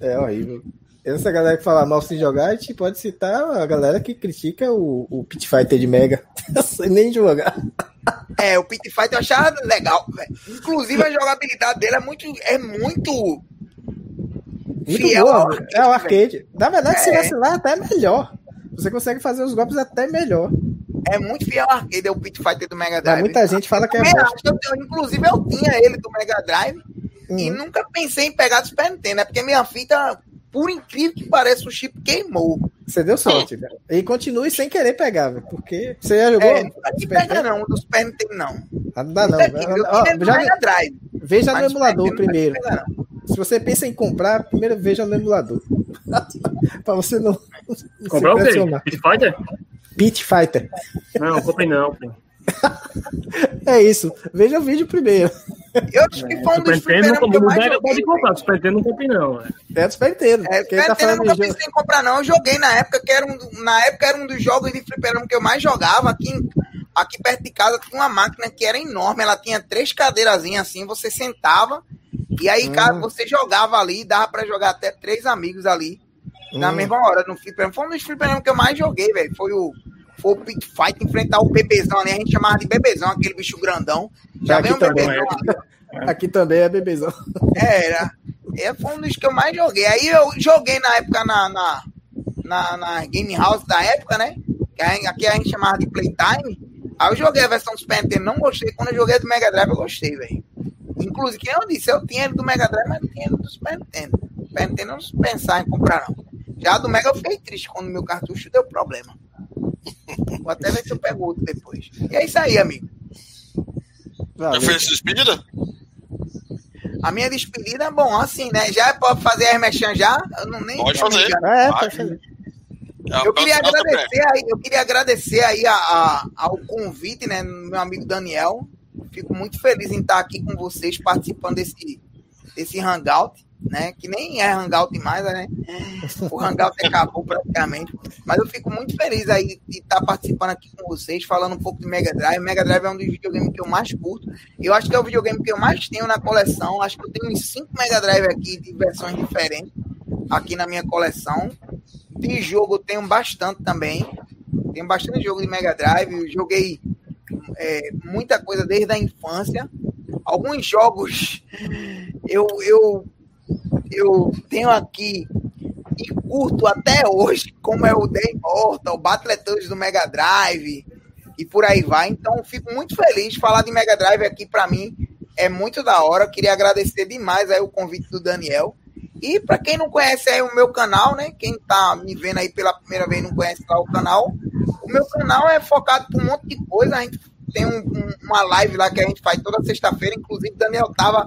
É horrível. Essa galera que fala mal sem jogar, a gente pode citar a galera que critica o, o Pit Fighter de Mega sem nem jogar. É, o Pit Fighter eu achava legal, véio. Inclusive a jogabilidade dele é muito. É muito. Muito fiel boa, arcade, é o arcade. Na verdade, é. se vacilar, até é melhor. Você consegue fazer os golpes até melhor. É muito fiel ao arcade, é o Pit Fighter do Mega Drive. Mas muita gente fala que é eu, Inclusive, eu tinha ele do Mega Drive. Hum. E nunca pensei em pegar do Super Nintendo, né? Porque minha fita por incrível que pareça, o chip queimou. Você deu sorte, velho. E continue sem querer pegar, velho. Porque você já jogou. É, não pega, não, do Super Nintendo, não. Ah, não dá, não. Ó, já, drive, veja no emulador primeiro. Pega, Se você pensa em comprar, primeiro veja no emulador. pra você não. Comprar o quê? Pit Fighter? Pit Fighter. Não, comprei não, pô. é isso. Veja o vídeo primeiro. Eu acho que foi um dos primeiros que eu mais joguei. Pode comprar, Super Nintendo não comprei não. É do Super Nintendo. É, Super tá eu nunca pensei em comprar não. Eu joguei na época, que era um, na época era um dos jogos de fliperama que eu mais jogava. Aqui, aqui perto de casa tinha uma máquina que era enorme. Ela tinha três cadeirazinhas assim, você sentava e aí, hum. cara, você jogava ali, dava para jogar até três amigos ali. Na hum. mesma hora, no fliperama. Foi um dos fliperamas que eu mais joguei, velho. Foi o, foi o Pit Fight enfrentar o bebezão ali. A gente chamava de bebezão, aquele bicho grandão. Já aqui, também, bebezão, é. aqui também é bebezão. É, era. É, foi um dos que eu mais joguei. Aí eu joguei na época na, na, na, na Game House da época, né? Que aqui a gente chamava de Playtime. Aí eu joguei a versão do Super Nintendo, não gostei. Quando eu joguei do Mega Drive, eu gostei, velho. Inclusive, quem eu disse, eu tinha ele do Mega Drive, mas não tinha ele do Super Nintendo. Super Nintendo não pensar em comprar, não. Já do Mega eu fiquei triste quando meu cartucho deu problema. Vou até ver se eu pego outro depois. E é isso aí, amigo. Já fez a despedida? A minha despedida, bom, assim, né? Já pode fazer a mexã já? Eu não nem pode fazer. É, pode fazer. Eu queria agradecer aí, eu queria agradecer aí a, a, ao convite, né, meu amigo Daniel. Fico muito feliz em estar aqui com vocês participando desse, desse hangout né? Que nem é Hangout mais, né? O Hangout acabou praticamente. Mas eu fico muito feliz aí de estar participando aqui com vocês, falando um pouco de Mega Drive. Mega Drive é um dos videogames que eu mais curto. Eu acho que é o videogame que eu mais tenho na coleção. Acho que eu tenho uns 5 Mega Drive aqui de versões diferentes aqui na minha coleção. De jogo eu tenho bastante também. Tenho bastante jogo de Mega Drive. Joguei é, muita coisa desde a infância. Alguns jogos eu, eu eu tenho aqui e curto até hoje, como é o The Immortal, o Battletoads do Mega Drive e por aí vai. Então, fico muito feliz. Falar de Mega Drive aqui para mim é muito da hora. Queria agradecer demais aí o convite do Daniel. E para quem não conhece aí o meu canal, né? Quem tá me vendo aí pela primeira vez não conhece lá o canal, o meu canal é focado por um monte de coisa. A gente tem um, um, uma live lá que a gente faz toda sexta-feira. Inclusive, Daniel tava.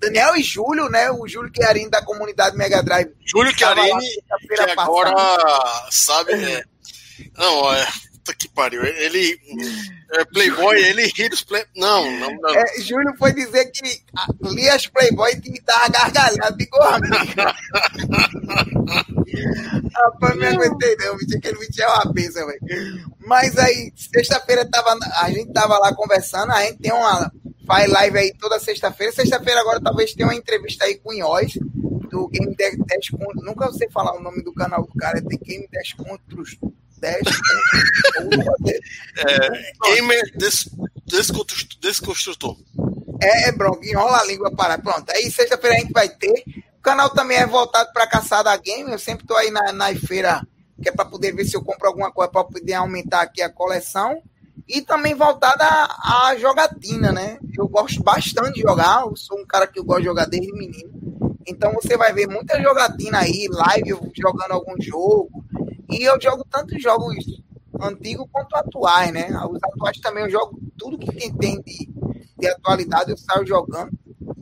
Daniel e Júlio, né? O Júlio Chiarini da comunidade Mega Drive. Júlio Chiarini, que agora sabe. É, não, é. Puta que pariu. Ele. É Playboy, ele ri dos. Não, não, não. É, Júlio foi dizer que lia as Playboy e me dava gargalhada, ficou amigo. Rapaz, me aguentei não, bicho. Aquele bicho é uma bênção, velho. Mas aí, sexta-feira tava, a gente tava lá conversando, a gente tem uma. Faz live aí toda sexta-feira. Sexta-feira agora talvez tenha uma entrevista aí com o Inhoz, do Game 10 Contos. Nunca sei falar o nome do canal do cara, tem Game 10 Contos 10 é, Gamer des, Desconstrutor. É, é, bronco, enrola a língua para. Pronto, aí sexta-feira a gente vai ter. O canal também é voltado para caçada game. Eu sempre tô aí na, na feira, que é para poder ver se eu compro alguma coisa para poder aumentar aqui a coleção. E também voltada à, jogatina, né? Eu gosto bastante de jogar. Eu sou um cara que eu gosto de jogar desde menino. Então você vai ver muita jogatina aí, live jogando algum jogo. E eu jogo tanto jogos antigos quanto atuais, né? Os atuais também eu jogo tudo que tem, de, de atualidade, eu saio jogando.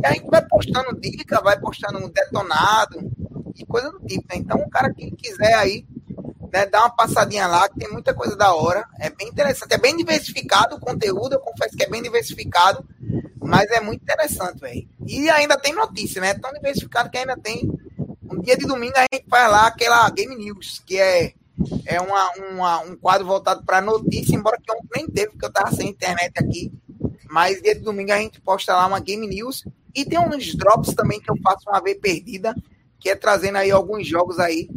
E a gente vai postando dica, vai postando um detonado e coisa do tipo, né? Então, o cara que quiser aí, né, dar uma passadinha lá, que tem muita coisa da hora. É bem interessante. É bem diversificado o conteúdo, eu confesso que é bem diversificado, mas é muito interessante, velho. E ainda tem notícia, né? É tão diversificado que ainda tem. Um dia de domingo a gente faz lá aquela Game News, que é, é uma, uma um quadro voltado para notícia, embora que ontem nem teve, porque eu tava sem internet aqui. Mas dia de domingo a gente posta lá uma Game News. E tem uns drops também que eu faço uma vez perdida, que é trazendo aí alguns jogos aí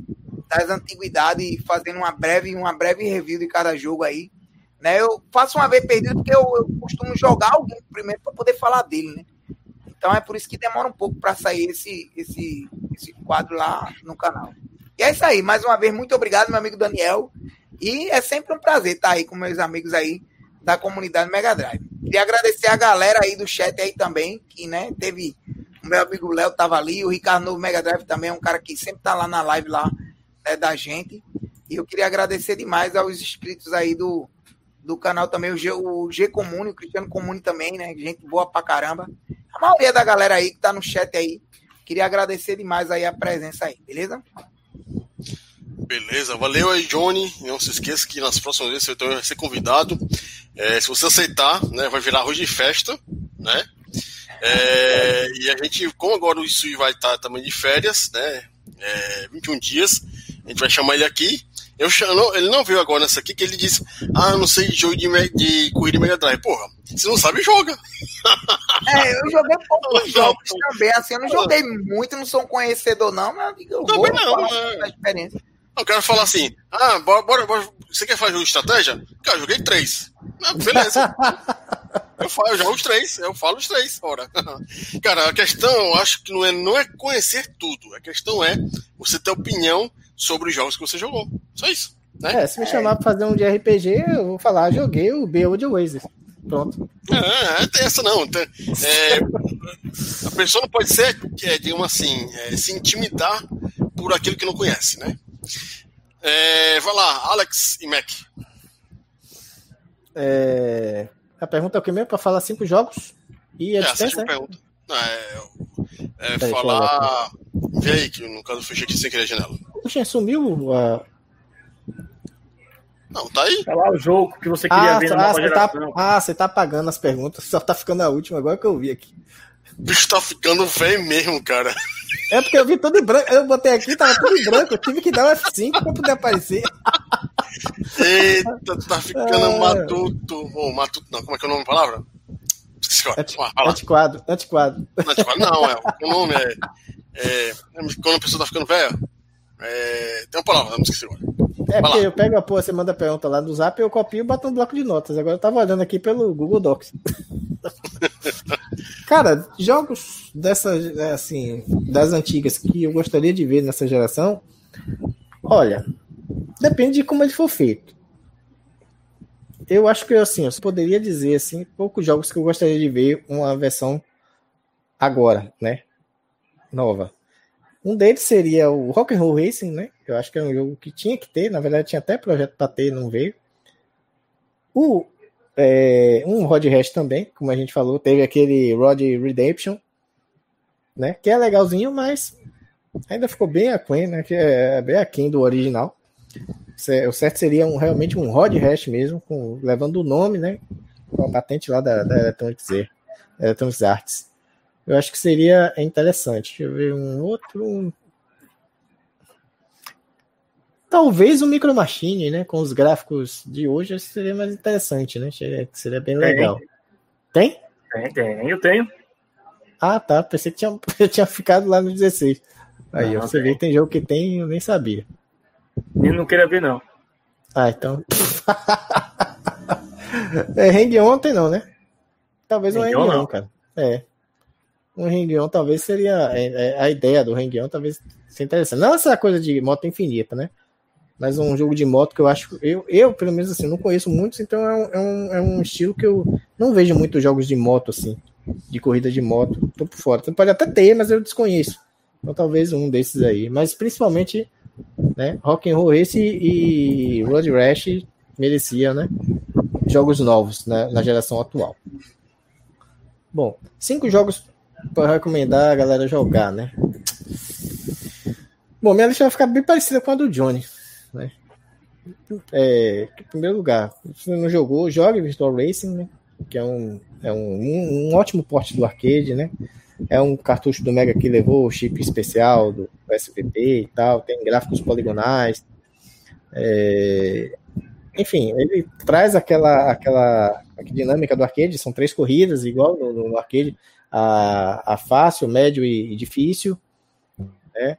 das antiguidades e fazendo uma breve, uma breve review de cada jogo aí. Né? Eu faço uma vez perdida porque eu, eu costumo jogar alguém primeiro para poder falar dele, né? Então é por isso que demora um pouco para sair esse, esse, esse quadro lá no canal. E é isso aí. Mais uma vez, muito obrigado, meu amigo Daniel. E é sempre um prazer estar aí com meus amigos aí da comunidade Mega Drive. Queria agradecer a galera aí do chat aí também, que, né, teve o meu amigo Léo tava ali, o Ricardo Novo Mega Drive também é um cara que sempre tá lá na live lá né, da gente. E eu queria agradecer demais aos inscritos aí do, do canal também, o G, o G Comune, o Cristiano Comune também, né? Gente boa pra caramba. A maioria da galera aí que tá no chat aí. Queria agradecer demais aí a presença aí, beleza? Beleza, valeu aí, Johnny. Não se esqueça que nas próximas vezes você vai ser convidado. É, se você aceitar, né, vai virar arroz de festa, né? É, e a gente, como agora o Isui vai estar também de férias, né? É, 21 dias, a gente vai chamar ele aqui. Eu chamo, ele não veio agora nessa aqui, que ele disse: Ah, não sei de jogo de, de corrida Mega Drive. Porra, você não sabe, joga. É, eu joguei poucos jogos também, assim, eu não joguei muito, não sou um conhecedor não, mas eu também vou não, é... experiência. Eu quero falar assim, ah, bora, bora, bora, você quer fazer uma estratégia? Cara, eu joguei três. Beleza. eu, falo, eu jogo os três, eu falo os três, ora. Cara, a questão, eu acho que não é, não é conhecer tudo, a questão é você ter opinião sobre os jogos que você jogou. Só isso. Né? É, se me chamar pra fazer um de RPG, eu vou falar, joguei o Beowulf Oasis. Pronto. É, tem essa não. É, a pessoa não pode ser, é, digamos assim, é, se intimidar por aquilo que não conhece, né? É, vai lá, Alex e Mac. É, a pergunta é o que mesmo? Para falar cinco jogos e a é, distância? Pergunta. É, é, falar. Vê aí, que no caso eu fechei aqui sem querer a janela. Poxa, sumiu a. Não, tá aí. Tá lá o jogo que você queria ah, ver ah, você tá, ah, você tá apagando as perguntas, só tá ficando a última, agora que eu vi aqui. O bicho tá ficando velho mesmo, cara. É porque eu vi tudo em branco. Eu botei aqui, tava tudo em branco. Eu tive que dar um F5 pra poder aparecer. Eita, tá ficando é... matuto. Oh, matuto não, como é que é o nome da palavra? antiquado, antiquado. Antiquado não, é. O nome é, é. Quando a pessoa tá ficando velha, é, tem uma palavra, não esqueci agora. É, porque eu pego a porra, você manda a pergunta lá no zap, eu copio e boto no bloco de notas. Agora eu tava olhando aqui pelo Google Docs. Cara, jogos dessas, assim, das antigas que eu gostaria de ver nessa geração, olha, depende de como ele for feito. Eu acho que assim, eu poderia dizer assim, poucos jogos que eu gostaria de ver uma versão agora, né? Nova. Um deles seria o Rock and Roll Racing, né? Eu acho que é um jogo que tinha que ter, na verdade tinha até projeto para ter, não veio. O é, um Rod Rash também, como a gente falou, teve aquele Rod Redemption, né? Que é legalzinho, mas ainda ficou bem aquém, né? Que é bem aquém do original. O certo seria um, realmente um Rod Hash mesmo, com, levando o nome, né? Com a patente lá da, da Electronic Arts. Eu acho que seria interessante. Deixa eu ver um outro. Talvez o Micro Machine, né? Com os gráficos de hoje, seria mais interessante, né? Seria bem legal. Tem? Tem, tem, eu tenho. Ah, tá. Pensei que tinha, eu tinha ficado lá no 16. Aí, não, você vê que tem jogo que tem, eu nem sabia. Eu não queria ver, não. Ah, então. é, Hang ontem não, né? Talvez um Hang não, cara. É um hang talvez seria. É, é, a ideia do hang talvez seria interessante. Não essa coisa de moto infinita, né? Mas um jogo de moto que eu acho. Eu, eu pelo menos assim, não conheço muitos, então é um, é um, é estilo que eu não vejo muitos jogos de moto, assim. De corrida de moto. Tô por fora. Você pode até ter, mas eu desconheço. Então talvez um desses aí. Mas principalmente, né? Rock and Roll Race e, e Road Rash merecia, né? Jogos novos né, na geração atual. Bom, cinco jogos para recomendar a galera jogar, né? Bom, minha lista vai ficar bem parecida com a do Johnny, né? É, em primeiro lugar, se não jogou, jogue Virtual Racing, né? Que é um, é um, um, um ótimo porte do arcade, né? É um cartucho do Mega que levou o chip especial do SPP e tal, tem gráficos poligonais. É, enfim, ele traz aquela, aquela dinâmica do arcade, são três corridas, igual no, no arcade, a, a fácil, médio e, e difícil. Né?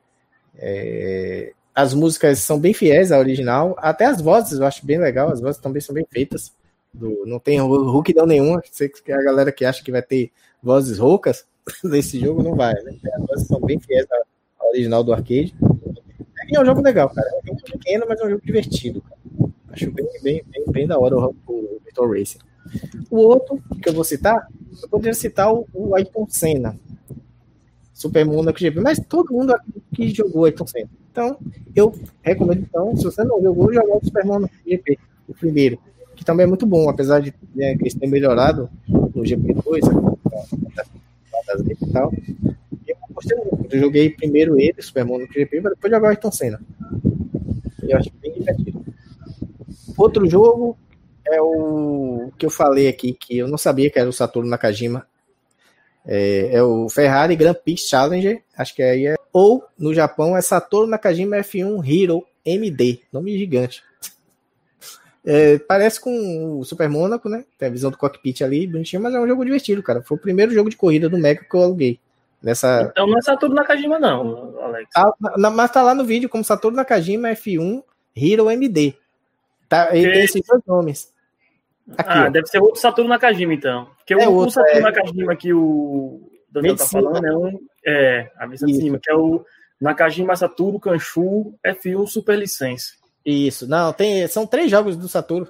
É, as músicas são bem fiéis à original, até as vozes eu acho bem legal, as vozes também são bem feitas. Do, não tem rouquidão nenhuma, sei que a galera que acha que vai ter vozes roucas nesse jogo não vai, né? As vozes são bem fiéis à, original do arcade. É um jogo legal, cara. É um jogo pequeno, mas é um jogo divertido. Cara. Acho bem, bem, bem, bem da hora o, o Virtual Racing. O outro que eu vou citar, eu poderia citar o, o Ayrton Senna. Super Monaco GP, mas todo mundo aqui jogou Ayrton Senna. Então, eu recomendo, então, se você não jogou, jogar o Super Monaco GP, o primeiro, que também é muito bom, apesar de né, que eles tenham melhorado no GP2, e tal. Eu gostei muito. Eu joguei primeiro ele, Super Monaco GP, depois jogar o Ayrton Senna. Eu acho bem divertido. Outro jogo é o que eu falei aqui, que eu não sabia que era o Satoru Nakajima. É, é o Ferrari Grand Prix Challenger, acho que aí é. Ou, no Japão, é Satoru Nakajima F1 Hero MD, nome gigante. É, parece com o Super Mônaco, né? Tem a visão do cockpit ali, bonitinho, mas é um jogo divertido, cara. Foi o primeiro jogo de corrida do Mega que eu aluguei. Nessa... Então não é Saturno Nakajima, não, Alex. Tá, na, mas tá lá no vídeo como Saturno Nakajima F1 Hero MD. Tá, ele tem esses dois nomes. Aqui, ah, ó. deve ser outro Saturno Nakajima, então. Porque é o, outro, o Saturno é... Nakajima que o Daniel tá falando é um. É, a visão de cima, que é o Nakajima Saturno Kanchu F1 Super License. Isso, não, tem, são três jogos do Saturno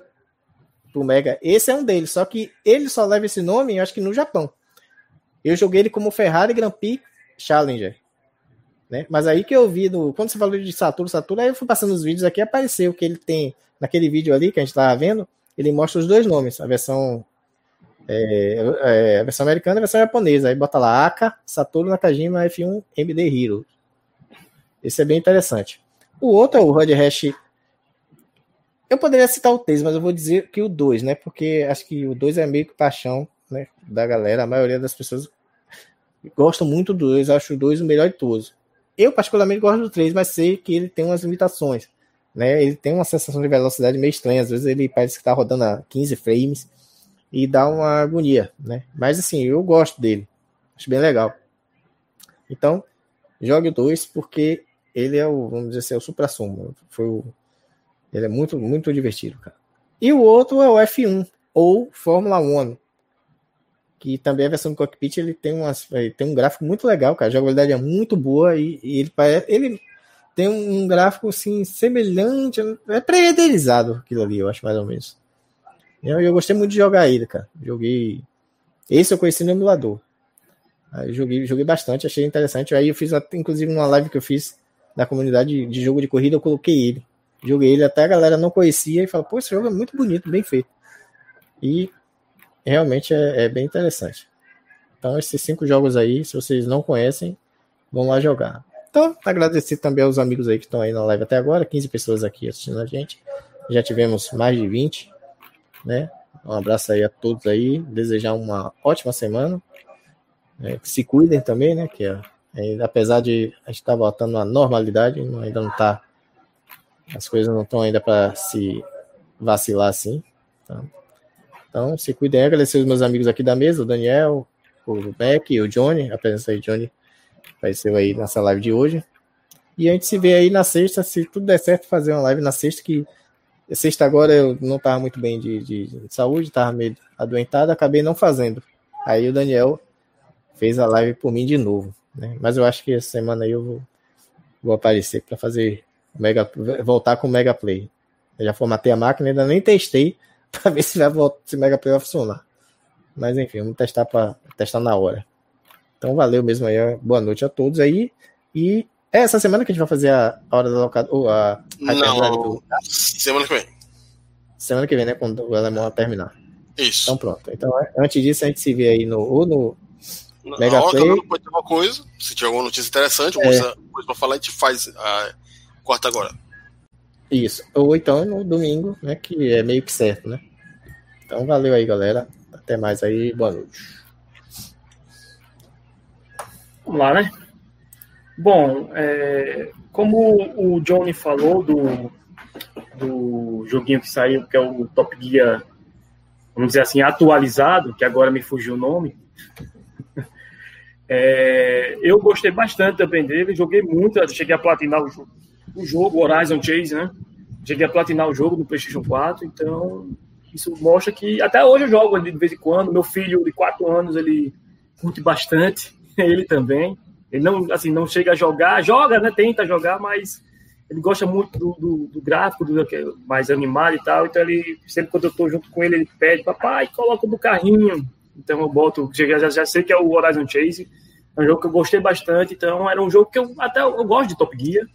pro Mega. Esse é um deles, só que ele só leva esse nome, acho que no Japão. Eu joguei ele como Ferrari Grand Prix Challenger. Né? Mas aí que eu vi, no, quando você falou de Saturno, Saturno, aí eu fui passando os vídeos aqui, apareceu que ele tem, naquele vídeo ali que a gente tava vendo, ele mostra os dois nomes, a versão é, é, a versão americana e a versão japonesa. Aí bota lá Aka, Saturno Nakajima F1 MD Hero. Esse é bem interessante. O outro é o Road Rash eu poderia citar o 3, mas eu vou dizer que o 2, né? Porque acho que o 2 é meio que paixão né, da galera. A maioria das pessoas gostam muito do 2. Acho o 2 o melhor de todos. Eu, particularmente, gosto do 3, mas sei que ele tem umas limitações. Né? Ele tem uma sensação de velocidade meio estranha. Às vezes ele parece que está rodando a 15 frames e dá uma agonia. Né? Mas assim, eu gosto dele. Acho bem legal. Então, jogue o 2 porque ele é o, vamos dizer assim, é o supra-sumo. Foi o ele é muito, muito divertido, cara. E o outro é o F1, ou Fórmula 1, que também a versão do cockpit, ele tem, umas, ele tem um gráfico muito legal, cara. A jogabilidade é muito boa e, e ele, ele tem um gráfico assim, semelhante, é pré-renderizado aquilo ali, eu acho mais ou menos. Eu, eu gostei muito de jogar ele, cara. Joguei. Esse eu conheci no emulador. Aí joguei, joguei bastante, achei interessante. Aí eu fiz, inclusive, numa live que eu fiz da comunidade de jogo de corrida, eu coloquei ele. Joguei ele até a galera não conhecia e falou, pô, esse jogo é muito bonito, bem feito. E realmente é, é, bem interessante. Então, esses cinco jogos aí, se vocês não conhecem, vão lá jogar. Então, agradecer também aos amigos aí que estão aí na live até agora, 15 pessoas aqui assistindo a gente. Já tivemos mais de 20, né? Um abraço aí a todos aí, desejar uma ótima semana. É, que se cuidem também, né? Que é, é, apesar de a gente estar tá voltando à normalidade, ainda não está as coisas não estão ainda para se vacilar assim. Tá? Então, se cuidem. Agradecer os meus amigos aqui da mesa, o Daniel, o Beck e o Johnny. A presença aí, Johnny, apareceu aí nessa live de hoje. E a gente se vê aí na sexta, se tudo der certo, fazer uma live na sexta, que sexta agora eu não estava muito bem de, de, de saúde, estava meio adoentado, acabei não fazendo. Aí o Daniel fez a live por mim de novo. Né? Mas eu acho que essa semana aí eu vou, vou aparecer para fazer Mega, voltar com o Mega Play. Eu já formatei a máquina, ainda nem testei para ver se, vai se o Mega Play vai funcionar. Mas enfim, vamos testar para testar na hora. Então valeu mesmo aí, boa noite a todos aí. E é essa semana que a gente vai fazer a hora da locadora. Não, do... semana que vem. Semana que vem, né? Quando o alemão terminar. Isso. Então pronto. Então antes disso a gente se vê aí no, ou no Mega Play. Pode ter uma coisa, se tiver alguma notícia interessante, alguma é. coisa para falar, a gente faz. A Corta agora. Isso. Ou então no domingo, né? Que é meio que certo, né? Então valeu aí, galera. Até mais aí. Boa noite. Vamos lá, né? Bom, é, como o Johnny falou do, do joguinho que saiu, que é o Top Gear, vamos dizer assim, atualizado, que agora me fugiu o nome. É, eu gostei bastante também dele, joguei muito, cheguei a platinar o jogo o jogo, Horizon Chase, né? Cheguei a platinar o jogo no PlayStation 4, então isso mostra que até hoje eu jogo de vez em quando. Meu filho de 4 anos, ele curte bastante, ele também. Ele não, assim, não chega a jogar, joga, né? Tenta jogar, mas ele gosta muito do, do, do gráfico, do é mais animado e tal. Então ele, sempre quando eu tô junto com ele, ele pede, papai, coloca no carrinho. Então eu boto, já, já, já sei que é o Horizon Chase. É um jogo que eu gostei bastante, então era um jogo que eu até eu gosto de Top Gear.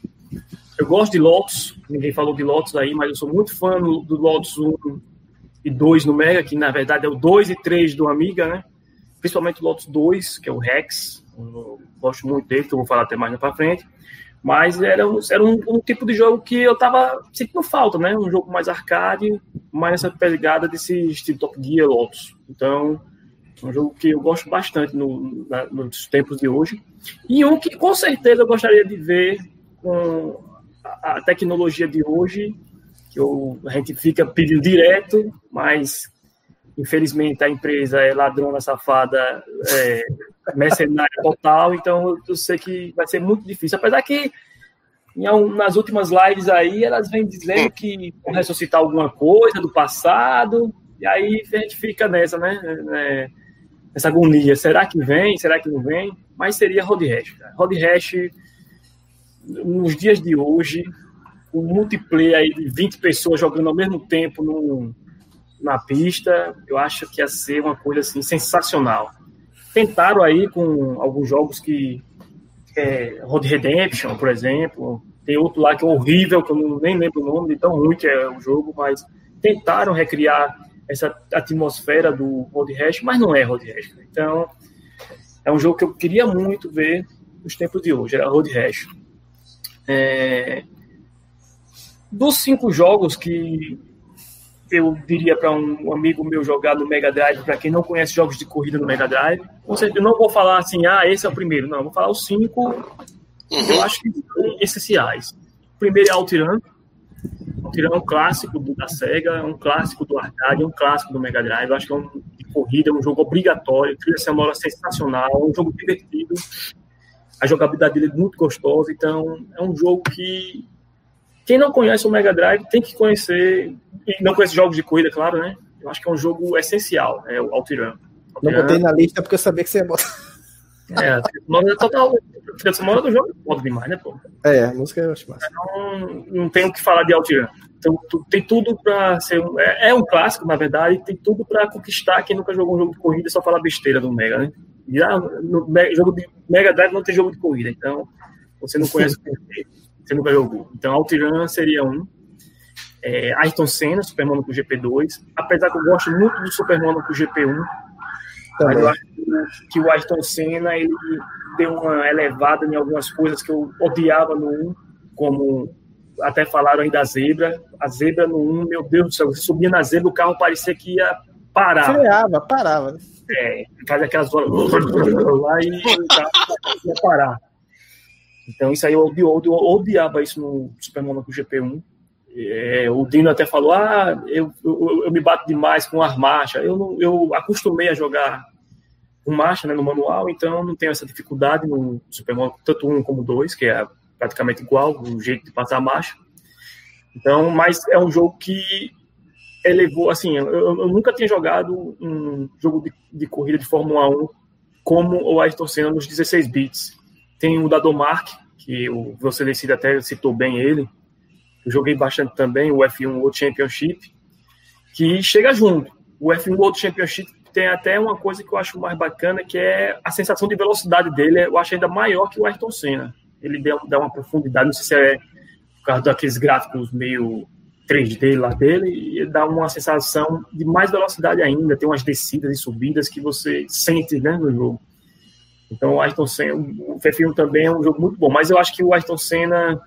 Eu gosto de Lotus, ninguém falou de Lotus aí, mas eu sou muito fã do, do Lotus 1 e 2 no Mega, que na verdade é o 2 e 3 do Amiga, né? Principalmente o Lotus 2, que é o Rex. Eu gosto muito dele, que eu vou falar até mais para frente. Mas era, um, era um, um, tipo de jogo que eu tava sentindo falta, né? Um jogo mais arcade, mais essa pegada desse estilo Top Gear Lotus. Então, um jogo que eu gosto bastante no, na, nos tempos de hoje. E um que com certeza eu gostaria de ver com a tecnologia de hoje, que eu, a gente fica pedindo direto, mas infelizmente a empresa é ladrona, safada, é, mercenária total, então eu sei que vai ser muito difícil. Apesar que nas últimas lives aí elas vêm dizendo que vão ressuscitar alguma coisa do passado, e aí a gente fica nessa, né? É, nessa agonia. Será que vem? Será que não vem? Mas seria Road Rash. Cara. Road Rash, nos dias de hoje, um multiplayer aí de 20 pessoas jogando ao mesmo tempo no, na pista, eu acho que ia ser uma coisa assim sensacional. Tentaram aí com alguns jogos que é, Road Redemption, por exemplo, tem outro lá que é horrível, que eu não, nem lembro o nome, de tão ruim que é o jogo, mas tentaram recriar essa atmosfera do Road Rash, mas não é Road Rash. Então, é um jogo que eu queria muito ver nos tempos de hoje, era Road Rash. É... Dos cinco jogos que eu diria para um amigo meu jogar no Mega Drive, para quem não conhece jogos de corrida no Mega Drive, eu não vou falar assim, ah, esse é o primeiro, não, vou falar os cinco, uhum. eu acho que são essenciais. O primeiro é Outrun, Outrun é um clássico do, da SEGA, é um clássico do arcade, é um clássico do Mega Drive, eu acho que é um de corrida, é um jogo obrigatório, trilha sonora sensacional, é um jogo divertido, a jogabilidade dele é muito gostosa, então é um jogo que quem não conhece o Mega Drive tem que conhecer, e não conhece jogos de corrida, claro, né? Eu acho que é um jogo essencial, é o Altiran. Não botei na lista porque eu sabia que você ia botar. É, a trilha é total. A trilha sonora do jogo é demais, né, pô? É, a música eu acho massa. Não, não tenho o que falar de Altiran. Então, tem tudo para ser um. É, é, um clássico, na verdade, tem tudo para conquistar quem nunca jogou um jogo de corrida e só falar besteira do Mega, né? E, ah, no jogo de Mega Drive não tem jogo de corrida, então você não conhece o você nunca jogou. Então, Altiran seria um. É, Ayrton Senna, Super Monaco GP2. Apesar que eu gosto muito do Super Monaco GP1, mas eu acho que o Ayrton Senna ele deu uma elevada em algumas coisas que eu odiava no 1, como até falaram aí da zebra. A zebra no 1, meu Deus do céu, você subia na zebra, o carro parecia que ia parar. Freava, parava. É, fazia aquelas horas lá e ia parar. Então, isso aí eu, odiava isso no Super Monaco GP1. É, o Dino até falou: ah, eu, eu, eu me bato demais com as marchas. Eu, eu acostumei a jogar com marcha né, no manual, então não tenho essa dificuldade no Super Monaco, tanto um como dois, que é praticamente igual o jeito de passar a marcha. Então, mas é um jogo que elevou, assim, eu, eu nunca tinha jogado um jogo de, de, corrida de Fórmula 1 como o Ayrton Senna nos 16 bits. Tem o da Domark, que o você decide até citou bem ele. Eu joguei bastante também o F1 World Championship, que chega junto. O F1 World Championship tem até uma coisa que eu acho mais bacana, que é a sensação de velocidade dele. Eu acho ainda maior que o Ayrton Senna. Ele dá uma profundidade, não sei se é por causa daqueles gráficos meio 3D lá dele, e dá uma sensação de mais velocidade ainda. Tem umas descidas e subidas que você sente né, no jogo. Então o Ayrton Senna, o F1 também é um jogo muito bom, mas eu acho que o Ayrton Senna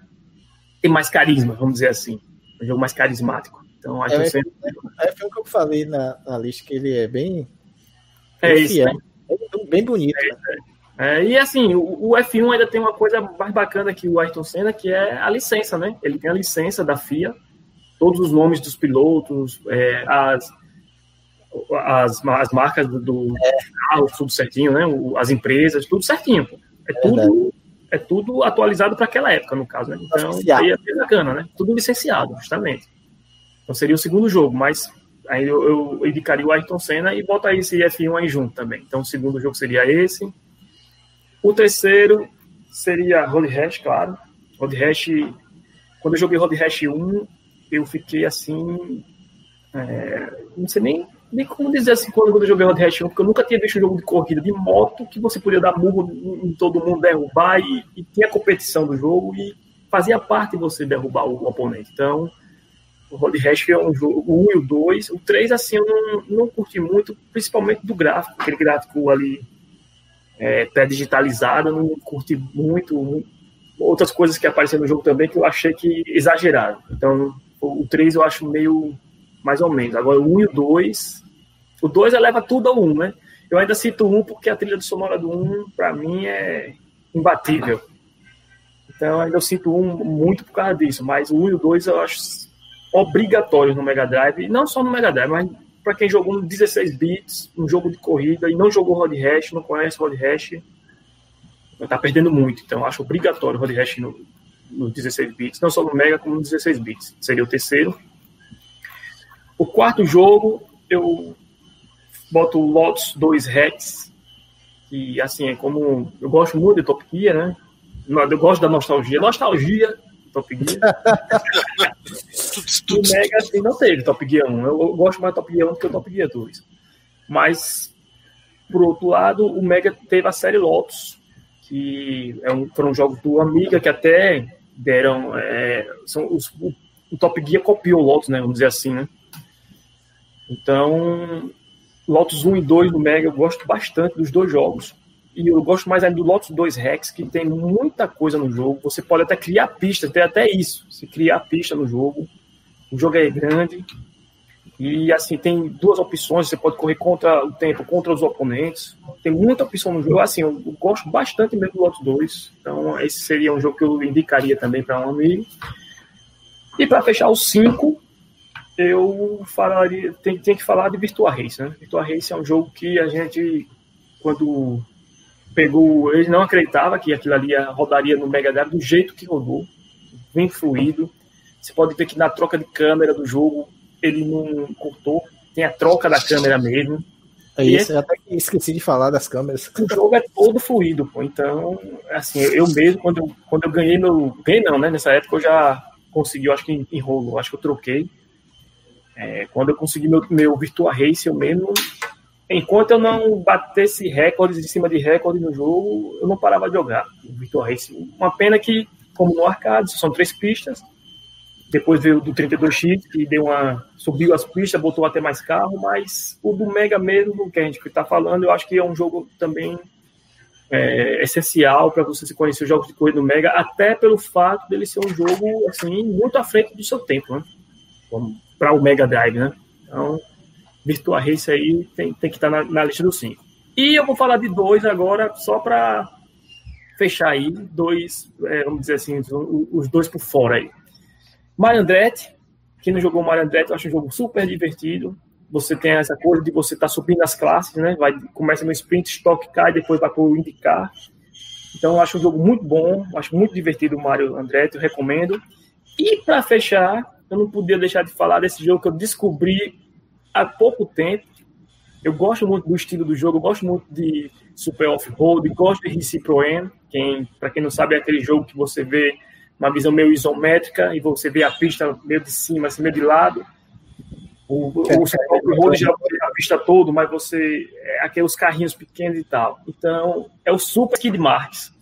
tem mais carisma, vamos dizer assim. É um jogo mais carismático. Então, o Ayrton é, Senna... é, F1 que eu falei na, na, lista, que ele é bem. É isso. Né? Bem, bem bonito. É, né? É, e assim, o, o, F1 ainda tem uma coisa mais bacana que o Ayrton Senna, que é a licença, né? Ele tem a licença da FIA, todos os nomes dos pilotos, é, as, as, as marcas do, do carro, tudo certinho, né? as empresas, tudo certinho. Pô. É, é tudo, é tudo atualizado para aquela época, no caso, né? Então, aí é bacana, né? Tudo licenciado, justamente. Então seria o segundo jogo, mas aí eu, eu indicaria o Ayrton Senna e botaria esse F1 aí junto também. Então o segundo jogo seria esse. O terceiro seria Road Rash, claro. Road Rash, quando eu joguei Road Rash 1, eu fiquei assim, é, não sei nem nem como dizer assim quando eu joguei Road Rash 1, porque eu nunca tinha visto um jogo de corrida de moto que você podia dar murro em todo mundo, derrubar e, e tinha competição do jogo e fazia parte você derrubar o, o oponente. Então, o Road Rash é um jogo, o 1 e o 2. O 3, assim, eu não, não curti muito, principalmente do gráfico, aquele gráfico ali é, pré-digitalizado, não curti muito. Outras coisas que apareceram no jogo também que eu achei que exageraram. Então, o 3 eu acho meio mais ou menos. Agora, o 1 e o 2, o 2 eleva tudo ao 1, né? Eu ainda cito o 1 porque a trilha do sonora do 1, para mim, é imbatível. Então, ainda eu sinto um muito por causa disso, mas o 1 e o 2 eu acho obrigatórios no Mega Drive, não só no Mega Drive, mas para quem jogou no 16 bits, um jogo de corrida e não jogou Road Rash, não conhece Road Rash, tá perdendo muito. Então, acho obrigatório Road Rash no, no 16 bits, não só no Mega, como no 16 bits. Seria o terceiro. O quarto jogo, eu boto o Lotus 2 Rex, que assim, é como. Eu gosto muito de Top Gear, né? Eu gosto da nostalgia. Nostalgia, Top Gear. o Mega assim, não teve Top Gear 1. Eu, eu gosto mais do Top Gear 1 do que o Top Gear 2. Mas, por outro lado, o Mega teve a série Lotus, que é um, foram jogos do Amiga que até deram. É, são os, o, o, Top Gear copiou o Lotus, né? Vamos dizer assim, né? Então, Lotus 1 e 2 do Mega eu gosto bastante dos dois jogos. E eu gosto mais ainda do Lotus 2 Rex, que tem muita coisa no jogo. Você pode até criar pistas, tem até isso. Se criar pista no jogo. O jogo é grande. E assim, tem duas opções. Você pode correr contra o tempo, contra os oponentes. Tem muita opção no jogo. Assim, eu, eu gosto bastante mesmo do Lotus 2. Então, esse seria um jogo que eu indicaria também para um amigo. E para fechar os 5, eu falaria, tem, tem que falar de Virtua Race, né? Virtua Race é um jogo que a gente, quando pegou, ele não acreditava que aquilo ali rodaria no Mega Drive do jeito que rodou, bem fluido. Você pode ver que na troca de câmera do jogo ele não cortou, tem a troca da câmera mesmo. É isso, eu até esqueci de falar das câmeras. O jogo é todo fluido, pô. Então, assim, eu mesmo, quando eu, quando eu ganhei meu. Ganhei não, né? Nessa época eu já consegui, eu acho que enrolo, acho que eu troquei. É, quando eu consegui meu, meu Virtua Race, eu mesmo, enquanto eu não batesse recordes em cima de recordes no jogo, eu não parava de jogar o Virtua Race. Uma pena que, como no arcade, são três pistas, depois veio do 32X, que deu uma. subiu as pistas, botou até mais carro, mas o do Mega mesmo, que a gente está falando, eu acho que é um jogo também é, essencial para você se conhecer os jogos de corrida do Mega, até pelo fato dele ser um jogo assim, muito à frente do seu tempo, né? Para o Mega Drive, né? Então, Virtua Race aí tem, tem que estar tá na, na, lista dos cinco. E eu vou falar de dois agora, só para fechar aí, dois, é, vamos dizer assim, os dois por fora aí. Mario Andretti, quem não jogou Mario Andretti, eu acho um jogo super divertido. Você tem essa coisa de você estar tá subindo as classes, né? Vai, começa no sprint, stock, cai, depois vai para o indicar. Então, eu acho um jogo muito bom, acho muito divertido o Mario Andretti, eu recomendo. E para fechar, eu não podia deixar de falar desse jogo que eu descobri há pouco tempo. Eu gosto muito do estilo do jogo, eu gosto muito de Super Off-Road, gosto de Reciproen, quem, para quem não sabe, é aquele jogo que você vê uma visão meio isométrica e você vê a pista meio de cima, assim, meio de lado. O, o Super Off-Road já vê a pista toda, mas você. É aqueles carrinhos pequenos e tal. Então, é o Super Kid Marks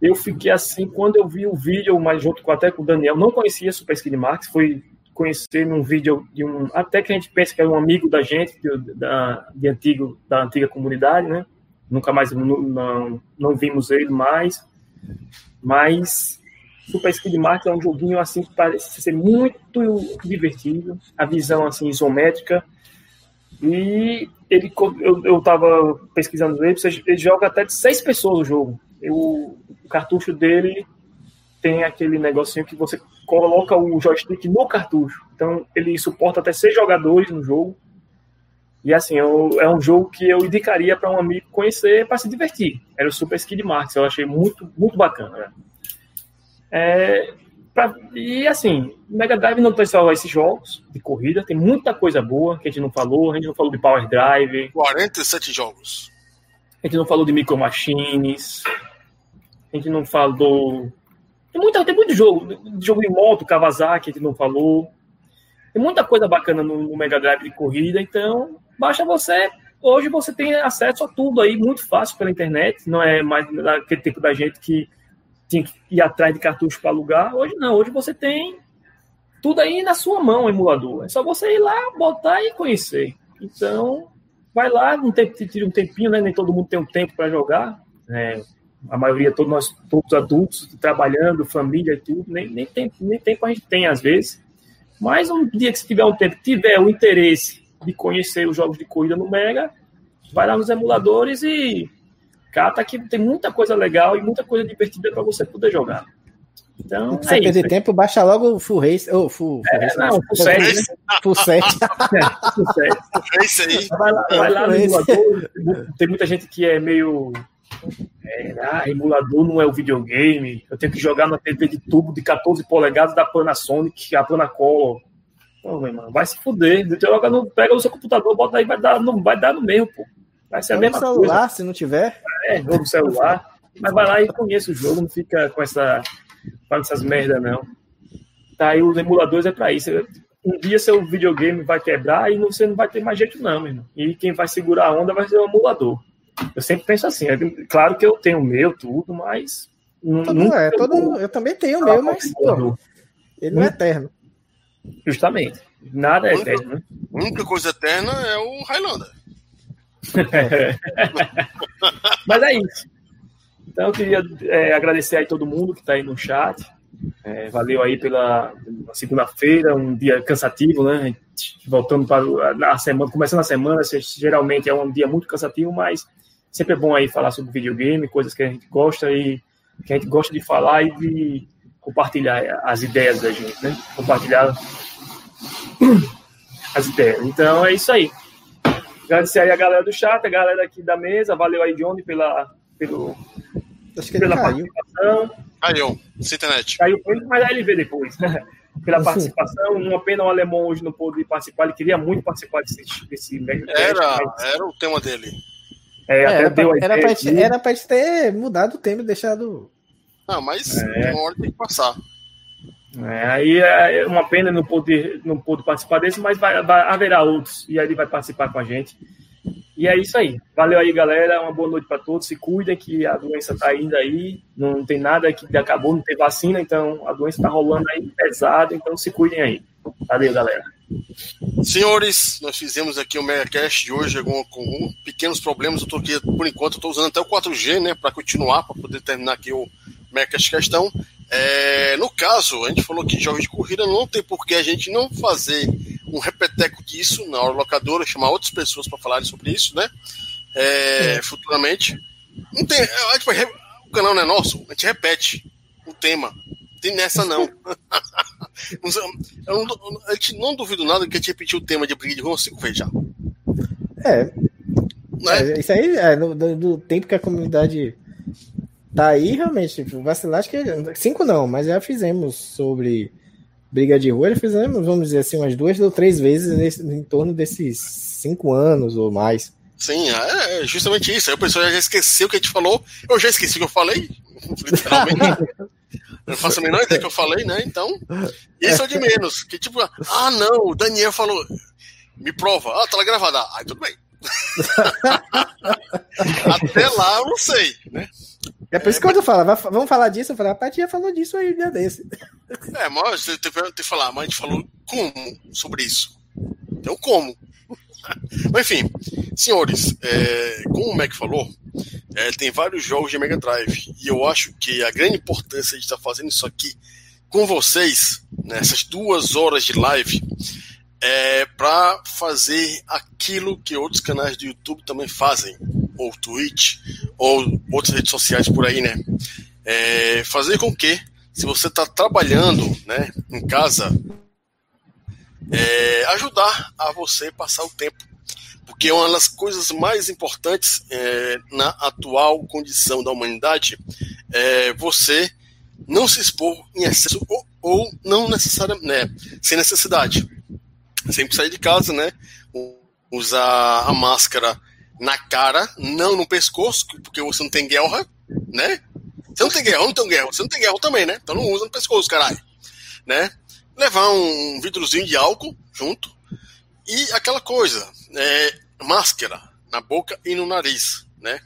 eu fiquei assim, quando eu vi o vídeo, mas junto com até com o Daniel, não conhecia Super Skid Max, foi conhecer num vídeo de um, até que a gente pensa que é um amigo da gente, de, da, de antigo, da antiga comunidade, né? Nunca mais, não, não, não vimos ele mais, mas Super Skid Max é um joguinho assim que parece ser muito divertido, a visão assim isométrica, e ele, eu, eu tava pesquisando ele, ele joga até de seis pessoas o jogo. Eu, o cartucho dele tem aquele negocinho que você coloca o joystick no cartucho. Então ele suporta até seis jogadores no jogo. E assim, eu, é um jogo que eu indicaria para um amigo conhecer para se divertir. Era o Super Skid Marks, eu achei muito, muito bacana. Né? É, pra, e assim, Mega Drive não tem só esses jogos de corrida, tem muita coisa boa que a gente não falou. A gente não falou de Power Drive. 47 jogos. A gente não falou de Micro Machines. A gente não falou. Tem, muita, tem muito jogo. Jogo em moto, Kawasaki, a gente não falou. Tem muita coisa bacana no, no Mega Drive de corrida, então basta você. Hoje você tem acesso a tudo aí muito fácil pela internet. Não é mais aquele tempo da gente que tinha que ir atrás de cartucho para alugar. Hoje não, hoje você tem tudo aí na sua mão, emulador. É só você ir lá, botar e conhecer. Então, vai lá, um tira um tempinho, né? Nem todo mundo tem um tempo para jogar. É, a maioria, todos nós, todos adultos, trabalhando, família e tudo, nem, nem, tempo, nem tempo a gente tem às vezes. Mas um dia que se tiver um tempo, tiver o interesse de conhecer os jogos de corrida no Mega, vai lá nos emuladores e cata que tem muita coisa legal e muita coisa divertida para você poder jogar. Então, precisa é perder isso. tempo, baixa logo o Full Race. Oh, full, full é, race não, Full 7. Né? Full 7. É isso aí. Vai lá, vai lá no emulador. Tem muita gente que é meio. É, ah, emulador não é o videogame. Eu tenho que jogar na TV de tubo de 14 polegadas da Panasonic, a Panacolor. Pô, meu irmão, vai se fuder. Joga no, pega o seu computador, bota aí, vai dar, não vai dar no mesmo, pô. Vai ser a mesma celular, coisa. se não tiver. É, jogo no celular. Mas vai lá e conheça o jogo, não fica com essa. Com essas merda, não. Tá aí, os emuladores é pra isso. Um dia seu videogame vai quebrar e você não vai ter mais jeito, não, meu irmão. E quem vai segurar a onda vai ser o emulador. Eu sempre penso assim, é claro que eu tenho o meu, tudo, mas. Todo, é, todo, eu também tenho o meu, mas pô, ele não é eterno. Justamente. Nada é eterno, né? A única coisa eterna é o Highlander. Mas é isso. Então eu queria é, agradecer aí todo mundo que está aí no chat. É, valeu aí pela segunda-feira, um dia cansativo, né? Voltando para a semana, começando a semana, geralmente é um dia muito cansativo, mas sempre é bom aí falar sobre videogame, coisas que a gente gosta e que a gente gosta de falar e de compartilhar as ideias da gente, né? Compartilhar as ideias. Então é isso aí. Agradecer aí a galera do chat, a galera aqui da mesa. Valeu aí, Johnny, pela, pelo, Acho que pela participação. Caiu, internet. Caiu, mas aí ele vê depois. pela participação. Uma pena o alemão hoje não pôde participar. Ele queria muito participar desse, desse era, mas... era o tema dele. É, é, era, pra, era, pra gente, era pra gente ter mudado o tema e deixado. Não, mas é. uma hora tem que passar. É, aí é uma pena não poder, não poder participar desse, mas vai, vai, haverá outros e aí ele vai participar com a gente. E é isso aí. Valeu aí, galera. Uma boa noite para todos. Se cuidem que a doença está indo aí. Não tem nada que acabou, não tem vacina, então a doença está rolando aí pesado. Então se cuidem aí. Valeu, galera. Senhores, nós fizemos aqui o MegaCast de hoje com, com pequenos problemas. Eu tô aqui, por enquanto, estou usando até o 4G, né, para continuar, para poder terminar aqui o MegaCast questão. É, no caso, a gente falou que jogos de corrida não tem por que a gente não fazer um repeteco disso na hora locadora, chamar outras pessoas para falarem sobre isso, né? É, futuramente. Não tem, a gente vai, o canal não é nosso, a gente repete o tema. Tem nessa não. Eu não, a gente não duvido nada que a gente repetiu o tema de briga de rua cinco vezes já. É. Né? é isso aí é do, do tempo que a comunidade Tá aí realmente, tipo, vacilar, acho que cinco não, mas já fizemos sobre briga de rua, já fizemos, vamos dizer assim, umas duas ou três vezes nesse, em torno desses cinco anos ou mais. Sim, é, é justamente isso. Aí o pessoal já esqueceu o que a gente falou. Eu já esqueci o que eu falei, literalmente. não faço a menor ideia que eu falei, né? Então, isso é de menos. Que tipo, ah, não, o Daniel falou, me prova. Ah, tá lá gravada. Ah, tudo bem. Até lá eu não sei, né? É por isso que quando eu falo, vamos falar disso, eu falo, a Paty já falou disso aí um dia desse. É, mas você tem que falar, mas a gente falou como sobre isso. Então, como? Mas enfim, senhores, é, como o Mac falou, é, tem vários jogos de Mega Drive. E eu acho que a grande importância de estar fazendo isso aqui com vocês, nessas duas horas de live, é para fazer aquilo que outros canais do YouTube também fazem ou Twitch, ou outras redes sociais por aí, né? É fazer com que, se você está trabalhando né, em casa, é, ajudar a você passar o tempo. Porque uma das coisas mais importantes é, na atual condição da humanidade é você não se expor em excesso ou, ou não necessariamente, né, sem necessidade. Sempre sair de casa, né? Usar a máscara na cara, não no pescoço, porque você não tem guerra, né? Você não tem guerra, não tenho guerra, você não tem guerra também, né? Então não usa no pescoço, caralho. Né? Levar um vidrozinho de álcool junto e aquela coisa, é, máscara na boca e no nariz, né?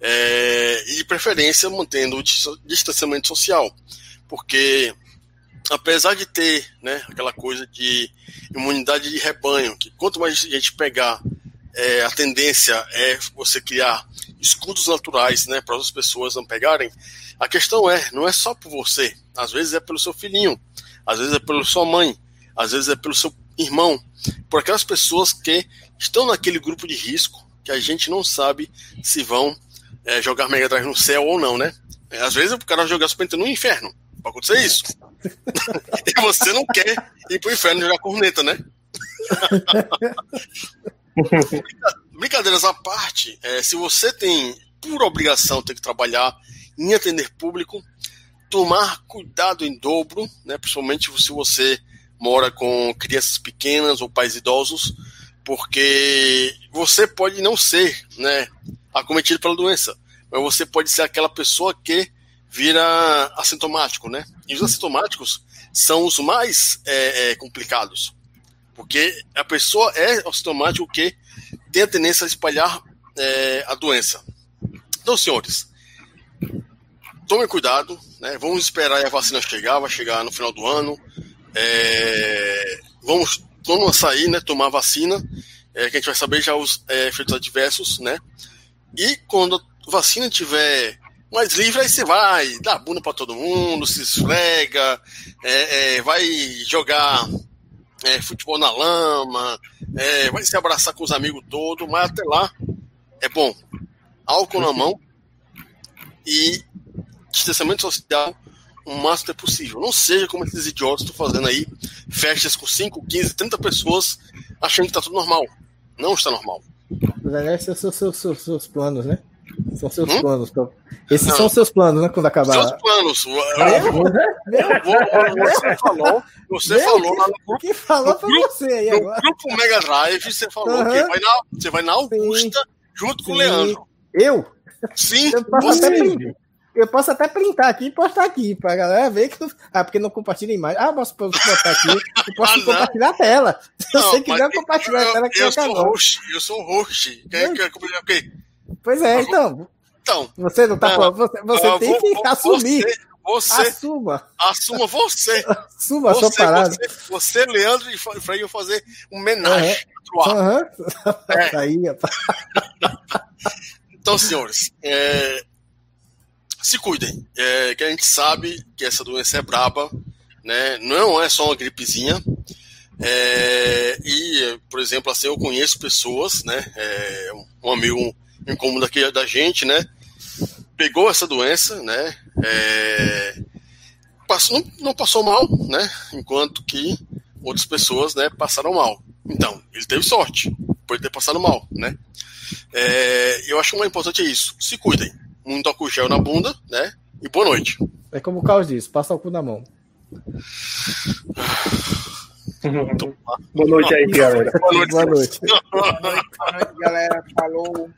É, e de preferência mantendo o distanciamento social, porque apesar de ter né, aquela coisa de imunidade de rebanho, que quanto mais gente pegar é, a tendência é você criar escudos naturais né, para as pessoas não pegarem. A questão é, não é só por você, às vezes é pelo seu filhinho, às vezes é pela sua mãe, às vezes é pelo seu irmão, por aquelas pessoas que estão naquele grupo de risco que a gente não sabe se vão é, jogar Mega Drive no céu ou não, né? Às vezes o cara jogar Super Nintendo no inferno, Pode acontecer isso. e você não quer ir pro inferno jogar corneta, né? Brincadeiras à parte, é, se você tem por obrigação ter que trabalhar em atender público, tomar cuidado em dobro, né, principalmente se você mora com crianças pequenas ou pais idosos, porque você pode não ser né, acometido pela doença, mas você pode ser aquela pessoa que vira assintomático, né? E os assintomáticos são os mais é, é, complicados, porque a pessoa é assintomático que tem a tendência a espalhar é, a doença. Então, senhores, tomem cuidado, né? Vamos esperar a vacina chegar, vai chegar no final do ano. É, vamos, vamos sair, né? Tomar a vacina, é, que a gente vai saber já os é, efeitos adversos, né? E quando a vacina tiver mais livre, aí você vai dar bunda para todo mundo, se esfrega, é, é, vai jogar é, futebol na lama, é, vai se abraçar com os amigos todos, mas até lá é bom. Álcool na mão e distanciamento social o máximo que é possível. Não seja como esses idiotas estão fazendo aí, festas com 5, 15, 30 pessoas, achando que está tudo normal. Não está normal. Esses são seus, seus, seus planos, né? São seus hum? planos. Esses não. são seus planos, né? Quando acabar. Seus planos. Eu, vou, você falou. Você Meu, falou lá no grupo. Quem falou foi você aí no agora. grupo Mega Drive, você falou uhum. que vai na, você vai na Augusta Sim. junto com Sim. o Leandro. Eu? Sim, eu posso, você. Até, eu posso até printar aqui e postar aqui pra galera ver que. Ah, porque não compartilha imagem. Ah, posso botar aqui. Eu posso ah, compartilhar a tela. Se não, você quiser compartilhar eu, a tela, que eu sou host. Eu sou host. Quer, quer compartilhar o quê? Pois é, então. Então. Você não tá falando. Você, você tem vou, que assumir. Você, assuma. Assuma você. assuma você, a sua parada. Você, você Leandro e Freio fazer um homenagem uhum. uhum. É. Aí, então, senhores, é, se cuidem. É, que a gente sabe que essa doença é braba, né? Não é só uma gripezinha. É, e, por exemplo, assim, eu conheço pessoas, né? É, um amigo incômodo aqui da gente, né? Pegou essa doença, né? É, passou, não, não, passou mal, né? Enquanto que outras pessoas, né, passaram mal. Então, ele teve sorte, por ter passado mal, né? É, eu acho que o mais importante é isso. Se cuidem. Muito álcool gel na bunda, né? E boa noite. É como o Carlos disse, passa o cu na mão. boa noite aí, galera. Boa noite. Boa noite, boa noite galera. Falou.